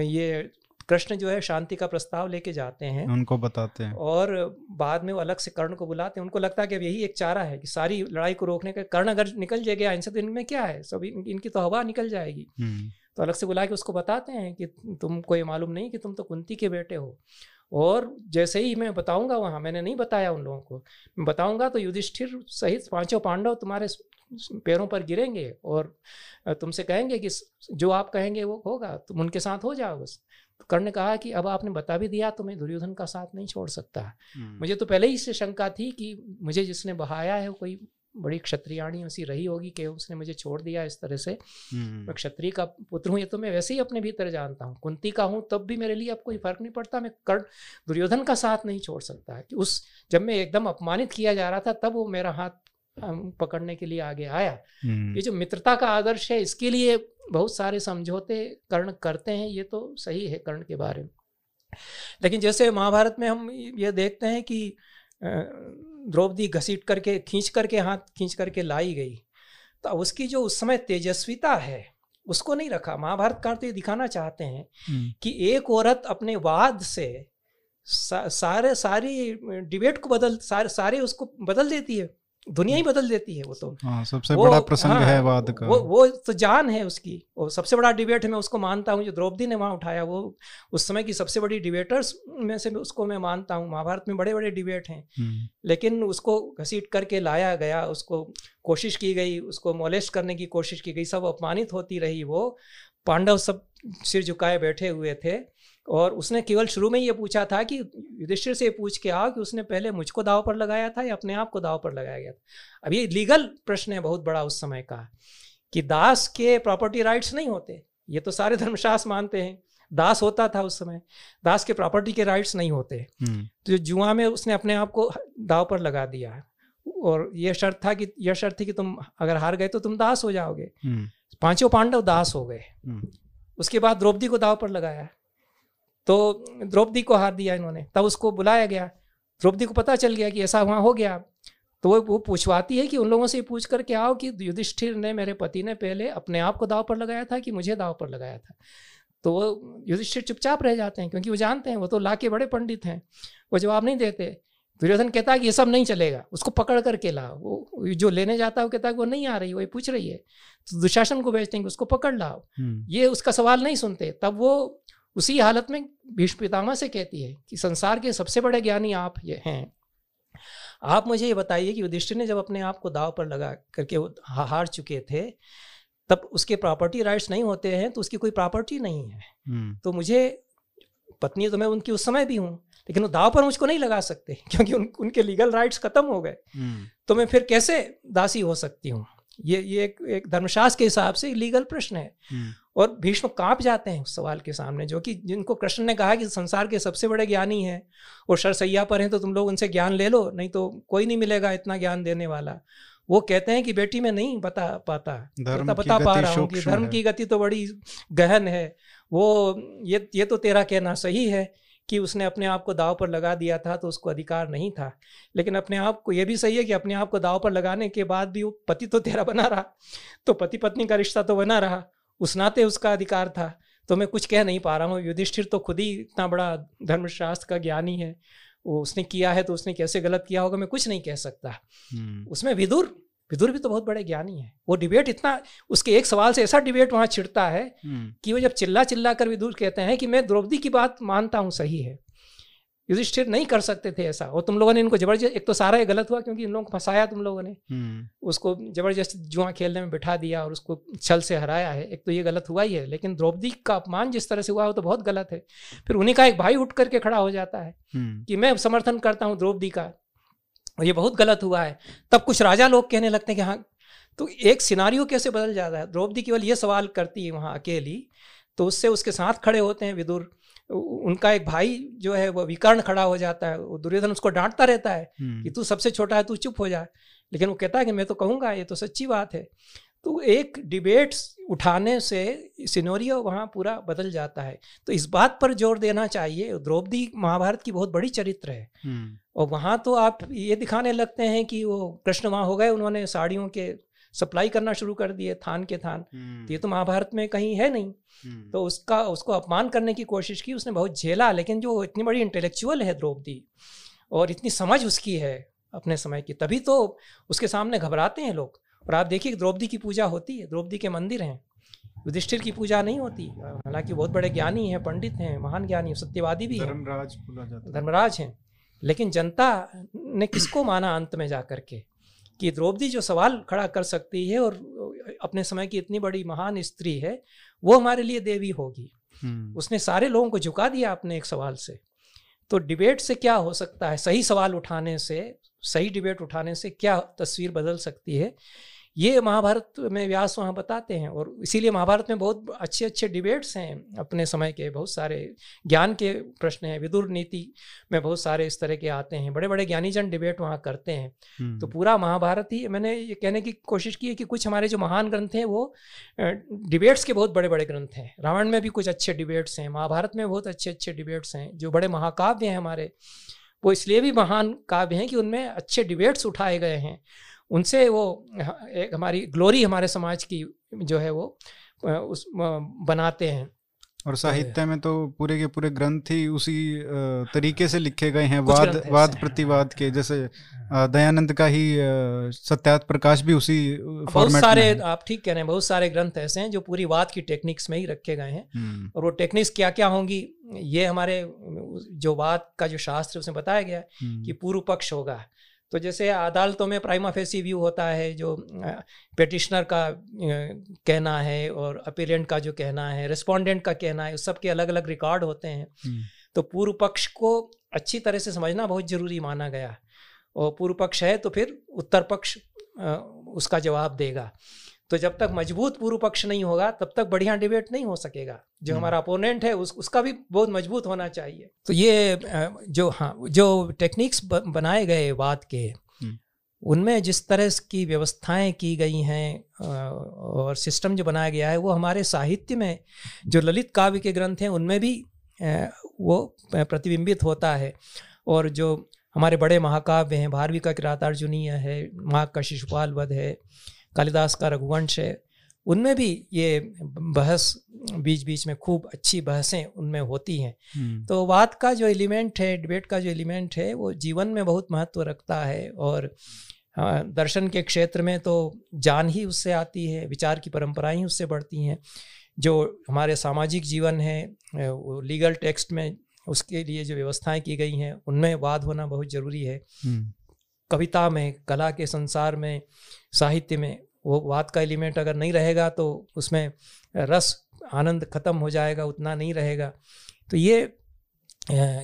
ये कृष्ण जो है शांति का प्रस्ताव लेके जाते हैं उनको बताते हैं। और बाद में वो अलग से कर्ण को बुलाते हैं। उनको लगता है कि अब यही एक चारा है कि सारी लड़ाई को रोकने का कर्ण अगर निकल जाएगा इनसे तो इनमें क्या है? सब इन, इनकी तो हवा निकल जाएगी। हम्म। तो अलग से बुला के उसको बताते हैं कि तुमको ये मालूम नहीं कि तुम तो कुंती के बेटे हो। और जैसे ही मैं बताऊँगा वहाँ मैंने नहीं बताया उन लोगों को। मैं बताऊँगा तो युधिष्ठिर सहित पाँचों पांडव तुम्हारे पैरों पर गिरेंगे और तुमसे कहेंगे कि जो आप कहेंगे वो होगा तुम उनके साथ हो जाओ बस। तो कर्ण ने कहा कि अब आपने बता भी दिया तो मैं दुर्योधन का साथ नहीं छोड़ सकता। हम्म। मुझे तो पहले ही से शंका थी कि मुझे जिसने बहाया है कोई बड़ी क्षत्रियाणी ऐसी रही होगी कि उसने मुझे छोड़ दिया इस तरह से। हम्म। मैं क्षत्रिय का पुत्र हूँ ये तो मैं वैसे ही अपने भीतर जानता हूँ। कुंती का हूँ तब भी मेरे लिए अब कोई फ़र्क नहीं पड़ता। मैं कर्ण दुर्योधन का साथ नहीं छोड़ सकता। कि उस जब मैं एकदम अपमानित किया जा रहा था तब वो मेरा हाथ पकड़ने के लिए आगे आया। हम्म, ये जो मित्रता का आदर्श है इसके लिए बहुत सारे समझौते कर्ण करते हैं ये तो सही है कर्ण के बारे में। लेकिन जैसे महाभारत में हम ये देखते हैं कि द्रौपदी घसीट करके खींच करके हाथ खींच करके लाई गई। तो उसकी जो उस समय तेजस्विता है उसको नहीं रखा। महाभारतकार तो ये दिखाना चाहते हैं हम्म, कि एक औरत अपने वाद से सा, सारे सारी डिबेट को बदल सारे सारे उसको बदल देती है। दुनिया ही बदल देती है वो तो। हाँ सबसे वो- बड़ा प्रसंग हाँ, है वाद का। वो वो तो जान है उसकी। और सबसे बड़ा डिबेट है मैं उसको मानता हूँ जो द्रौपदी ने वहाँ उठाया वो उस समय की सबसे बड़ी डिबेटर्स में से उसको मैं मानता हूँ। महाभारत में बड़े बड़े डिबेट हैं। हम्म, लेकिन उसको घसीट करके लाया गया उसको कोशिश की गई उसको मोलेस्ट करने की कोशिश की गई सब अपमानित होती रही वो। पांडव सब सिर झुकाए बैठे हुए थे। और उसने केवल शुरू में ये पूछा था कि युधिष्ठिर से पूछ के आओ कि उसने पहले मुझको दाव पर लगाया था या अपने आप को दाव पर लगाया गया था। अब ये लीगल प्रश्न है बहुत बड़ा उस समय का कि दास के प्रॉपर्टी राइट्स नहीं होते ये तो सारे धर्मशास्त्र मानते हैं। दास होता था उस समय दास के प्रॉपर्टी के राइट्स नहीं होते। हम्म, तो जुआ में उसने अपने आप को दाव पर लगा दिया और यह शर्त था कि यह शर्त थी कि तुम अगर हार गए तो तुम दास हो जाओगे। हम्म, पाँचों पांडव दास हो गए। हम्म, उसके बाद द्रौपदी को दाव पर लगाया। तो द्रौपदी को हार दिया इन्होंने। तब उसको बुलाया गया। द्रौपदी को पता चल गया कि ऐसा वहाँ हो गया। तो वो वो पूछवाती है कि उन लोगों से पूछ करके आओ कि युधिष्ठिर ने मेरे पति ने पहले अपने आप को दाव पर लगाया था कि मुझे दाव पर लगाया था? तो वो युधिष्ठिर चुपचाप रह जाते हैं क्योंकि वो जानते हैं वो तो ला के बड़े पंडित हैं। वो जवाब नहीं देते। दुर्योधन कहता है कि ये सब नहीं चलेगा। उसको पकड़ करके ला वो जो लेने जाता है वो कहता है कि वो नहीं आ रही वो ये पूछ रही है। तो दुशासन को भेजते हैं कि उसको पकड़ लाओ। हम्म, ये उसका सवाल नहीं सुनते। तब वो उसी हालत में भीष्म पितामह से कहती है कि संसार के सबसे बड़े ज्ञानी आप ये हैं। आप मुझे ये बताइए कि युधिष्ठिर ने जब अपने आप को दाव पर लगा करके वो हार चुके थे तब उसके प्रॉपर्टी राइट्स नहीं होते हैं तो उसकी कोई प्रॉपर्टी नहीं है। हम्म, तो मुझे पत्नी तो मैं उनकी उस समय भी हूँ लेकिन वो दाव पर मुझको नहीं लगा सकते [laughs] क्योंकि उन, उनके लीगल राइट्स खत्म हो गए। हम्म, तो मैं फिर कैसे दासी हो सकती हूँ? ये ये एक, एक धर्मशास्त्र के हिसाब से लीगल प्रश्न है। हम्म, और भीष्म काँप जाते हैं उस सवाल के सामने जो कि जिनको कृष्ण ने कहा कि संसार के सबसे बड़े ज्ञानी हैं और सरसैया पर हैं तो तुम लोग उनसे ज्ञान ले लो नहीं तो कोई नहीं मिलेगा इतना ज्ञान देने वाला। वो कहते हैं कि बेटी मैं नहीं बता पाता धर्म बता, की बता पा रहा हूँ कि धर्म की गति तो बड़ी गहन है। वो ये ये तो तेरा कहना सही है कि उसने अपने आप को दाव पर लगा दिया था तो उसको अधिकार नहीं था। लेकिन अपने आप को ये भी सही है कि अपने आप को दाव पर लगाने के बाद भी वो पति तो तेरा बना रहा तो पति पत्नी का रिश्ता तो बना रहा। उस नाते उसका अधिकार था। तो मैं कुछ कह नहीं पा रहा हूँ। युधिष्ठिर तो खुद ही इतना बड़ा धर्मशास्त्र का ज्ञानी है। वो उसने किया है तो उसने कैसे गलत किया होगा मैं कुछ नहीं कह सकता। हम्म, उसमें विदुर विदुर भी तो बहुत बड़े ज्ञानी है। वो डिबेट इतना उसके एक सवाल से ऐसा डिबेट वहाँ छिड़ता है हम्म, कि वो जब चिल्ला चिल्ला कर विदुर कहते हैं कि मैं द्रौपदी की बात मानता हूँ सही है। युधिष्ठिर नहीं कर सकते थे ऐसा। और तुम लोगों ने इनको ज़बरदस्त एक तो सारा ही गलत हुआ क्योंकि इन लोगों को फंसाया तुम लोगों ने। हम्म, उसको ज़बरदस्त जुआ खेलने में बिठा दिया और उसको छल से हराया है। एक तो ये गलत हुआ ही है लेकिन द्रौपदी का अपमान जिस तरह से हुआ वो तो बहुत गलत है। फिर उन्हीं का एक भाई उठ करके खड़ा हो जाता है हम्म, कि मैं समर्थन करता हूँ द्रौपदी का। और ये बहुत गलत हुआ है। तब कुछ राजा लोग कहने लगते हैं कि हाँ तो एक सिनारियो कैसे बदल जाता है? द्रौपदी केवल ये सवाल करती है वहाँ अकेली। तो उससे उसके साथ खड़े होते हैं विदुर। उनका एक भाई जो है वो विकर्ण खड़ा हो जाता है। वो दुर्योधन उसको डांटता रहता है कि हम्म, तू सबसे छोटा है तू चुप हो जा। लेकिन वो कहता है कि मैं तो कहूँगा ये तो सच्ची बात है। तो एक डिबेट उठाने से सिनोरियो वहाँ पूरा बदल जाता है। तो इस बात पर ज़ोर देना चाहिए। द्रौपदी महाभारत की बहुत बड़ी चरित्र है। हम्म, और वहाँ तो आप ये दिखाने लगते हैं कि वो कृष्ण वहाँ हो गए उन्होंने साड़ियों के सप्लाई करना शुरू कर दिए थान के थान। हम्म, तो ये तो महाभारत में कहीं है नहीं। हम्म, तो उसका उसको अपमान करने की कोशिश की उसने बहुत झेला लेकिन जो इतनी बड़ी इंटेलेक्चुअल है द्रौपदी और इतनी समझ उसकी है अपने समय की तभी तो उसके सामने घबराते हैं लोग। और आप देखिए द्रौपदी की पूजा होती है द्रौपदी के मंदिर हैं। युधिष्ठिर की पूजा नहीं होती हालाँकि बहुत बड़े ज्ञानी हैं पंडित हैं महान ज्ञानी सत्यवादी भी धर्मराज है। धर्मराज हैं। लेकिन जनता ने किसको माना अंत में जा करके कि द्रौपदी जो सवाल खड़ा कर सकती है और अपने समय की इतनी बड़ी महान स्त्री है वो हमारे लिए देवी होगी। हम्म, उसने सारे लोगों को झुका दिया अपने एक सवाल से। तो डिबेट से क्या हो सकता है? सही सवाल उठाने से सही डिबेट उठाने से क्या तस्वीर बदल सकती है? ये महाभारत में व्यास वहाँ बताते हैं और इसीलिए महाभारत में बहुत अच्छे अच्छे डिबेट्स हैं अपने समय के बहुत सारे ज्ञान के प्रश्न हैं विदुर नीति में बहुत सारे इस तरह के आते हैं बड़े बड़े ज्ञानीजन डिबेट वहाँ करते हैं। हम्म। तो पूरा महाभारत ही मैंने ये कहने की कोशिश की है कि कुछ हमारे जो महान ग्रंथ हैं वो डिबेट्स के बहुत बड़े बड़े ग्रंथ हैं। रावण में भी कुछ अच्छे डिबेट्स हैं महाभारत में बहुत अच्छे अच्छे डिबेट्स हैं जो बड़े महाकाव्य हैं हमारे वो इसलिए भी महान काव्य हैं कि उनमें अच्छे डिबेट्स उठाए गए हैं। उनसे वो एक हमारी ग्लोरी हमारे समाज की जो है वो उस बनाते हैं और साहित्य में तो पूरे के पूरे ग्रंथ ही उसी तरीके से लिखे गए हैं वाद वाद प्रतिवाद के जैसे हाँ। दयानंद का ही सत्यात प्रकाश भी उसी बहुत सारे आप ठीक कह रहे हैं बहुत सारे ग्रंथ ऐसे हैं जो पूरी वाद की टेक्निक्स में ही रखे गए हैं हम्म। और वो टेक्निक्स क्या क्या होंगी ये हमारे जो वाद का जो शास्त्र उसमें बताया गया है हम्म। कि पूर्व पक्ष होगा तो जैसे अदालतों में प्राइमा फेसी व्यू होता है जो पेटिशनर का कहना है और अपीलेंट का जो कहना है रिस्पोंडेंट का कहना है उस सब के अलग अलग रिकॉर्ड होते हैं। हम्म। तो पूर्व पक्ष को अच्छी तरह से समझना बहुत ज़रूरी माना गया। और पूर्व पक्ष है तो फिर उत्तर पक्ष उसका जवाब देगा। तो जब तक मज़बूत पूर्व पक्ष नहीं होगा तब तक बढ़िया डिबेट नहीं हो सकेगा जो हम्म। हमारा अपोनेंट है उस उसका भी बहुत मज़बूत होना चाहिए तो ये जो हाँ जो टेक्निक्स बनाए गए बात के हम्म। उनमें जिस तरह की व्यवस्थाएँ की गई हैं और सिस्टम जो बनाया गया है वो हमारे साहित्य में जो ललित काव्य के ग्रंथ हैं उनमें भी वो प्रतिबिंबित होता है और जो हमारे बड़े महाकाव्य हैं भारवी का किरातार्जुनीय है माघ का शिशुपाल वध है कालिदास का रघुवंश है उनमें भी ये बहस बीच बीच में खूब अच्छी बहसें उनमें होती हैं हम्म। तो बात का जो एलिमेंट है डिबेट का जो एलिमेंट है वो जीवन में बहुत महत्व रखता है और दर्शन के क्षेत्र में तो जान ही उससे आती है विचार की परंपराएँ ही उससे बढ़ती हैं जो हमारे सामाजिक जीवन है वो लीगल टेक्स्ट में उसके लिए जो व्यवस्थाएँ की गई हैं उनमें वाद होना बहुत ज़रूरी है हम्म। कविता में कला के संसार में साहित्य में वो वाद का एलिमेंट अगर नहीं रहेगा तो उसमें रस आनंद खत्म हो जाएगा उतना नहीं रहेगा। तो ये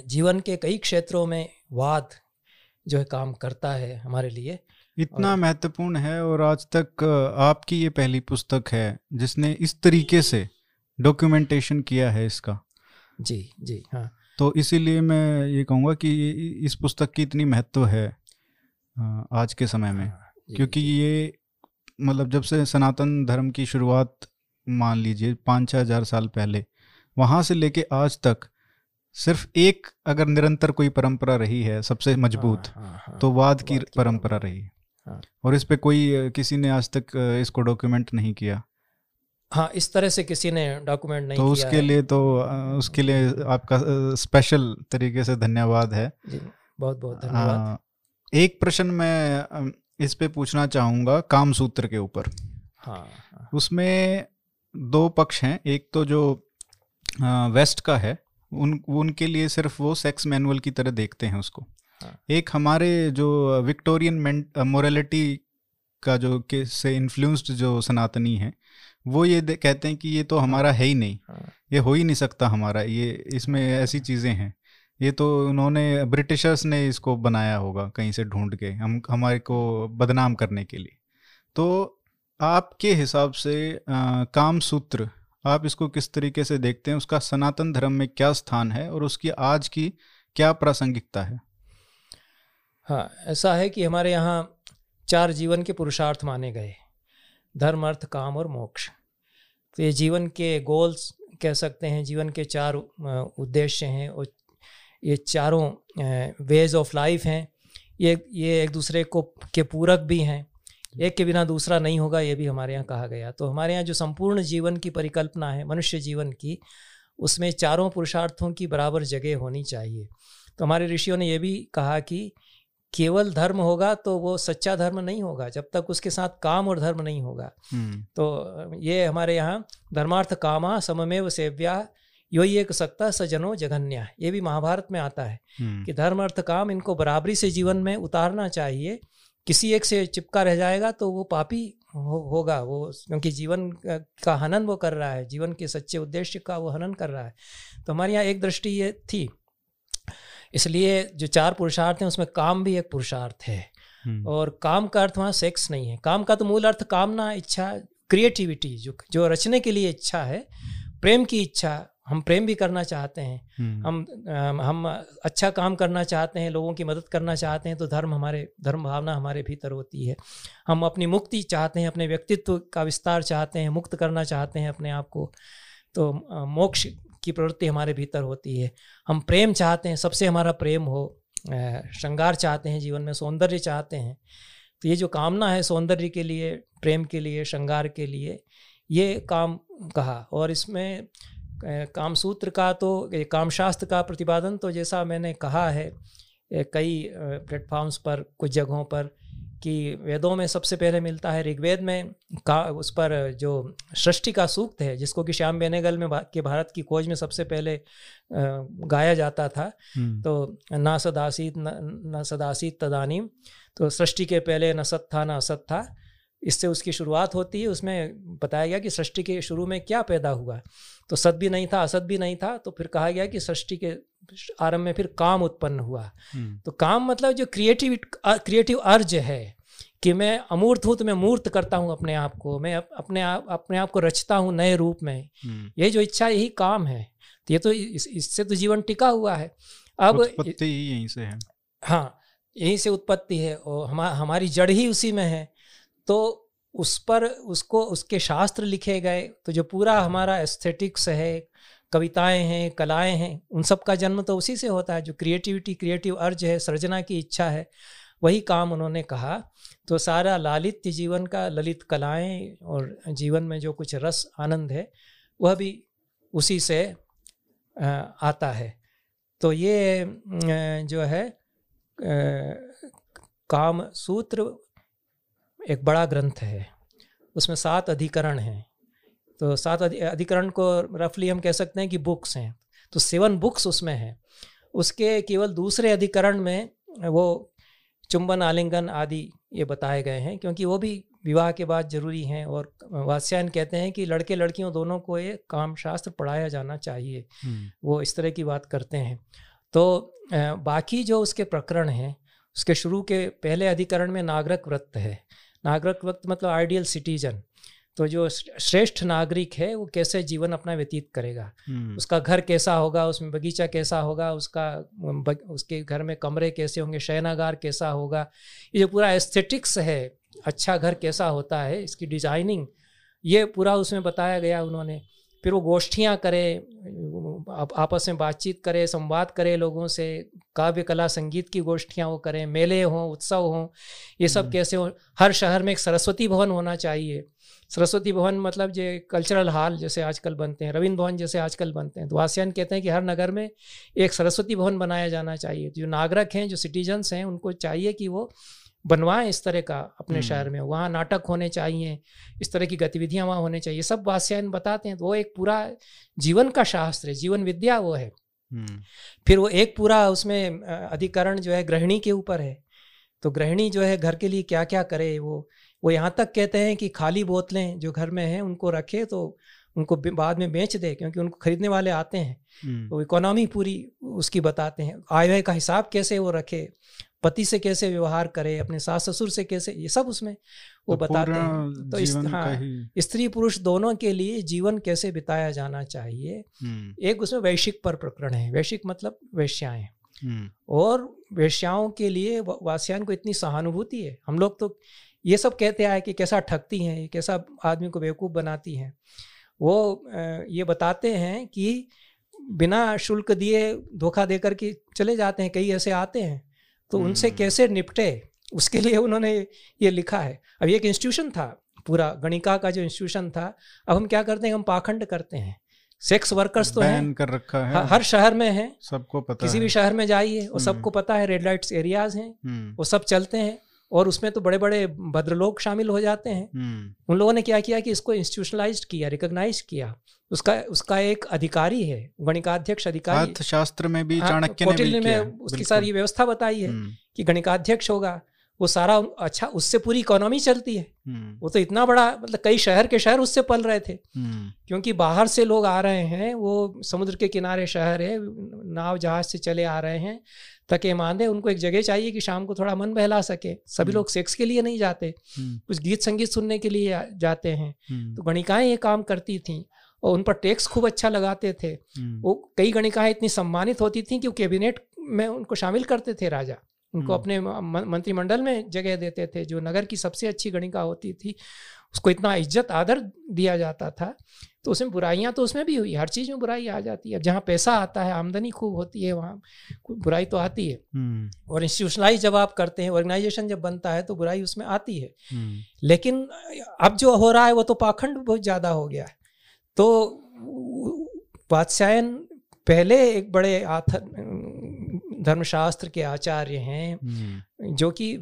जीवन के कई क्षेत्रों में वाद जो है काम करता है हमारे लिए। इतना महत्वपूर्ण है और आज तक आपकी ये पहली पुस्तक है जिसने इस तरीके से डॉक्यूमेंटेशन किया है इसका। जी जी हाँ। तो इसीलिए मैं ये कहूँगा कि इस पुस्तक की इतनी महत्व है आज के समय में। हाँ, क्योंकि ये मतलब जब से सनातन धर्म की शुरुआत मान लीजिए पाँच छः हज़ार साल पहले वहाँ से लेके आज तक सिर्फ़ एक अगर निरंतर कोई परंपरा रही है सबसे मज़बूत हाँ, हाँ, हाँ, तो वाद की परंपरा रही हाँ, और इस पे कोई किसी ने आज तक इसको डॉक्यूमेंट नहीं किया। हाँ इस तरह से किसी ने डॉक्यूमेंट नहीं तो किया उसके है। लिए तो उसके लिए आपका स्पेशल तरीके से धन्यवाद है। जी बहुत बहुत धन्यवाद। एक प्रश्न मैं इस पे पूछना चाहूँगा काम सूत्र के ऊपर। हाँ, हाँ उसमें दो पक्ष हैं एक तो जो वेस्ट का है उन उनके लिए सिर्फ़ वो सेक्स मैनुअल की तरह देखते हैं उसको। हाँ. एक हमारे जो विक्टोरियन मोरलिटी का जो के से इन्फ्लुएंस्ड जो सनातनी है वो ये कहते हैं कि ये तो हमारा है ही नहीं। हाँ. ये हो ही नहीं सकता हमारा ये इसमें ऐसी चीज़ें हैं। ये तो उन्होंने ब्रिटिशर्स ने इसको बनाया होगा कहीं से ढूंढ के हम हमारे को बदनाम करने के लिए। तो आपके हिसाब से आ, काम सूत्र आप इसको किस तरीके से देखते हैं? उसका सनातन धर्म में क्या स्थान है और उसकी आज की क्या प्रासंगिकता है? हाँ ऐसा है कि हमारे यहाँ चार जीवन के पुरुषार्थ माने गए। धर्म अर्थ काम और मोक्ष। तो ये जीवन के गोल्स कह सकते हैं जीवन के चार उद्देश्य हैं और ये चारों वेज ऑफ़ लाइफ हैं। ये ये एक दूसरे को के पूरक भी हैं। एक के बिना दूसरा नहीं होगा ये भी हमारे यहाँ कहा गया। तो हमारे यहाँ जो संपूर्ण जीवन की परिकल्पना है मनुष्य जीवन की उसमें चारों पुरुषार्थों की बराबर जगह होनी चाहिए। तो हमारे ऋषियों ने यह भी कहा कि केवल धर्म होगा तो वो सच्चा धर्म नहीं होगा जब तक उसके साथ काम और धर्म नहीं होगा। हम्म। तो ये हमारे यहाँ धर्मार्थ कामा सममेव सेव्या यो ही एक सकता सजनो जघन्या ये भी महाभारत में आता है हम्म। कि धर्म अर्थ काम इनको बराबरी से जीवन में उतारना चाहिए। किसी एक से चिपका रह जाएगा तो वो पापी हो, होगा। वो क्योंकि जीवन का हनन वो कर रहा है। जीवन के सच्चे उद्देश्य का वो हनन कर रहा है। तो हमारे यहाँ एक दृष्टि ये थी। इसलिए जो चार पुरुषार्थ हैं उसमें काम भी एक पुरुषार्थ है। हम्म। और काम का अर्थ वहाँ सेक्स नहीं है। काम का तो मूल अर्थ कामना इच्छा क्रिएटिविटी जो जो रचने के लिए इच्छा है प्रेम की इच्छा हम प्रेम भी करना चाहते हैं। हम्म। हम हम अच्छा काम करना चाहते हैं लोगों की मदद करना चाहते हैं तो धर्म हमारे धर्म भावना हमारे भीतर होती है। हम अपनी मुक्ति चाहते हैं अपने व्यक्तित्व का विस्तार चाहते हैं मुक्त करना चाहते हैं अपने आप को तो मोक्ष की प्रवृत्ति हमारे भीतर होती है। हम प्रेम चाहते हैं सबसे हमारा प्रेम हो श्रृंगार चाहते हैं जीवन में सौंदर्य चाहते हैं। तो ये जो कामना है सौंदर्य के लिए प्रेम के लिए श्रृंगार के लिए ये काम कहा। और इसमें कामसूत्र का तो कामशास्त्र का प्रतिपादन तो जैसा मैंने कहा है कई प्लेटफॉर्म्स पर कुछ जगहों पर कि वेदों में सबसे पहले मिलता है ऋग्वेद में का उस पर जो सृष्टि का सूक्त है जिसको कि श्याम बेनेगल में के भारत की खोज में सबसे पहले गाया जाता था हम्म। तो ना सदासीत न सदासीत तदानीम तो सृष्टि के पहले न सत था न असत था इससे उसकी शुरुआत होती है उसमें बताया गया कि सृष्टि के शुरू में क्या पैदा हुआ तो सत भी नहीं था असत भी नहीं था तो फिर कहा गया कि सृष्टि के आरंभ में फिर काम उत्पन्न हुआ। हम्म। तो काम मतलब जो क्रिएटिव क्रिएटिव अर्ज़ है कि मैं अमूर्त हूँ तो मैं मूर्त करता हूँ अपने आप को मैं अपने आप अपने आप को रचता हूँ नए रूप में। ये जो इच्छा यही काम है। तो ये तो इस, इससे तो जीवन टिका हुआ है। अब उत्पत्ति ही यहीं से है। हाँ यहीं से उत्पत्ति है और हम हमारी जड़ ही उसी में है। तो उस पर उसको, उसके शास्त्र लिखे गए। तो जो पूरा हमारा एस्थेटिक्स है, कविताएँ हैं, कलाएँ हैं, उन सब का जन्म तो उसी से होता है। जो क्रिएटिविटी क्रिएटिव अर्ज़ है, सृजना की इच्छा है, वही काम उन्होंने कहा। तो सारा लालित्य जीवन का, ललित कलाएँ और जीवन में जो कुछ रस, आनंद है, वह भी उसी से आता है। तो ये जो है काम सूत्र एक बड़ा ग्रंथ है उसमें सात अधिकरण हैं। तो सात अधिकरण को रफली हम कह सकते हैं कि बुक्स हैं। तो सेवन बुक्स उसमें हैं। उसके केवल दूसरे अधिकरण में वो चुंबन आलिंगन आदि ये बताए गए हैं क्योंकि वो भी विवाह के बाद ज़रूरी हैं और वात्स्यायन कहते हैं कि लड़के लड़कियों दोनों को ये काम शास्त्र पढ़ाया जाना चाहिए। हम्म। वो इस तरह की बात करते हैं। तो बाकी जो उसके प्रकरण हैं उसके शुरू के पहले अधिकरण में नागरक व्रत है। नागरिक वक्त मतलब आइडियल सिटीजन तो जो श्रेष्ठ नागरिक है वो कैसे जीवन अपना व्यतीत करेगा? हम्म। उसका घर कैसा होगा उसमें बगीचा कैसा होगा उसका उसके घर में कमरे कैसे होंगे शयनागार कैसा होगा? ये जो पूरा एस्थेटिक्स है अच्छा घर कैसा होता है इसकी डिज़ाइनिंग ये पूरा उसमें बताया गया उन्होंने। फिर वो गोष्ठियाँ करे आप, आपस में बातचीत करे संवाद करे लोगों से काव्य कला संगीत की गोष्ठियाँ वो करें मेले हों उत्सव हों ये सब हम्म। कैसे हो हर शहर में एक सरस्वती भवन होना चाहिए सरस्वती भवन मतलब जो कल्चरल हॉल जैसे आजकल बनते हैं रविंद्र भवन जैसे आजकल बनते हैं तो आसियान कहते हैं कि हर नगर में एक सरस्वती भवन बनाया जाना चाहिए जो नागरिक हैं जो सिटीजन्स हैं उनको चाहिए कि वो बनवाएँ इस तरह का अपने हम्म। शहर में वहाँ नाटक होने चाहिए इस तरह की गतिविधियाँ वहाँ होने चाहिए सब वास्यायन बताते हैं तो वो एक पूरा जीवन का शास्त्र है जीवन विद्या वो है हम्म। फिर वो एक पूरा उसमें अधिकरण जो है गृहिणी के ऊपर है तो गृहिणी जो है घर के लिए क्या क्या करे वो वो यहाँ तक कहते हैं कि खाली बोतलें जो घर में हैं उनको रखे तो उनको बाद में बेच दे क्योंकि उनको खरीदने वाले आते हैं। तो इकोनॉमी पूरी उसकी बताते हैं आय व्यय का हिसाब कैसे वो रखे पति से कैसे व्यवहार करे अपने सास ससुर से कैसे ये सब उसमें वो तो बताते हैं। तो इस हाँ स्त्री पुरुष दोनों के लिए जीवन कैसे बिताया जाना चाहिए हम्म। एक उसमें वैश्विक पर प्रकरण है। वैश्विक मतलब वैश्याएँ। हम्म। और वैश्याओं के लिए वास्यान को इतनी सहानुभूति है। हम लोग तो ये सब कहते आए कि कैसा ठगती हैं कैसा आदमी को बेवकूफ़ बनाती हैं। वो ये बताते हैं कि बिना शुल्क दिए धोखा देकर के चले जाते हैं कई ऐसे आते हैं। तो उनसे हम्म। कैसे निपटे उसके लिए उन्होंने ये लिखा है अब एक इंस्टीट्यूशन था पूरा गणिका का जो इंस्टीट्यूशन था अब हम क्या करते हैं हम पाखंड करते हैं सेक्स वर्कर्स तो हैं कर रखा है हर शहर में है सबको पता किसी है। भी शहर में जाइए और सबको हम्म। पता है रेड लाइट्स एरियाज़ हैं हम्म। वो सब चलते हैं और उसमें तो बड़े बड़े भद्रलोक शामिल हो जाते हैं। उन लोगों ने क्या किया कि इसको इंस्टीट्यूशनलाइज किया रिकोगनाइज किया। उसका उसका एक अधिकारी है गणिकाध्यक्ष अधिकारी। अर्थशास्त्र में भी हाँ, चाणक्य ने भी में उसकी सारी व्यवस्था बताई है हम्म। कि गणिकाध्यक्ष होगा वो सारा अच्छा उससे पूरी इकोनॉमी चलती है। हम्म। वो तो इतना बड़ा मतलब कई शहर के शहर उससे पल रहे थे। हम्म। क्योंकि बाहर से लोग आ रहे हैं वो समुद्र के किनारे शहर है नाव जहाज़ से चले आ रहे हैं। थके मांदे उनको एक जगह चाहिए कि शाम को थोड़ा मन बहला सके। सभी हम्म। लोग सेक्स के लिए नहीं जाते हम्म, कुछ गीत संगीत सुनने के लिए जाते हैं। हम्म, तो गणिकाएँ ये काम करती थी और उन पर टैक्स खूब अच्छा लगाते थे। वो कई गणिकाएँ इतनी सम्मानित होती थी कि वो कैबिनेट में उनको शामिल करते थे राजा। उनको। अपने मंत्रिमंडल में जगह देते थे जो नगर की सबसे अच्छी गणिका होती थी। उसको इतना इज़्ज़त आदर दिया जाता था तो उसमें बुराइयाँ तो उसमें भी हुई हर चीज़ में बुराई आ जाती है। जहाँ पैसा आता है आमदनी खूब होती है वहाँ बुराई तो आती है। हम्म, और इंस्टीट्यूशनलाइज जब आप करते हैं ऑर्गेनाइजेशन जब बनता है तो बुराई उसमें आती है। हम्म, लेकिन अब जो हो रहा है वो तो पाखंड बहुत ज़्यादा हो गया है। तो वात्स्यायन पहले एक बड़े आथर धर्मशास्त्र के आचार्य हैं हम्म, जो कि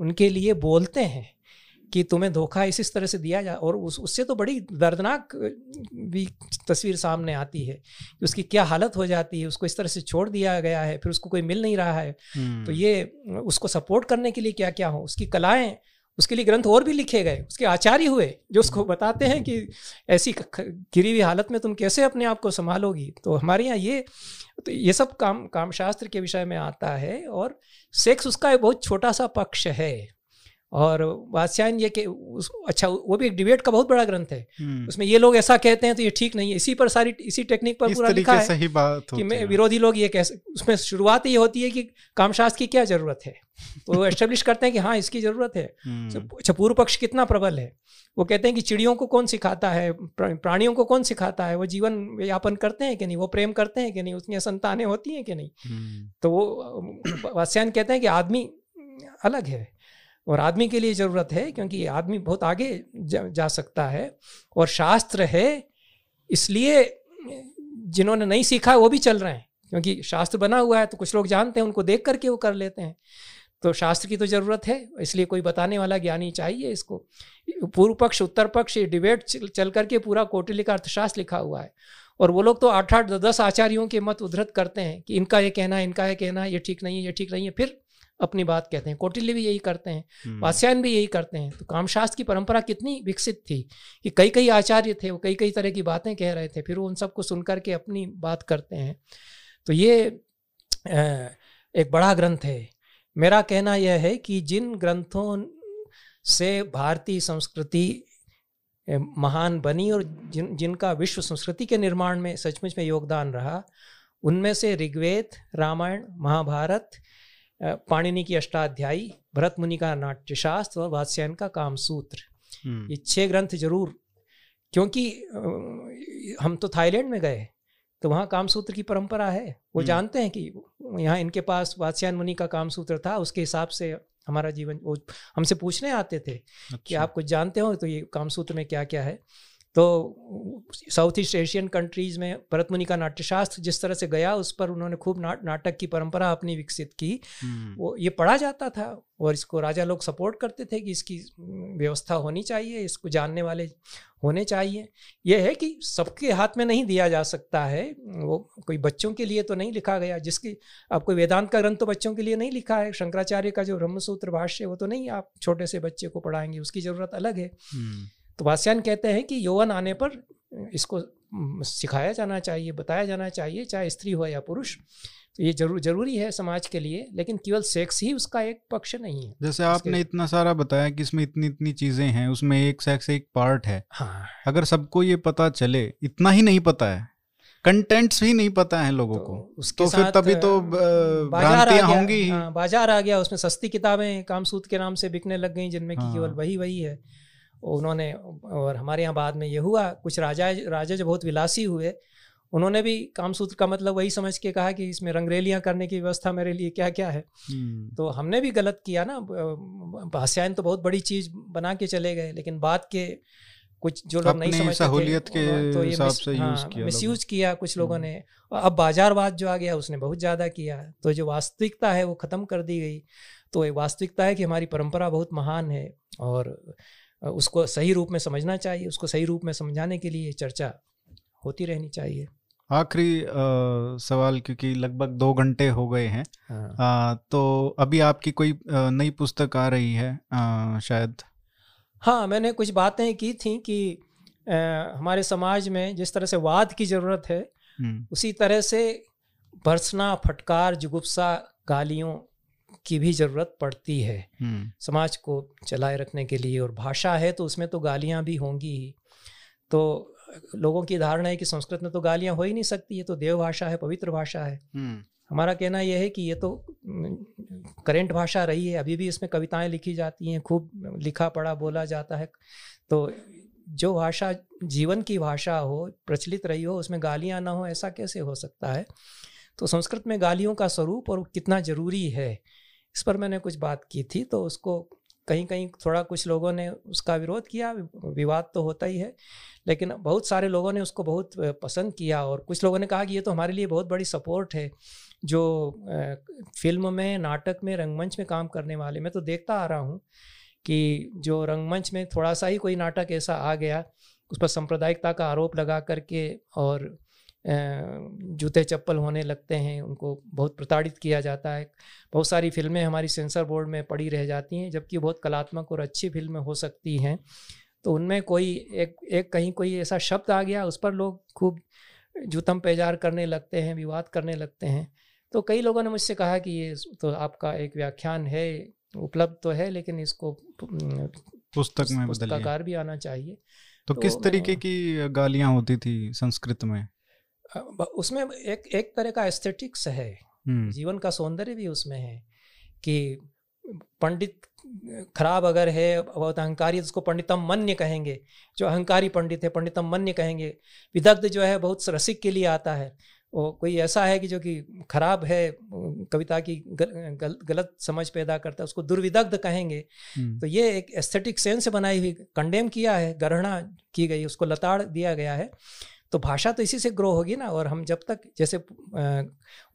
उनके लिए बोलते हैं। कि तुम्हें धोखा इस इस तरह से दिया जा और उस उससे तो बड़ी दर्दनाक भी तस्वीर सामने आती है कि उसकी क्या हालत हो जाती है उसको इस तरह से छोड़ दिया गया है फिर उसको कोई मिल नहीं रहा है। हम्म, तो ये उसको सपोर्ट करने के लिए क्या क्या हो? उसकी कलाएँ उसके लिए ग्रंथ और भी लिखे गए उसके आचार्य हुए जो उसको बताते हैं कि ऐसी गिरी हुई हालत में तुम कैसे अपने आप को संभालोगी? तो हमारे यहाँ ये तो ये सब काम कामशास्त्र के विषय में आता है और सेक्स उसका एक बहुत छोटा सा पक्ष है। और वात्स्यायन ये कि उस अच्छा वो भी एक डिबेट का बहुत बड़ा ग्रंथ है। हम्म, उसमें ये लोग ऐसा कहते हैं तो ये ठीक नहीं है। इसी पर सारी इसी टेक्निक पर इस पूरा लिखा है से ही बात कि मैं विरोधी लोग ये कैसे उसमें शुरुआत ये होती है कि कामशास्त्र की क्या ज़रूरत है? तो [laughs] वो एस्टेब्लिश करते हैं कि हाँ इसकी ज़रूरत है। हम्म, अच्छा पूर्व पक्ष कितना प्रबल है? वो कहते हैं कि चिड़ियों को कौन सिखाता है? प्राणियों को कौन सिखाता है? वो जीवन यापन करते हैं कि नहीं? वो प्रेम करते हैं कि नहीं? उसकी संतानें होती हैं कि नहीं? हम्म, तो वो वात्स्यायन कहते हैं कि आदमी अलग है। और आदमी के लिए ज़रूरत है क्योंकि आदमी बहुत आगे जा, जा सकता है। और शास्त्र है इसलिए जिन्होंने नहीं सीखा वो भी चल रहे हैं। क्योंकि शास्त्र बना हुआ है तो कुछ लोग जानते हैं उनको देख करके वो कर लेते हैं। तो शास्त्र की तो ज़रूरत है इसलिए कोई बताने वाला ज्ञानी चाहिए इसको। पूर्व पक्ष उत्तर पक्ष ये डिबेट चल, करके पूरा कौटिल्य का अर्थशास्त्र लिखा हुआ है। और वो लोग तो आठ आठ दस आचार्यों के मत उद्धृत करते हैं कि इनका ये कहना है इनका ये कहना है ये ठीक नहीं है ये ठीक नहीं है फिर अपनी बात कहते हैं। कौटिल्य भी यही करते हैं हम्म, वात्स्यायन भी यही करते हैं। तो कामशास्त्र की परंपरा कितनी विकसित थी कि कई कई आचार्य थे वो कई कई तरह की बातें कह रहे थे फिर वो उन सबको सुन करके अपनी बात करते हैं। तो ये एक बड़ा ग्रंथ है। मेरा कहना यह है कि जिन ग्रंथों से भारतीय संस्कृति महान बनी और जिन जिनका विश्व संस्कृति के निर्माण में सचमुच में योगदान रहा उनमें से ऋग्वेद रामायण महाभारत पाणिनि की अष्टाध्यायी भरत मुनि का नाट्यशास्त्र और वात्स्यायन का कामसूत्र हम्म, ये छह ग्रंथ ज़रूर क्योंकि हम तो थाईलैंड में गए तो वहाँ कामसूत्र की परंपरा है वो हम्म। जानते हैं कि यहाँ इनके पास वात्स्यायन मुनि का कामसूत्र था उसके हिसाब से हमारा जीवन वो हमसे पूछने आते थे अच्छा। कि आप कुछ जानते हो तो ये कामसूत्र में क्या क्या है तो साउथ ईस्ट एशियन कंट्रीज़ में भरत मुनि का नाट्यशास्त्र जिस तरह से गया उस पर उन्होंने खूब नाट नाटक की परंपरा अपनी विकसित की। हम्म, वो ये पढ़ा जाता था और इसको राजा लोग सपोर्ट करते थे कि इसकी व्यवस्था होनी चाहिए इसको जानने वाले होने चाहिए। यह है कि सबके हाथ में नहीं दिया जा सकता है वो कोई बच्चों के लिए तो नहीं लिखा गया जिसकी अब कोई वेदांत का ग्रंथ तो बच्चों के लिए नहीं लिखा है शंकराचार्य का जो ब्रह्मसूत्र भाष्य वो तो नहीं आप छोटे से बच्चे को पढ़ाएँगे उसकी ज़रूरत अलग है। हम्म, तो वास्यान कहते हैं कि यौवन आने पर इसको सिखाया जाना चाहिए बताया जाना चाहिए चाहे स्त्री हो या पुरुष तो ये ज़रूर ज़रूरी है समाज के लिए लेकिन केवल सेक्स ही उसका एक पक्ष नहीं है जैसे आपने इतना सारा बताया कि इसमें इतनी इतनी चीज़ें हैं उसमें एक सेक्स एक पार्ट है हाँ अगर सबको ये पता चले इतना ही नहीं पता है कंटेंट्स भी नहीं पता है लोगों तो को उसके तो फिर तभी तो, बाज़ार आ गया होंगी ही। हाँ, बाज़ार आ गया उसमें सस्ती किताबें कामसूत के नाम से बिकने लग गई जिनमें कि हाँ। केवल वही वही है उन्होंने और हमारे यहाँ बाद में ये हुआ कुछ राजा राजा जो बहुत विलासी हुए। उन्होंने भी कामसूत्र का मतलब वही समझ के कहा कि इसमें रंगरेलियाँ करने की व्यवस्था मेरे लिए क्या क्या है। हम्म, तो हमने भी गलत किया ना भाष्यायन तो बहुत बड़ी चीज़ बना के चले गए लेकिन बाद के कुछ जो लोग नहीं समझते सहूलियत के तो ये हिसाब मिस- से यूज़ हाँ, किया मिसयूज किया कुछ लोगों हम्म। ने और अब बाजारवाद जो आ गया उसने बहुत ज़्यादा किया। तो जो वास्तविकता है वो ख़त्म कर दी गई। तो ये वास्तविकता है कि हमारी परंपरा बहुत महान है और उसको सही रूप में समझना चाहिए उसको सही रूप में समझाने के लिए चर्चा होती रहनी चाहिए। आखिरी सवाल क्योंकि लगभग दो घंटे हो गए हैं। हाँ। अ, तो अभी आपकी कोई नई पुस्तक आ रही है अ, शायद? हाँ मैंने कुछ बातें की थी कि अ, हमारे समाज में जिस तरह से वाद की ज़रूरत है हम्म, उसी तरह से भर्सना फटकार जुगुप्सा गालियों की भी ज़रूरत पड़ती है। हम्म, समाज को चलाए रखने के लिए और भाषा है तो उसमें तो गालियाँ भी होंगी ही। तो लोगों की धारणा है कि संस्कृत में तो गालियाँ हो ही नहीं सकती ये तो देव भाषा है पवित्र भाषा है। हम्म, हमारा कहना यह है कि ये तो करेंट भाषा रही है अभी भी इसमें कविताएँ लिखी जाती हैं खूब लिखा पढ़ा बोला जाता है। तो जो भाषा जीवन की भाषा हो प्रचलित रही हो उसमें गालियाँ ना हो ऐसा कैसे हो सकता है? तो संस्कृत में गालियों का स्वरूप और कितना ज़रूरी है इस पर मैंने कुछ बात की थी तो उसको कहीं कहीं थोड़ा कुछ लोगों ने उसका विरोध किया, विवाद तो होता ही है, लेकिन बहुत सारे लोगों ने उसको बहुत पसंद किया और कुछ लोगों ने कहा कि ये तो हमारे लिए बहुत बड़ी सपोर्ट है, जो फ़िल्म में, नाटक में, रंगमंच में काम करने वाले। मैं तो देखता आ रहा हूँ कि जो रंगमंच में थोड़ा सा ही कोई नाटक ऐसा आ गया, उस पर सांप्रदायिकता का आरोप लगा करके और जूते चप्पल होने लगते हैं उनको बहुत प्रताड़ित किया जाता है। बहुत सारी फ़िल्में हमारी सेंसर बोर्ड में पड़ी रह जाती हैं जबकि बहुत कलात्मक और अच्छी फ़िल्में हो सकती हैं। तो उनमें कोई एक एक कहीं कोई ऐसा शब्द आ गया उस पर लोग खूब जूतम पेजार करने लगते हैं विवाद करने लगते हैं। तो कई लोगों ने मुझसे कहा कि ये तो आपका एक व्याख्यान है उपलब्ध तो है लेकिन इसको पुस्तक में पुस्तकार भी आना चाहिए। तो, तो किस तरीके की गालियाँ होती थी संस्कृत में? उसमें एक एक तरह का एस्थेटिक्स है हम्म। जीवन का सौंदर्य भी उसमें है कि पंडित खराब अगर है बहुत अहंकारी उसको पंडितम मन्य कहेंगे जो अहंकारी पंडित है पंडितम मन्य कहेंगे विदग्ध जो है बहुत रसिक के लिए आता है वो कोई ऐसा है कि जो कि खराब है कविता की गल, गल, गलत समझ पैदा करता है उसको दुर्विदग्ध कहेंगे हम्म। तो ये एक एस्थेटिक सेंस बनाई हुई कंडेम किया है गणना की गई उसको लताड़ दिया गया है तो भाषा तो इसी से ग्रो होगी ना और हम जब तक जैसे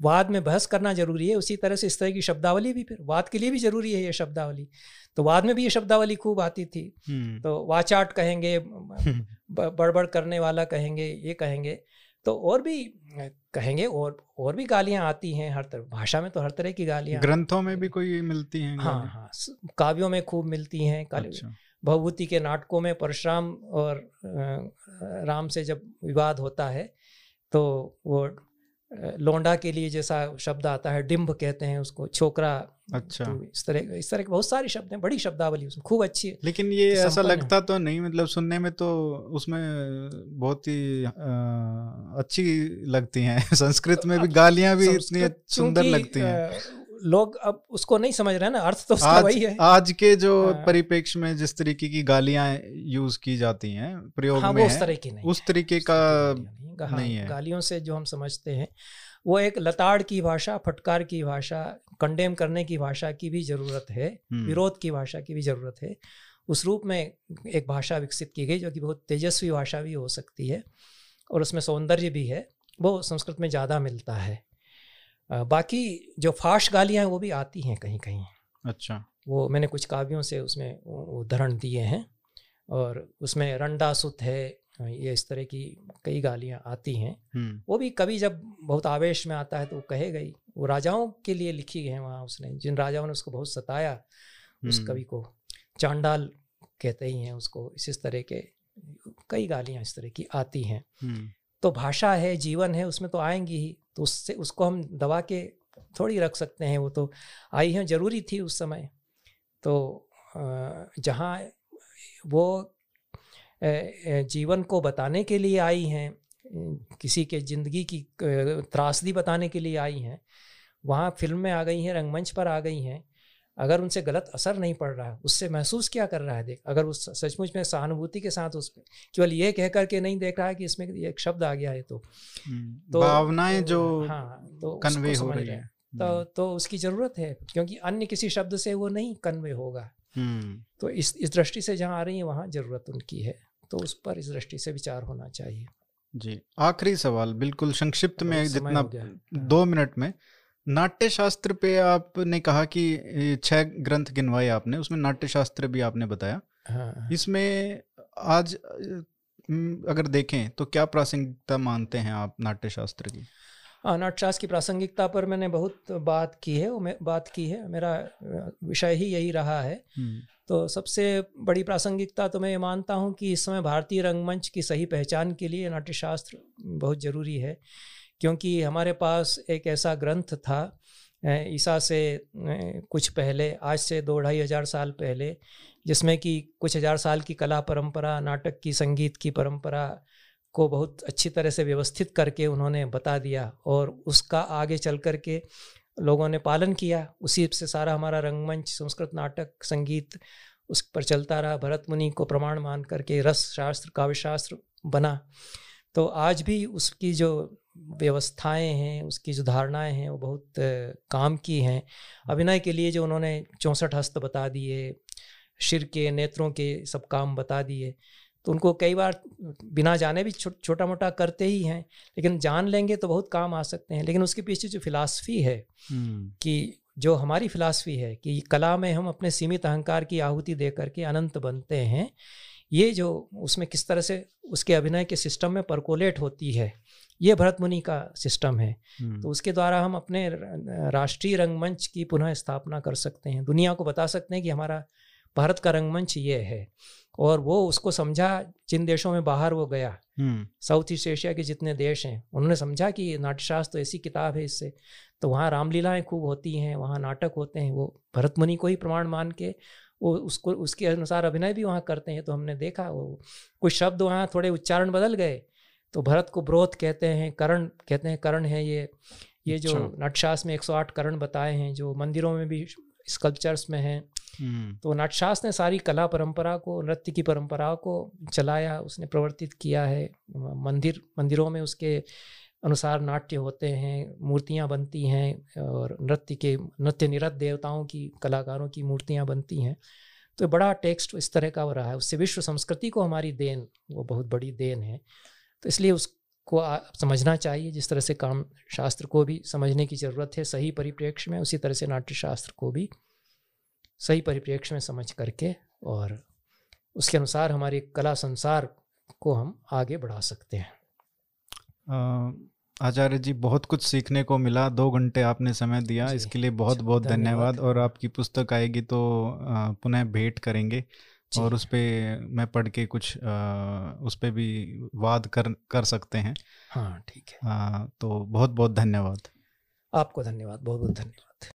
वाद में बहस करना ज़रूरी है उसी तरह से इस तरह की शब्दावली भी फिर वाद के लिए भी ज़रूरी है ये शब्दावली तो वाद में भी ये शब्दावली खूब आती थी हम्म। तो वाचाट कहेंगे [laughs] बड़बड़ करने वाला कहेंगे ये कहेंगे तो और भी कहेंगे और और भी गालियाँ आती हैं हर तरह भाषा में तो हर तरह की गालियाँ ग्रंथों में भी कोई मिलती हैं हाँ हाँ काव्यों में खूब मिलती हैं अच्छा। भवभूति के नाटकों में परशुराम और राम से जब विवाद होता है तो वो लोंडा के लिए जैसा शब्द आता है डिम्ब कहते हैं उसको छोकरा अच्छा। तो इस तरह इस तरह के बहुत सारे शब्द हैं बड़ी शब्दावली उसमें खूब अच्छी है। लेकिन ये ऐसा लगता तो नहीं मतलब सुनने में तो उसमें बहुत ही अच्छी लगती हैं [laughs] संस्कृत में भी गालियाँ भी इतनी सुंदर लगती हैं। लोग अब उसको नहीं समझ रहे हैं ना अर्थ तो उसका वही है। आज के जो हाँ। परिप्रेक्ष्य में जिस तरीके की गालियाँ यूज़ की जाती हैं प्रयोग हाँ, में उस तरह की नहीं उस तरीके का हाँ, नहीं है। गालियों से जो हम समझते हैं वो एक लताड़ की भाषा फटकार की भाषा कंडेम करने की भाषा की भी ज़रूरत है हम्म। विरोध की भाषा की भी ज़रूरत है। उस रूप में एक भाषा विकसित की गई जो कि बहुत तेजस्वी भाषा भी हो सकती है और उसमें सौंदर्य भी है वो संस्कृत में ज़्यादा मिलता है। बाकी जो फाश गालियाँ हैं वो भी आती हैं कहीं कहीं अच्छा। वो मैंने कुछ काव्यों से उसमें उदाहरण दिए हैं और उसमें रंडा सुत है ये इस तरह की कई गालियाँ आती हैं। वो भी कभी जब बहुत आवेश में आता है तो वो कहे गई। वो राजाओं के लिए लिखी गई हैं वहाँ उसने। जिन राजाओं ने उसको बहुत सताया उस। कवि को। चांडाल कहते ही हैं उसको। इस इस तरह के कई गालियाँ इस तरह की आती हैं। तो भाषा है जीवन है उसमें तो आएँगी ही। तो उससे, उसको हम दबा के थोड़ी रख सकते हैं, वो तो आई है, ज़रूरी थी उस समय। तो जहाँ वो जीवन को बताने के लिए आई हैं, किसी के ज़िंदगी की त्रासदी बताने के लिए आई हैं, वहाँ फ़िल्म में आ गई हैं, रंगमंच पर आ गई हैं अगर उनसे गलत असर नहीं पड़ रहा है उससे महसूस क्या कर रहा है? देख अगर उस सचमुच में सहानुभूति के साथ उस केवल ये कह करके नहीं देख रहा है कि इसमें एक शब्द आ गया है तो हम्म, तो भावनाएँ जो हाँ तो कन्वे हो रही है। तो हम्म। तो उसकी ज़रूरत है क्योंकि अन्य किसी शब्द से वो नहीं कन्वे होगा। हम्म। तो इस इस दृष्टि से जहाँ आ रही है वहाँ ज़रूरत उनकी है। तो उस पर इस दृष्टि से विचार होना चाहिए। जी आखिरी सवाल बिल्कुल संक्षिप्त में जितना दो मिनट में। नाट्य शास्त्र पे आपने कहा कि छह ग्रंथ गिनवाए आपने उसमें नाट्य शास्त्र भी आपने बताया। हाँ। इसमें आज अगर देखें तो क्या प्रासंगिकता मानते हैं आप नाट्य शास्त्र की? हाँ नाट्यशास्त्र की प्रासंगिकता पर मैंने बहुत बात की है बात की है। मेरा विषय ही यही रहा है। तो सबसे बड़ी प्रासंगिकता तो मैं ये मानता हूँ कि इस समय भारतीय रंगमंच की सही पहचान के लिए नाट्यशास्त्र बहुत ज़रूरी है। क्योंकि हमारे पास एक ऐसा ग्रंथ था ईसा से कुछ पहले, आज से दो ढाई हज़ार साल पहले, जिसमें कि कुछ हज़ार साल की कला परंपरा, नाटक की, संगीत की परंपरा को बहुत अच्छी तरह से व्यवस्थित करके उन्होंने बता दिया और उसका आगे चल कर के लोगों ने पालन किया। उसी से सारा हमारा रंगमंच, संस्कृत नाटक, संगीत, उस पर चलता रहा। भरत मुनि को प्रमाण मान करके रस शास्त्र, काव्य शास्त्र बना। तो आज भी उसकी जो व्यवस्थाएँ हैं उसकी जो धारणाएँ हैं वो बहुत काम की हैं अभिनय के लिए जो उन्होंने चौंसठ हस्त बता दिए शिर के नेत्रों के सब काम बता दिए तो उनको कई बार बिना जाने भी छो, छोटा मोटा करते ही हैं लेकिन जान लेंगे तो बहुत काम आ सकते हैं लेकिन उसके पीछे जो फिलासफी है हम्म। कि जो हमारी फिलासफी है कि कला में हम अपने सीमित अहंकार की आहुति दे करके अनंत बनते हैं ये जो उसमें किस तरह से उसके अभिनय के सिस्टम में परकोलेट होती है ये भरत मुनि का सिस्टम है। हम्म। तो उसके द्वारा हम अपने राष्ट्रीय रंगमंच की पुनः स्थापना कर सकते हैं। दुनिया को बता सकते हैं कि हमारा भारत का रंगमंच ये है। और वो उसको समझा जिन देशों में बाहर वो गया साउथ ईस्ट एशिया के जितने देश हैं उन्होंने समझा कि नाट्यशास्त्र तो ऐसी किताब है इससे। तो वहाँ रामलीलाएँ खूब होती हैं वहाँ नाटक होते हैं वो भरत मुनि को ही प्रमाण मान के वो उसको उसके अनुसार अभिनय भी वहाँ करते हैं। तो हमने देखा वो कुछ शब्द वहाँ थोड़े उच्चारण बदल गए। तो भरत को ब्रोथ कहते हैं करण कहते हैं करण है ये ये जो अच्छा। नाट्यशास्त्र में 108 करण बताए हैं जो मंदिरों में भी स्कल्पचर्स में हैं। हम्म। तो नाट्यशास्त्र ने सारी कला परंपरा को नृत्य की परंपरा को चलाया उसने प्रवर्तित किया है। मंदिर मंदिरों में उसके अनुसार नाट्य होते हैं मूर्तियाँ बनती हैं और नृत्य के नृत्य निरत देवताओं की कलाकारों की मूर्तियाँ बनती हैं। तो बड़ा टेक्स्ट इस तरह का हो रहा है। उससे विश्व संस्कृति को हमारी देन वो बहुत बड़ी देन है। तो इसलिए उसको समझना चाहिए जिस तरह से काम शास्त्र को भी समझने की ज़रूरत है सही परिप्रेक्ष्य में उसी तरह से नाट्य शास्त्र को भी सही परिप्रेक्ष्य में समझ करके और उसके अनुसार हमारे कला संसार को हम आगे बढ़ा सकते हैं। आचार्य जी बहुत कुछ सीखने को मिला दो घंटे आपने समय दिया इसके लिए बहुत बहुत धन्यवाद। और आपकी पुस्तक आएगी तो पुनः भेंट करेंगे। और उस पर मैं पढ़ के कुछ आ, उस पर भी वाद कर कर सकते हैं। हाँ ठीक है। आ, तो बहुत बहुत धन्यवाद। आपको धन्यवाद बहुत बहुत धन्यवाद।